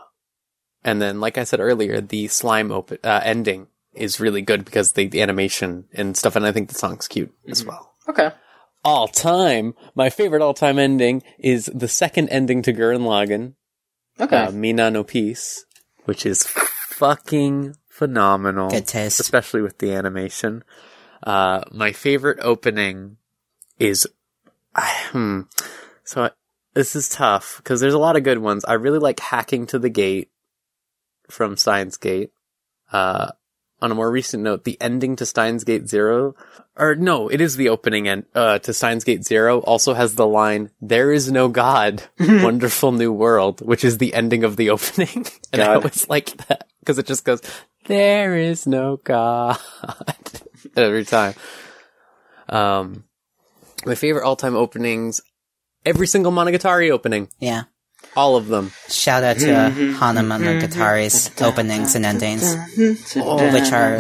and then, like I said earlier, the slime open uh, ending is really good because the, the animation and stuff, and I think the song's cute as well. Okay. All time, my favorite all time ending is the second ending to Gurren Lagann. Okay. uh, Minna no Peace, which is fucking phenomenal. Good taste. Especially with the animation. Uh, my favorite opening is, I, hmm, so I- this is tough because there's a lot of good ones. I really like Hacking to the Gate from Steins Gate. Uh, on a more recent note, the ending to Steins Gate Zero, or no, it is the opening end uh, to Steins Gate Zero also has the line "There is no God, wonderful new world," which is the ending of the opening, and I God. always like that because it just goes "There is no God" every time. Um, my favorite all-time openings, every single Monogatari opening, Yeah. all of them. Shout out to uh, Hana Monogatari's openings and endings, which are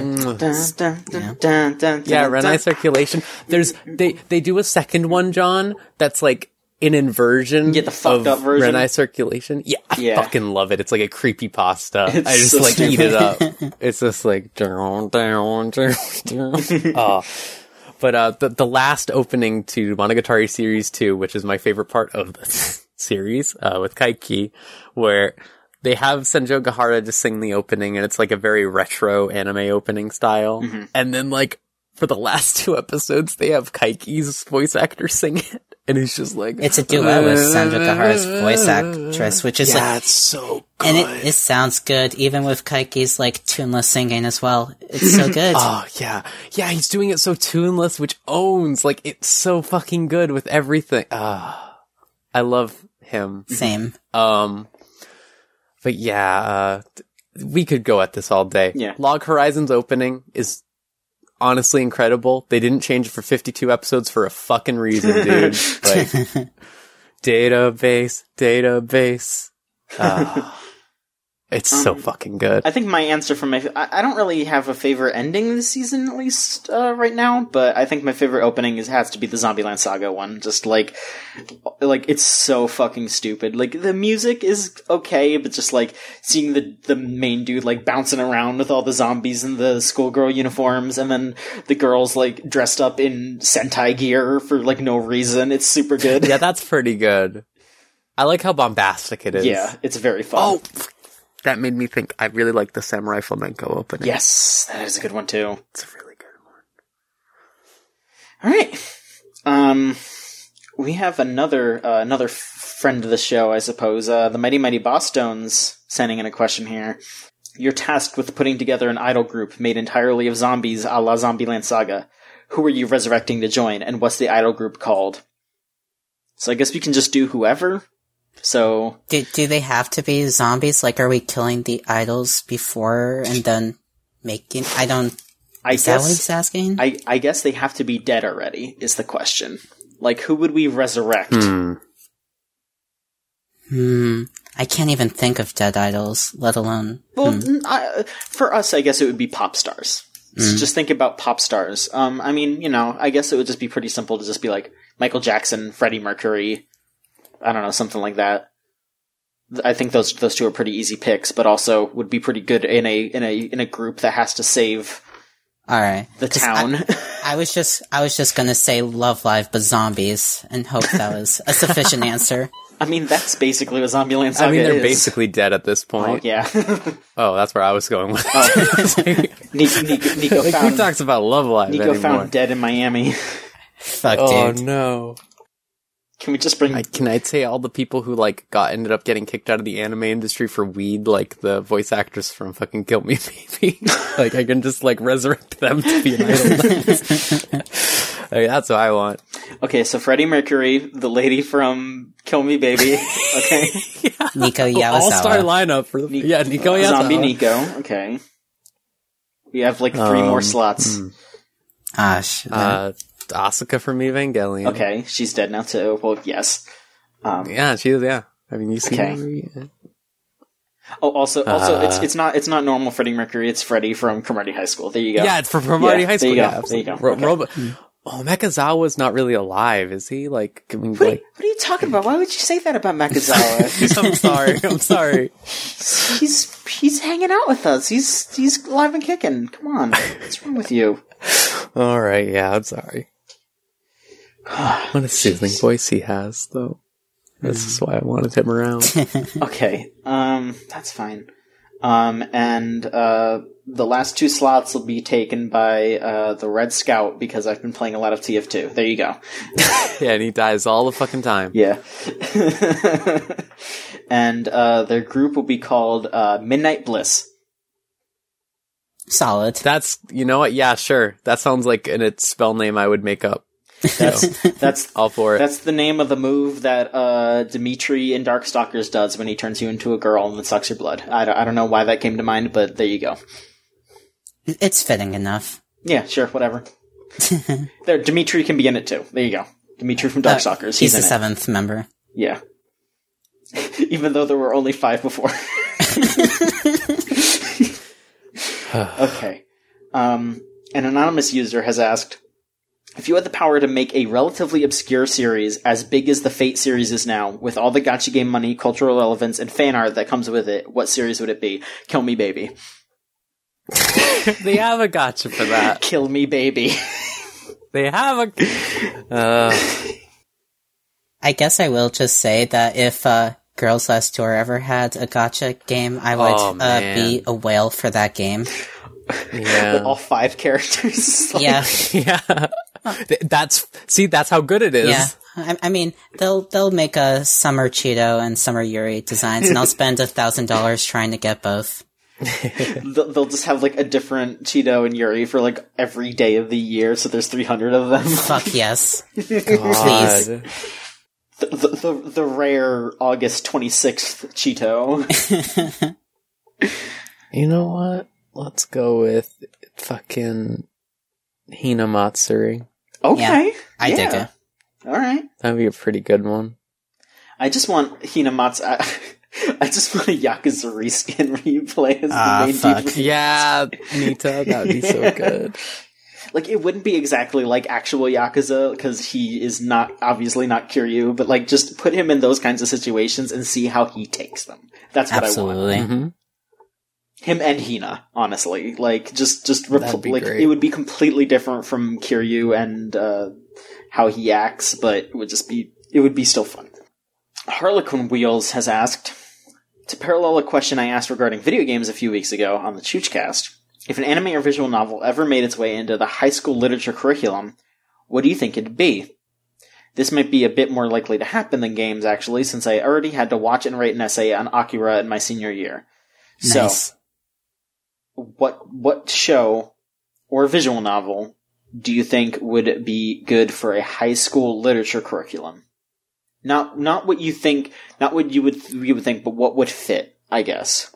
Yeah, Renai circulation. There's they they do a second one, John. That's like an inversion. Yeah, the fucked of up version. Renai circulation. Yeah, I Yeah. fucking love it. It's like a creepy pasta. It's I just so like eat it up. It's just like down, down, down, down. oh. But uh, the the last opening to Monogatari series two, which is my favorite part of the series, uh, with Kaiki, where they have Senjougahara just sing the opening, and it's like a very retro anime opening style. Mm-hmm. And then like for the last two episodes, they have Kaiki's voice actor sing it, and he's just like it's a duet with Senjougahara's voice actress, which is yeah, like, it's so good. and it, it sounds good even with Kaiki's like tuneless singing as well. It's so good. Oh yeah, yeah. He's doing it so tuneless, which owns like it's so fucking good with everything. Ah, I love him. Same. Um, but yeah, uh, we could go at this all day. Yeah. Log Horizons opening is honestly incredible. They didn't change it for 52 episodes for a fucking reason, dude. like, database, database. Ah, it's so fucking good. I think my answer for my I, I don't really have a favorite ending this season at least uh, right now, but I think my favorite opening is has to be the Zombieland Saga one. Just like like it's so fucking stupid. Like the music is okay, but just like seeing the the main dude like bouncing around with all the zombies in the schoolgirl uniforms, and then the girls like dressed up in Sentai gear for like no reason. It's super good. yeah, that's pretty good. I like how bombastic it is. yeah, it's very fun. Oh, that made me think. I really like the Samurai Flamenco opening. yes, that is a good one too. It's a really good one. All right. Um, we have another uh, another friend of the show, I suppose. Uh, the Mighty Mighty Bosstones sending in a question here. You're tasked with putting together an idol group made entirely of zombies, a la Zombieland Saga. Who are you resurrecting to join, and what's the idol group called? So I guess we can just do whoever. So Do, do they have to be zombies? Like, are we killing the idols before and then making? I don't. I Is that what guess he's asking? I, I guess they have to be dead already. Is the question? Like, who would we resurrect? Hmm. Hmm. I can't even think of dead idols, let alone. Well, n- I, for us, I guess it would be pop stars. S- Just think about pop stars. Um, I mean, you know, I guess it would just be pretty simple to just be like Michael Jackson, Freddie Mercury. I don't know, something like that. I think those those two are pretty easy picks, but also would be pretty good in a in a in a group that has to save All right, the town. I, I was just, I was just gonna say Love Live, but zombies, and hope that was a sufficient answer. I mean, that's basically what Zombieland Saga I mean, they're is. basically dead at this point. Oh, point. yeah. Oh, that's where I was going with. Oh. Nico, Nico, Nico like, who talks about Love Live Nico anymore? found dead in Miami. Fuck, oh dude. no! Can we just bring? I, can I say all the people who like got ended up getting kicked out of the anime industry for weed, like the voice actress from fucking Kill Me Baby? like I can just like resurrect them to be an idol. like, that's what I want. Okay, so Freddie Mercury, the lady from Kill Me Baby. Okay, yeah. Nico All star Yazawa. lineup for the yeah Nico Yazawa. Zombie Nico. Okay, we have like three more Um, slots. Ah, shit. Uh, Asuka from Evangelion. Okay, she's dead now too. Well, yes. Um, Yeah, she is. Yeah. I mean, you see. Okay. her, yeah. Oh, also, also, it's Uh. it's not it's not normal Freddie Mercury. It's Freddie from Cromartie High School. There you go. Yeah, it's from Cromartie Yeah, High there School. you Yeah, go, there you go. Ro- Okay. Robo- oh, not really alive, is he? Like, can we, What, are you- like, what are you talking about? Why would you say that about Mechazawa? I'm sorry. I'm sorry. he's he's hanging out with us. He's he's alive and kicking. Come on, what's wrong with you? All right. Yeah, I'm sorry. What a soothing voice he has, though. This is why I wanted him around. Okay, um, that's fine. Um, and uh, the last two slots will be taken by uh, the Red Scout because I've been playing a lot of TF2. There you go. yeah, and he dies all the fucking time. Yeah. and uh, their group will be called uh, Midnight Bliss. Solid. That's you know what? Yeah, sure. That sounds like an its spell name I would make up. That's that's All for it. that's the name of the move that uh, Demitri in Darkstalkers does when he turns you into a girl and then sucks your blood. I don't, I don't know why that came to mind, but there you go. It's fitting enough. Yeah, sure, whatever. there, Demitri can be in it too. There you go. Demitri from Darkstalkers. Uh, he's he's the in it. seventh member. Yeah. Even though there were only five before. okay. Um, an anonymous user has asked if you had the power to make a relatively obscure series as big as the Fate series is now, with all the gacha game money, cultural relevance, and fan art that comes with it, what series would it be? Kill Me Baby. they have a gacha for that. Kill Me Baby. They have a. Uh, I guess I will just say that if uh, Girls Last Tour ever had a gacha game, I would Oh, uh, be a whale for that game. yeah. all five characters. Like, Yeah, yeah. Th- That's see. That's how good it is. yeah. I, I mean, they'll they'll make a Summer Chito and Summer Yuri designs, and I'll spend a thousand dollars trying to get both. They'll they'll just have like a different Chito and Yuri for like every day of the year, so there's 300 of them. Fuck yes. Please. God. the, the, the, the rare August 26th Chito. You know what? Let's go with fucking Hina Matsuri. Okay. I dig it. Alright. That'd be a pretty good one. I just want Hinamatsu. I, I just want a Yakuza reskin where you play as Ah, the main fuck. dude. Yeah, Nitta, that'd be so good. Like, it wouldn't be exactly like actual Yakuza, because he is not, obviously not Kiryu, but like, just put him in those kinds of situations and see how he takes them. That's what I want. Absolutely. hmm him and Hina, honestly. Like just just repl- like great. it would be completely different from Kiryu and uh, how he acts, but it would just be it would be still fun. Harlequin Wheels has asked to parallel a question I asked regarding video games a few weeks ago on the Choochcast. If an anime or visual novel ever made its way into the high school literature curriculum, what do you think it'd be? This might be a bit more likely to happen than games, actually, since I already had to watch and write an essay on Akira in my senior year. So, Nice. What what show or visual novel do you think would be good for a high school literature curriculum? Not not what you think, not what you would you would think, but what would fit. I guess.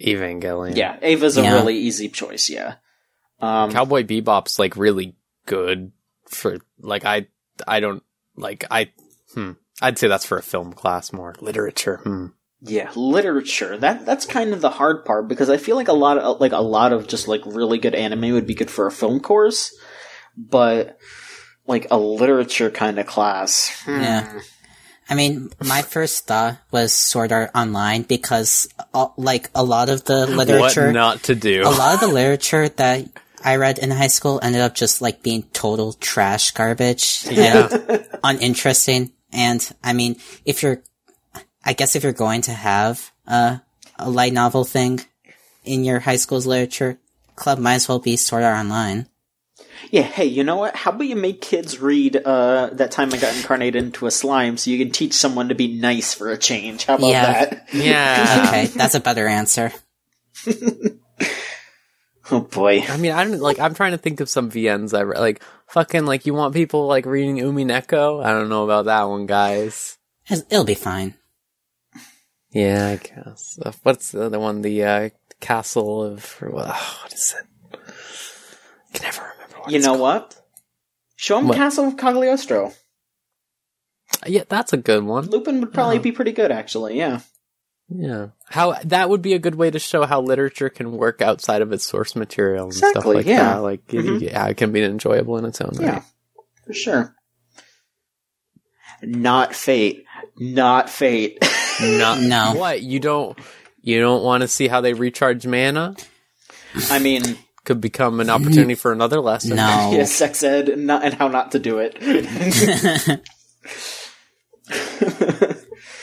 Evangelion. Yeah, Ava's a Yeah. really easy choice. Yeah. Um, Cowboy Bebop's like really good for like I I don't like I hmm I'd say that's for a film class more literature. Hmm. Yeah, literature. That that's kind of the hard part because I feel like a lot of like a lot of just like really good anime would be good for a film course, but like a literature kind of class. hmm. Yeah. I mean, my first thought was Sword Art Online because, uh, like, a lot of the literature, What not to do? a lot of the literature that I read in high school ended up just like being total trash garbage and uninteresting. And I mean, if you're, I guess if you're going to have uh, a light novel thing in your high school's literature club, might as well be Sword Art Online. Yeah, hey, you know what? How about you make kids read uh, that time I got incarnated into a slime so you can teach someone to be nice for a change? How about Yeah. that? yeah. Okay, that's a better answer. Oh boy. I mean, I don't like. I'm trying to think of some VNs I read. Like, fucking, like, you want people like reading Umineko? I don't know about that one, guys. It'll be fine. Yeah, I guess. Uh, what's the other one? The uh, Castle of oh, what is it? I can never remember. What You know called. what? Show him What? Castle of Cagliostro. Yeah, that's a good one. Lupin would probably Uh-huh. be pretty good, actually. Yeah. Yeah. How that would be a good way to show how literature can work outside of its source material and stuff Exactly, like yeah. that. Like, it- Mhm. yeah, it can be enjoyable in its own Yeah, right. for sure. Not fate. Not fate. Not No. what you don't you don't want to see how they recharge mana. I mean, Could become an opportunity for another lesson. No. yeah, sex ed and, not, and how not to do it.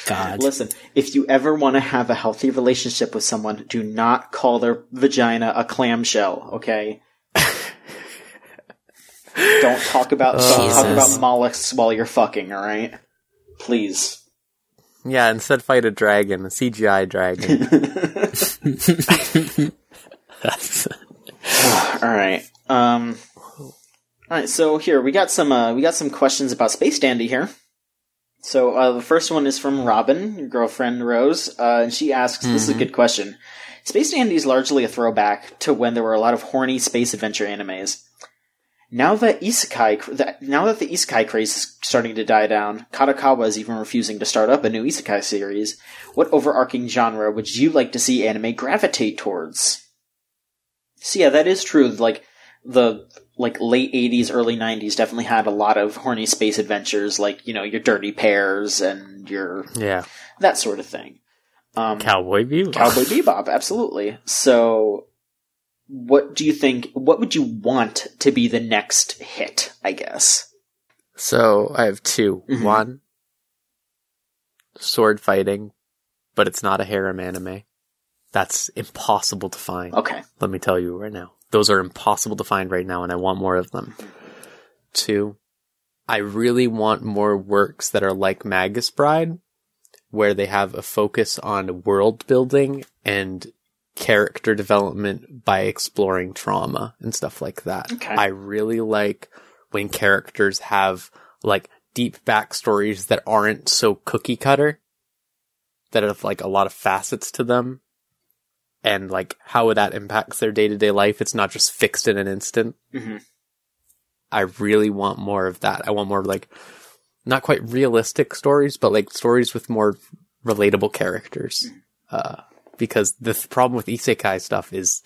God. Listen, if you ever want to have a healthy relationship with someone, do not call their vagina a clamshell, okay? don't talk about don't talk about mollusks while you're fucking, all right? Please. Yeah, instead fight a dragon, a CGI dragon. All right. Um All right, so here we got some uh, we got some questions about Space Dandy here. So uh, the first one is from Robin, your girlfriend Rose, uh, and she asks, "This is a good question. Space Dandy is largely a throwback to when there were a lot of horny space adventure animes. Now that isekai, now that the isekai craze is starting to die down, Kadokawa is even refusing to start up a new isekai series. What overarching genre would you like to see anime gravitate towards?" So yeah, that is true. Like the like late '80s, early '90s definitely had a lot of horny space adventures, like you know your Dirty Pairs and your yeah. that sort of thing. Um, Cowboy Bebop. Cowboy Bebop, absolutely. So, what do you think? What would you want to be the next hit? I guess. So I have 2 Mhm. One, sword fighting, but it's not a harem anime. That's impossible to find. Okay. Let me tell you right now. Those are impossible to find right now, and I want more of them. Two, I really want more works that are like Magus Bride, where they have a focus on world building and character development by exploring trauma and stuff like that. Okay. I really like when characters have like deep backstories that aren't so cookie cutter, that have like a lot of facets to them and like how that impacts their day to day life. It's not just fixed in an instant. Mhm. I really want more of that. I want more like not quite realistic stories, but like stories with more relatable characters. Uh, because the th- problem with isekai stuff is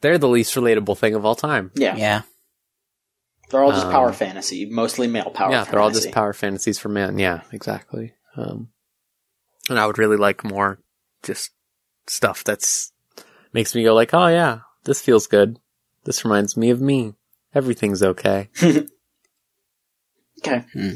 they're the least relatable thing of all time. Yeah. Yeah. They're all just Um, power fantasy, mostly male power. yeah, they're all just power fantasies for men. Yeah, exactly. Um, and I would really like more just stuff that's makes me go like, oh yeah, this feels good. This reminds me of me. Everything's okay. Okay. Hmm.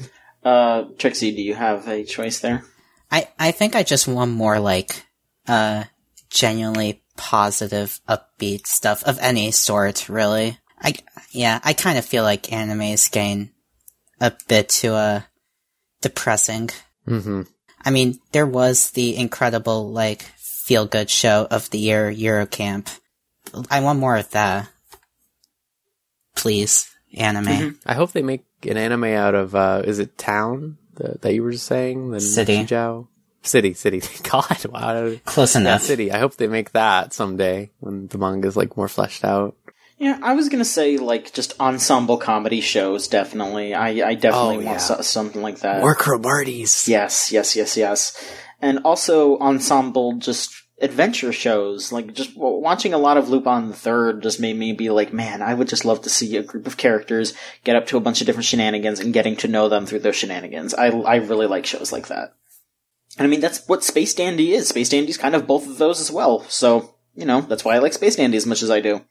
Uh, Trixie, do you have a choice there? I, I think I just want more like, uh, genuinely positive, upbeat stuff of any sort, really. I, yeah, I kind of feel like animes gain a bit too, uh, depressing. Mm-hmm. I mean, there was the incredible, like, feel good show of the year, Yuru Camp. I want more of that. Please, anime. Mm-hmm. I hope they make an anime out of uh is it Town that, that you were just saying? The City. City, city. God, wow. Close Yeah, enough. City. I hope they make that someday when the manga is like more fleshed out. Yeah, I was gonna say like just ensemble comedy shows. Definitely, I I definitely Oh, want yeah. so- something like that. More Cromarties. Yes, yes, yes, yes. And also ensemble just adventure shows. Like just w- watching a lot of Lupin the Third just made me be like, man, I would just love to see a group of characters get up to a bunch of different shenanigans and getting to know them through those shenanigans. I I really like shows like that. And I mean that's what Space Dandy is. Space Dandy's kind of both of those as well. So, you know, that's why I like Space Dandy as much as I do.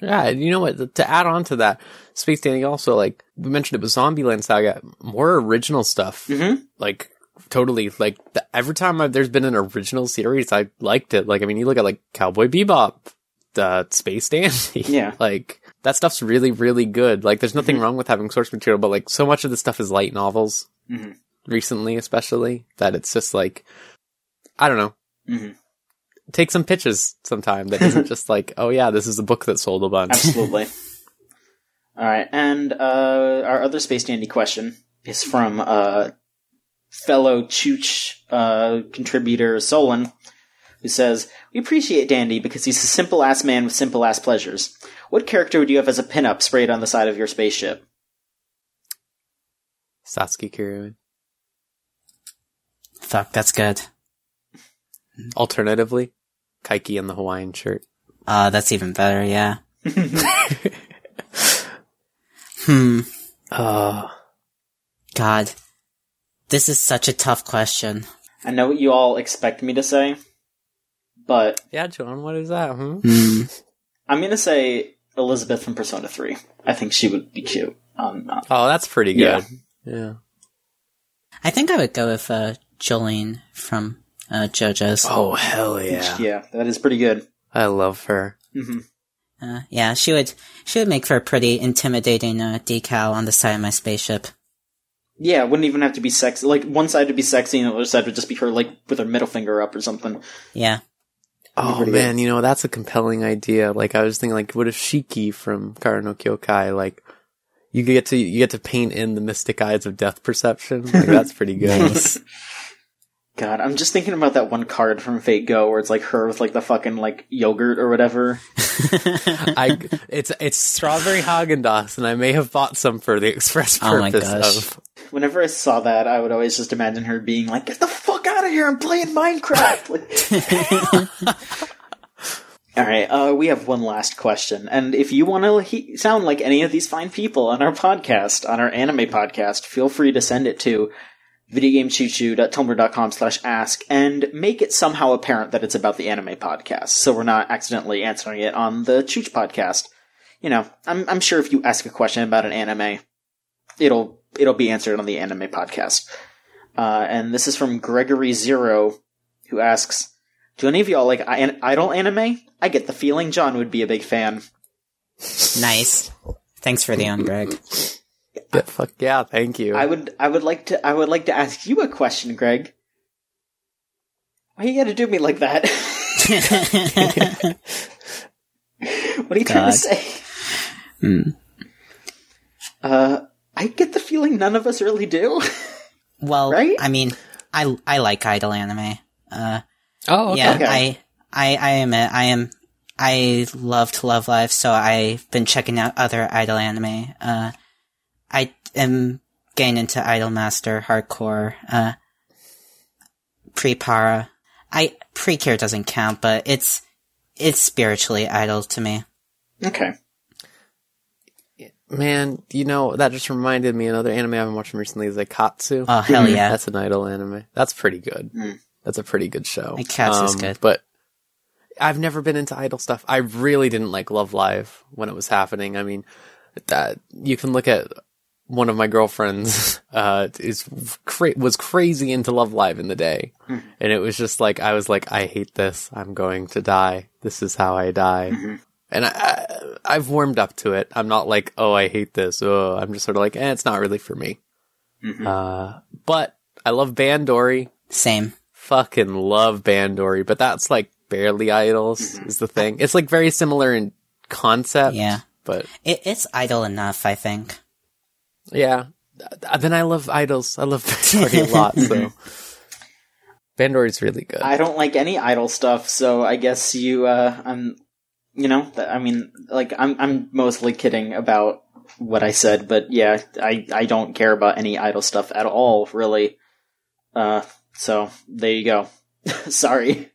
Yeah, and you know what? To add on to that, Space Dandy also like we mentioned it was Zombieland Saga, more original stuff. Mhm. Like totally, like the, every time I've, there's been an original series, I liked it. Like I mean, you look at like Cowboy Bebop, the Space Dandy. Yeah. like that stuff's really really good. Like there's nothing wrong with having source material, but like so much of the stuff is light novels. Mhm. Recently, especially that it's just like I don't know. Mhm. Take some pitches sometime that isn't just like, oh yeah, this is a book that sold a bunch. Absolutely. All right, and uh, our other Space Dandy question is from uh, fellow Chooch uh, contributor Solon, who says, "We appreciate Dandy because he's a simple ass man with simple ass pleasures. What character would you have as a pinup sprayed on the side of your spaceship?" Satsuki Kiryu. Fuck, that's good. Alternatively, Kaiki in the Hawaiian shirt. Uh, that's even better, yeah. hmm. Uh, God. This is such a tough question. I know what you all expect me to say, but yeah, John, what is that? Hmm? Hmm. I'm gonna say Elizabeth from Persona 3. I think she would be cute. Um, uh, Oh, that's pretty Yeah. good. Yeah. I think I would go with, uh, Jolyne from, uh, JoJo's. Oh, hell yeah. yeah, that is pretty good. I love her. hmm Uh, yeah, she would, she would make for a pretty intimidating, uh, decal on the side of my spaceship. Yeah, wouldn't even have to be sexy. Like, one side would be sexy and the other side would just be her, like, with her middle finger up or something. Yeah. Oh pretty man, you know that's a compelling idea. Like I was thinking, like what if Shiki from Kara no Kyoukai, like you get to you get to paint in the mystic eyes of death perception. Like that's pretty good. Nice. God, I'm just thinking about that one card from Fate Go where it's like her with like the fucking like yogurt or whatever. I it's it's strawberry Haagen Dazs, and I may have bought some for the express Oh my purpose gosh. of. Whenever I saw that, I would always just imagine her being like, "Get the fuck out of here! I'm playing Minecraft." Like- All right, uh, we have one last question, and if you want to he- sound like any of these fine people on our podcast, on our anime podcast, feel free to send it to videogamechoochoo.tumblr.com slash ask and make it somehow apparent that it's about the anime podcast, so we're not accidentally answering it on the Chooch podcast. You know, I'm I'm sure if you ask a question about an anime, it'll it'll be answered on the anime podcast. Uh, and this is from Gregory Zero, who asks, "Do any of y'all like I- idol anime? I get the feeling John would be a big fan." nice. Thanks for the on, Greg. Yeah, fuck yeah, thank you. I would I would like to I would like to ask you a question, Greg. Why you gotta do me like that? what are you trying to say? Hmm. Uh, I get the feeling none of us really do. Well, Right? I mean, I, I like idol anime. Uh, oh, okay. yeah, Okay. I, I, I admit, I am, I loved Love Live, so I've been checking out other idol anime. Uh, I am getting into Idol Master, Hardcore, uh, PriPara. I, Precure doesn't count, but it's, it's spiritually idol to me. okay. Man, you know that just reminded me another anime I've been watching recently is Aikatsu. Oh, hell yeah. That's an idol anime. That's pretty good. That's a pretty good show. Aikatsu is good. But I've never been into idol stuff. I really didn't like Love Live when it was happening. I mean, that you can look at one of my girlfriends uh is cra- was crazy into Love Live in the day. And it was just like I was like I hate this. I'm going to die. This is how I die. And I, I I've warmed up to it. I'm not like, "Oh, I hate this." Oh, I'm just sort of like, "Eh, it's not really for me." Uh, but I love Bandori Same. fucking love Bandori, but that's like barely idols is the thing. It's like very similar in concept. Yeah. But It, it's idol enough, I think. Yeah. Then I love idols. I love Bandori a lot, so Bandori's really good. I don't like any idol stuff, so I guess you, uh, I'm, you know, I mean, like, I'm, I'm mostly kidding about what I said, but yeah, I, I don't care about any idol stuff at all, really. Uh, so there you go. Sorry.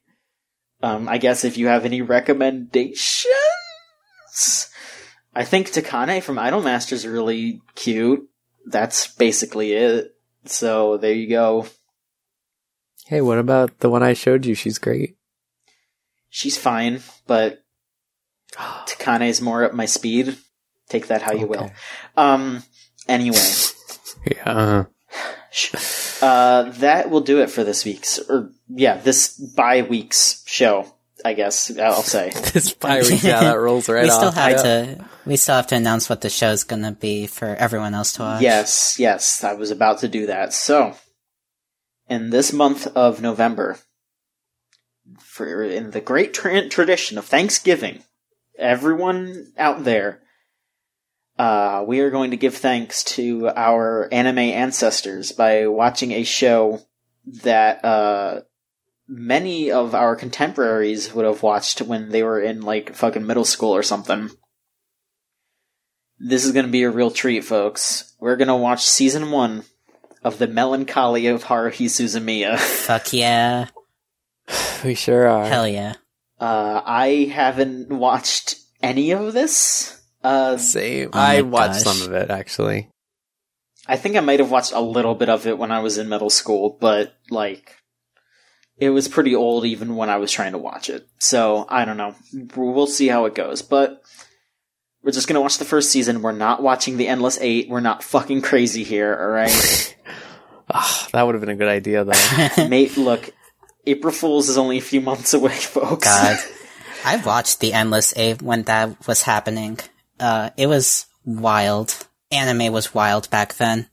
Um, I guess if you have any recommendations, I think Takane from Idolmaster is really cute. That's basically it. So there you go. hey, what about the one I showed you? She's great. She's fine, but Takane is more up my speed. Take that how you will. Um. Anyway, Yeah. uh-huh. uh, that will do it for this week's, or yeah, this bi week's show. I guess I'll say. This bi week, yeah, that rolls right we off. still have Yeah. to we still have to announce what the show's gonna be for everyone else to watch. Yes, yes, I was about to do that. So, in this month of November, for in the great tra- tradition of Thanksgiving, everyone out there, uh, we are going to give thanks to our anime ancestors by watching a show that uh, many of our contemporaries would have watched when they were in like fucking middle school or something. This is going to be a real treat, folks. We're going to watch season one of The Melancholy of Haruhi Suzumiya. Fuck yeah. We sure are. Hell yeah. Uh, I haven't watched any of this. Uh, Same. Oh I watched gosh. some of it actually. I think I might have watched a little bit of it when I was in middle school, but like, it was pretty old even when I was trying to watch it. So I don't know. We'll see how it goes, but we're just gonna watch the first season. We're not watching the Endless Eight. We're not fucking crazy here, alright? Ah, that would have been a good idea though. Mate, look, April Fool's is only a few months away, folks. God. I watched the Endless Eight when that was happening. Uh, it was wild. Anime was wild back then.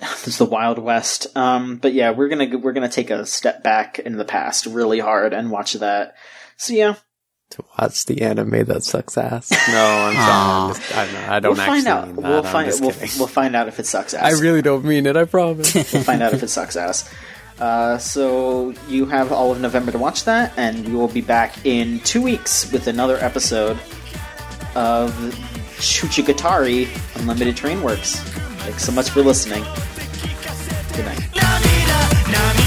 It's the Wild West. Um, but yeah, we're gonna we're gonna take a step back in the past really hard and watch that. So yeah, to watch the anime that sucks ass. No, I'm sorry. I'm just, I'm not, I don't we'll actually find out. mean that. We'll I'm find just we'll, kidding. we'll find out if it sucks ass. I really don't mean it. I promise. we'll find out if it sucks ass. Uh, so you have all of November to watch that, and we will be back in two weeks with another episode of Chuchigatari Unlimited Train Works. Thanks so much for listening. Good night.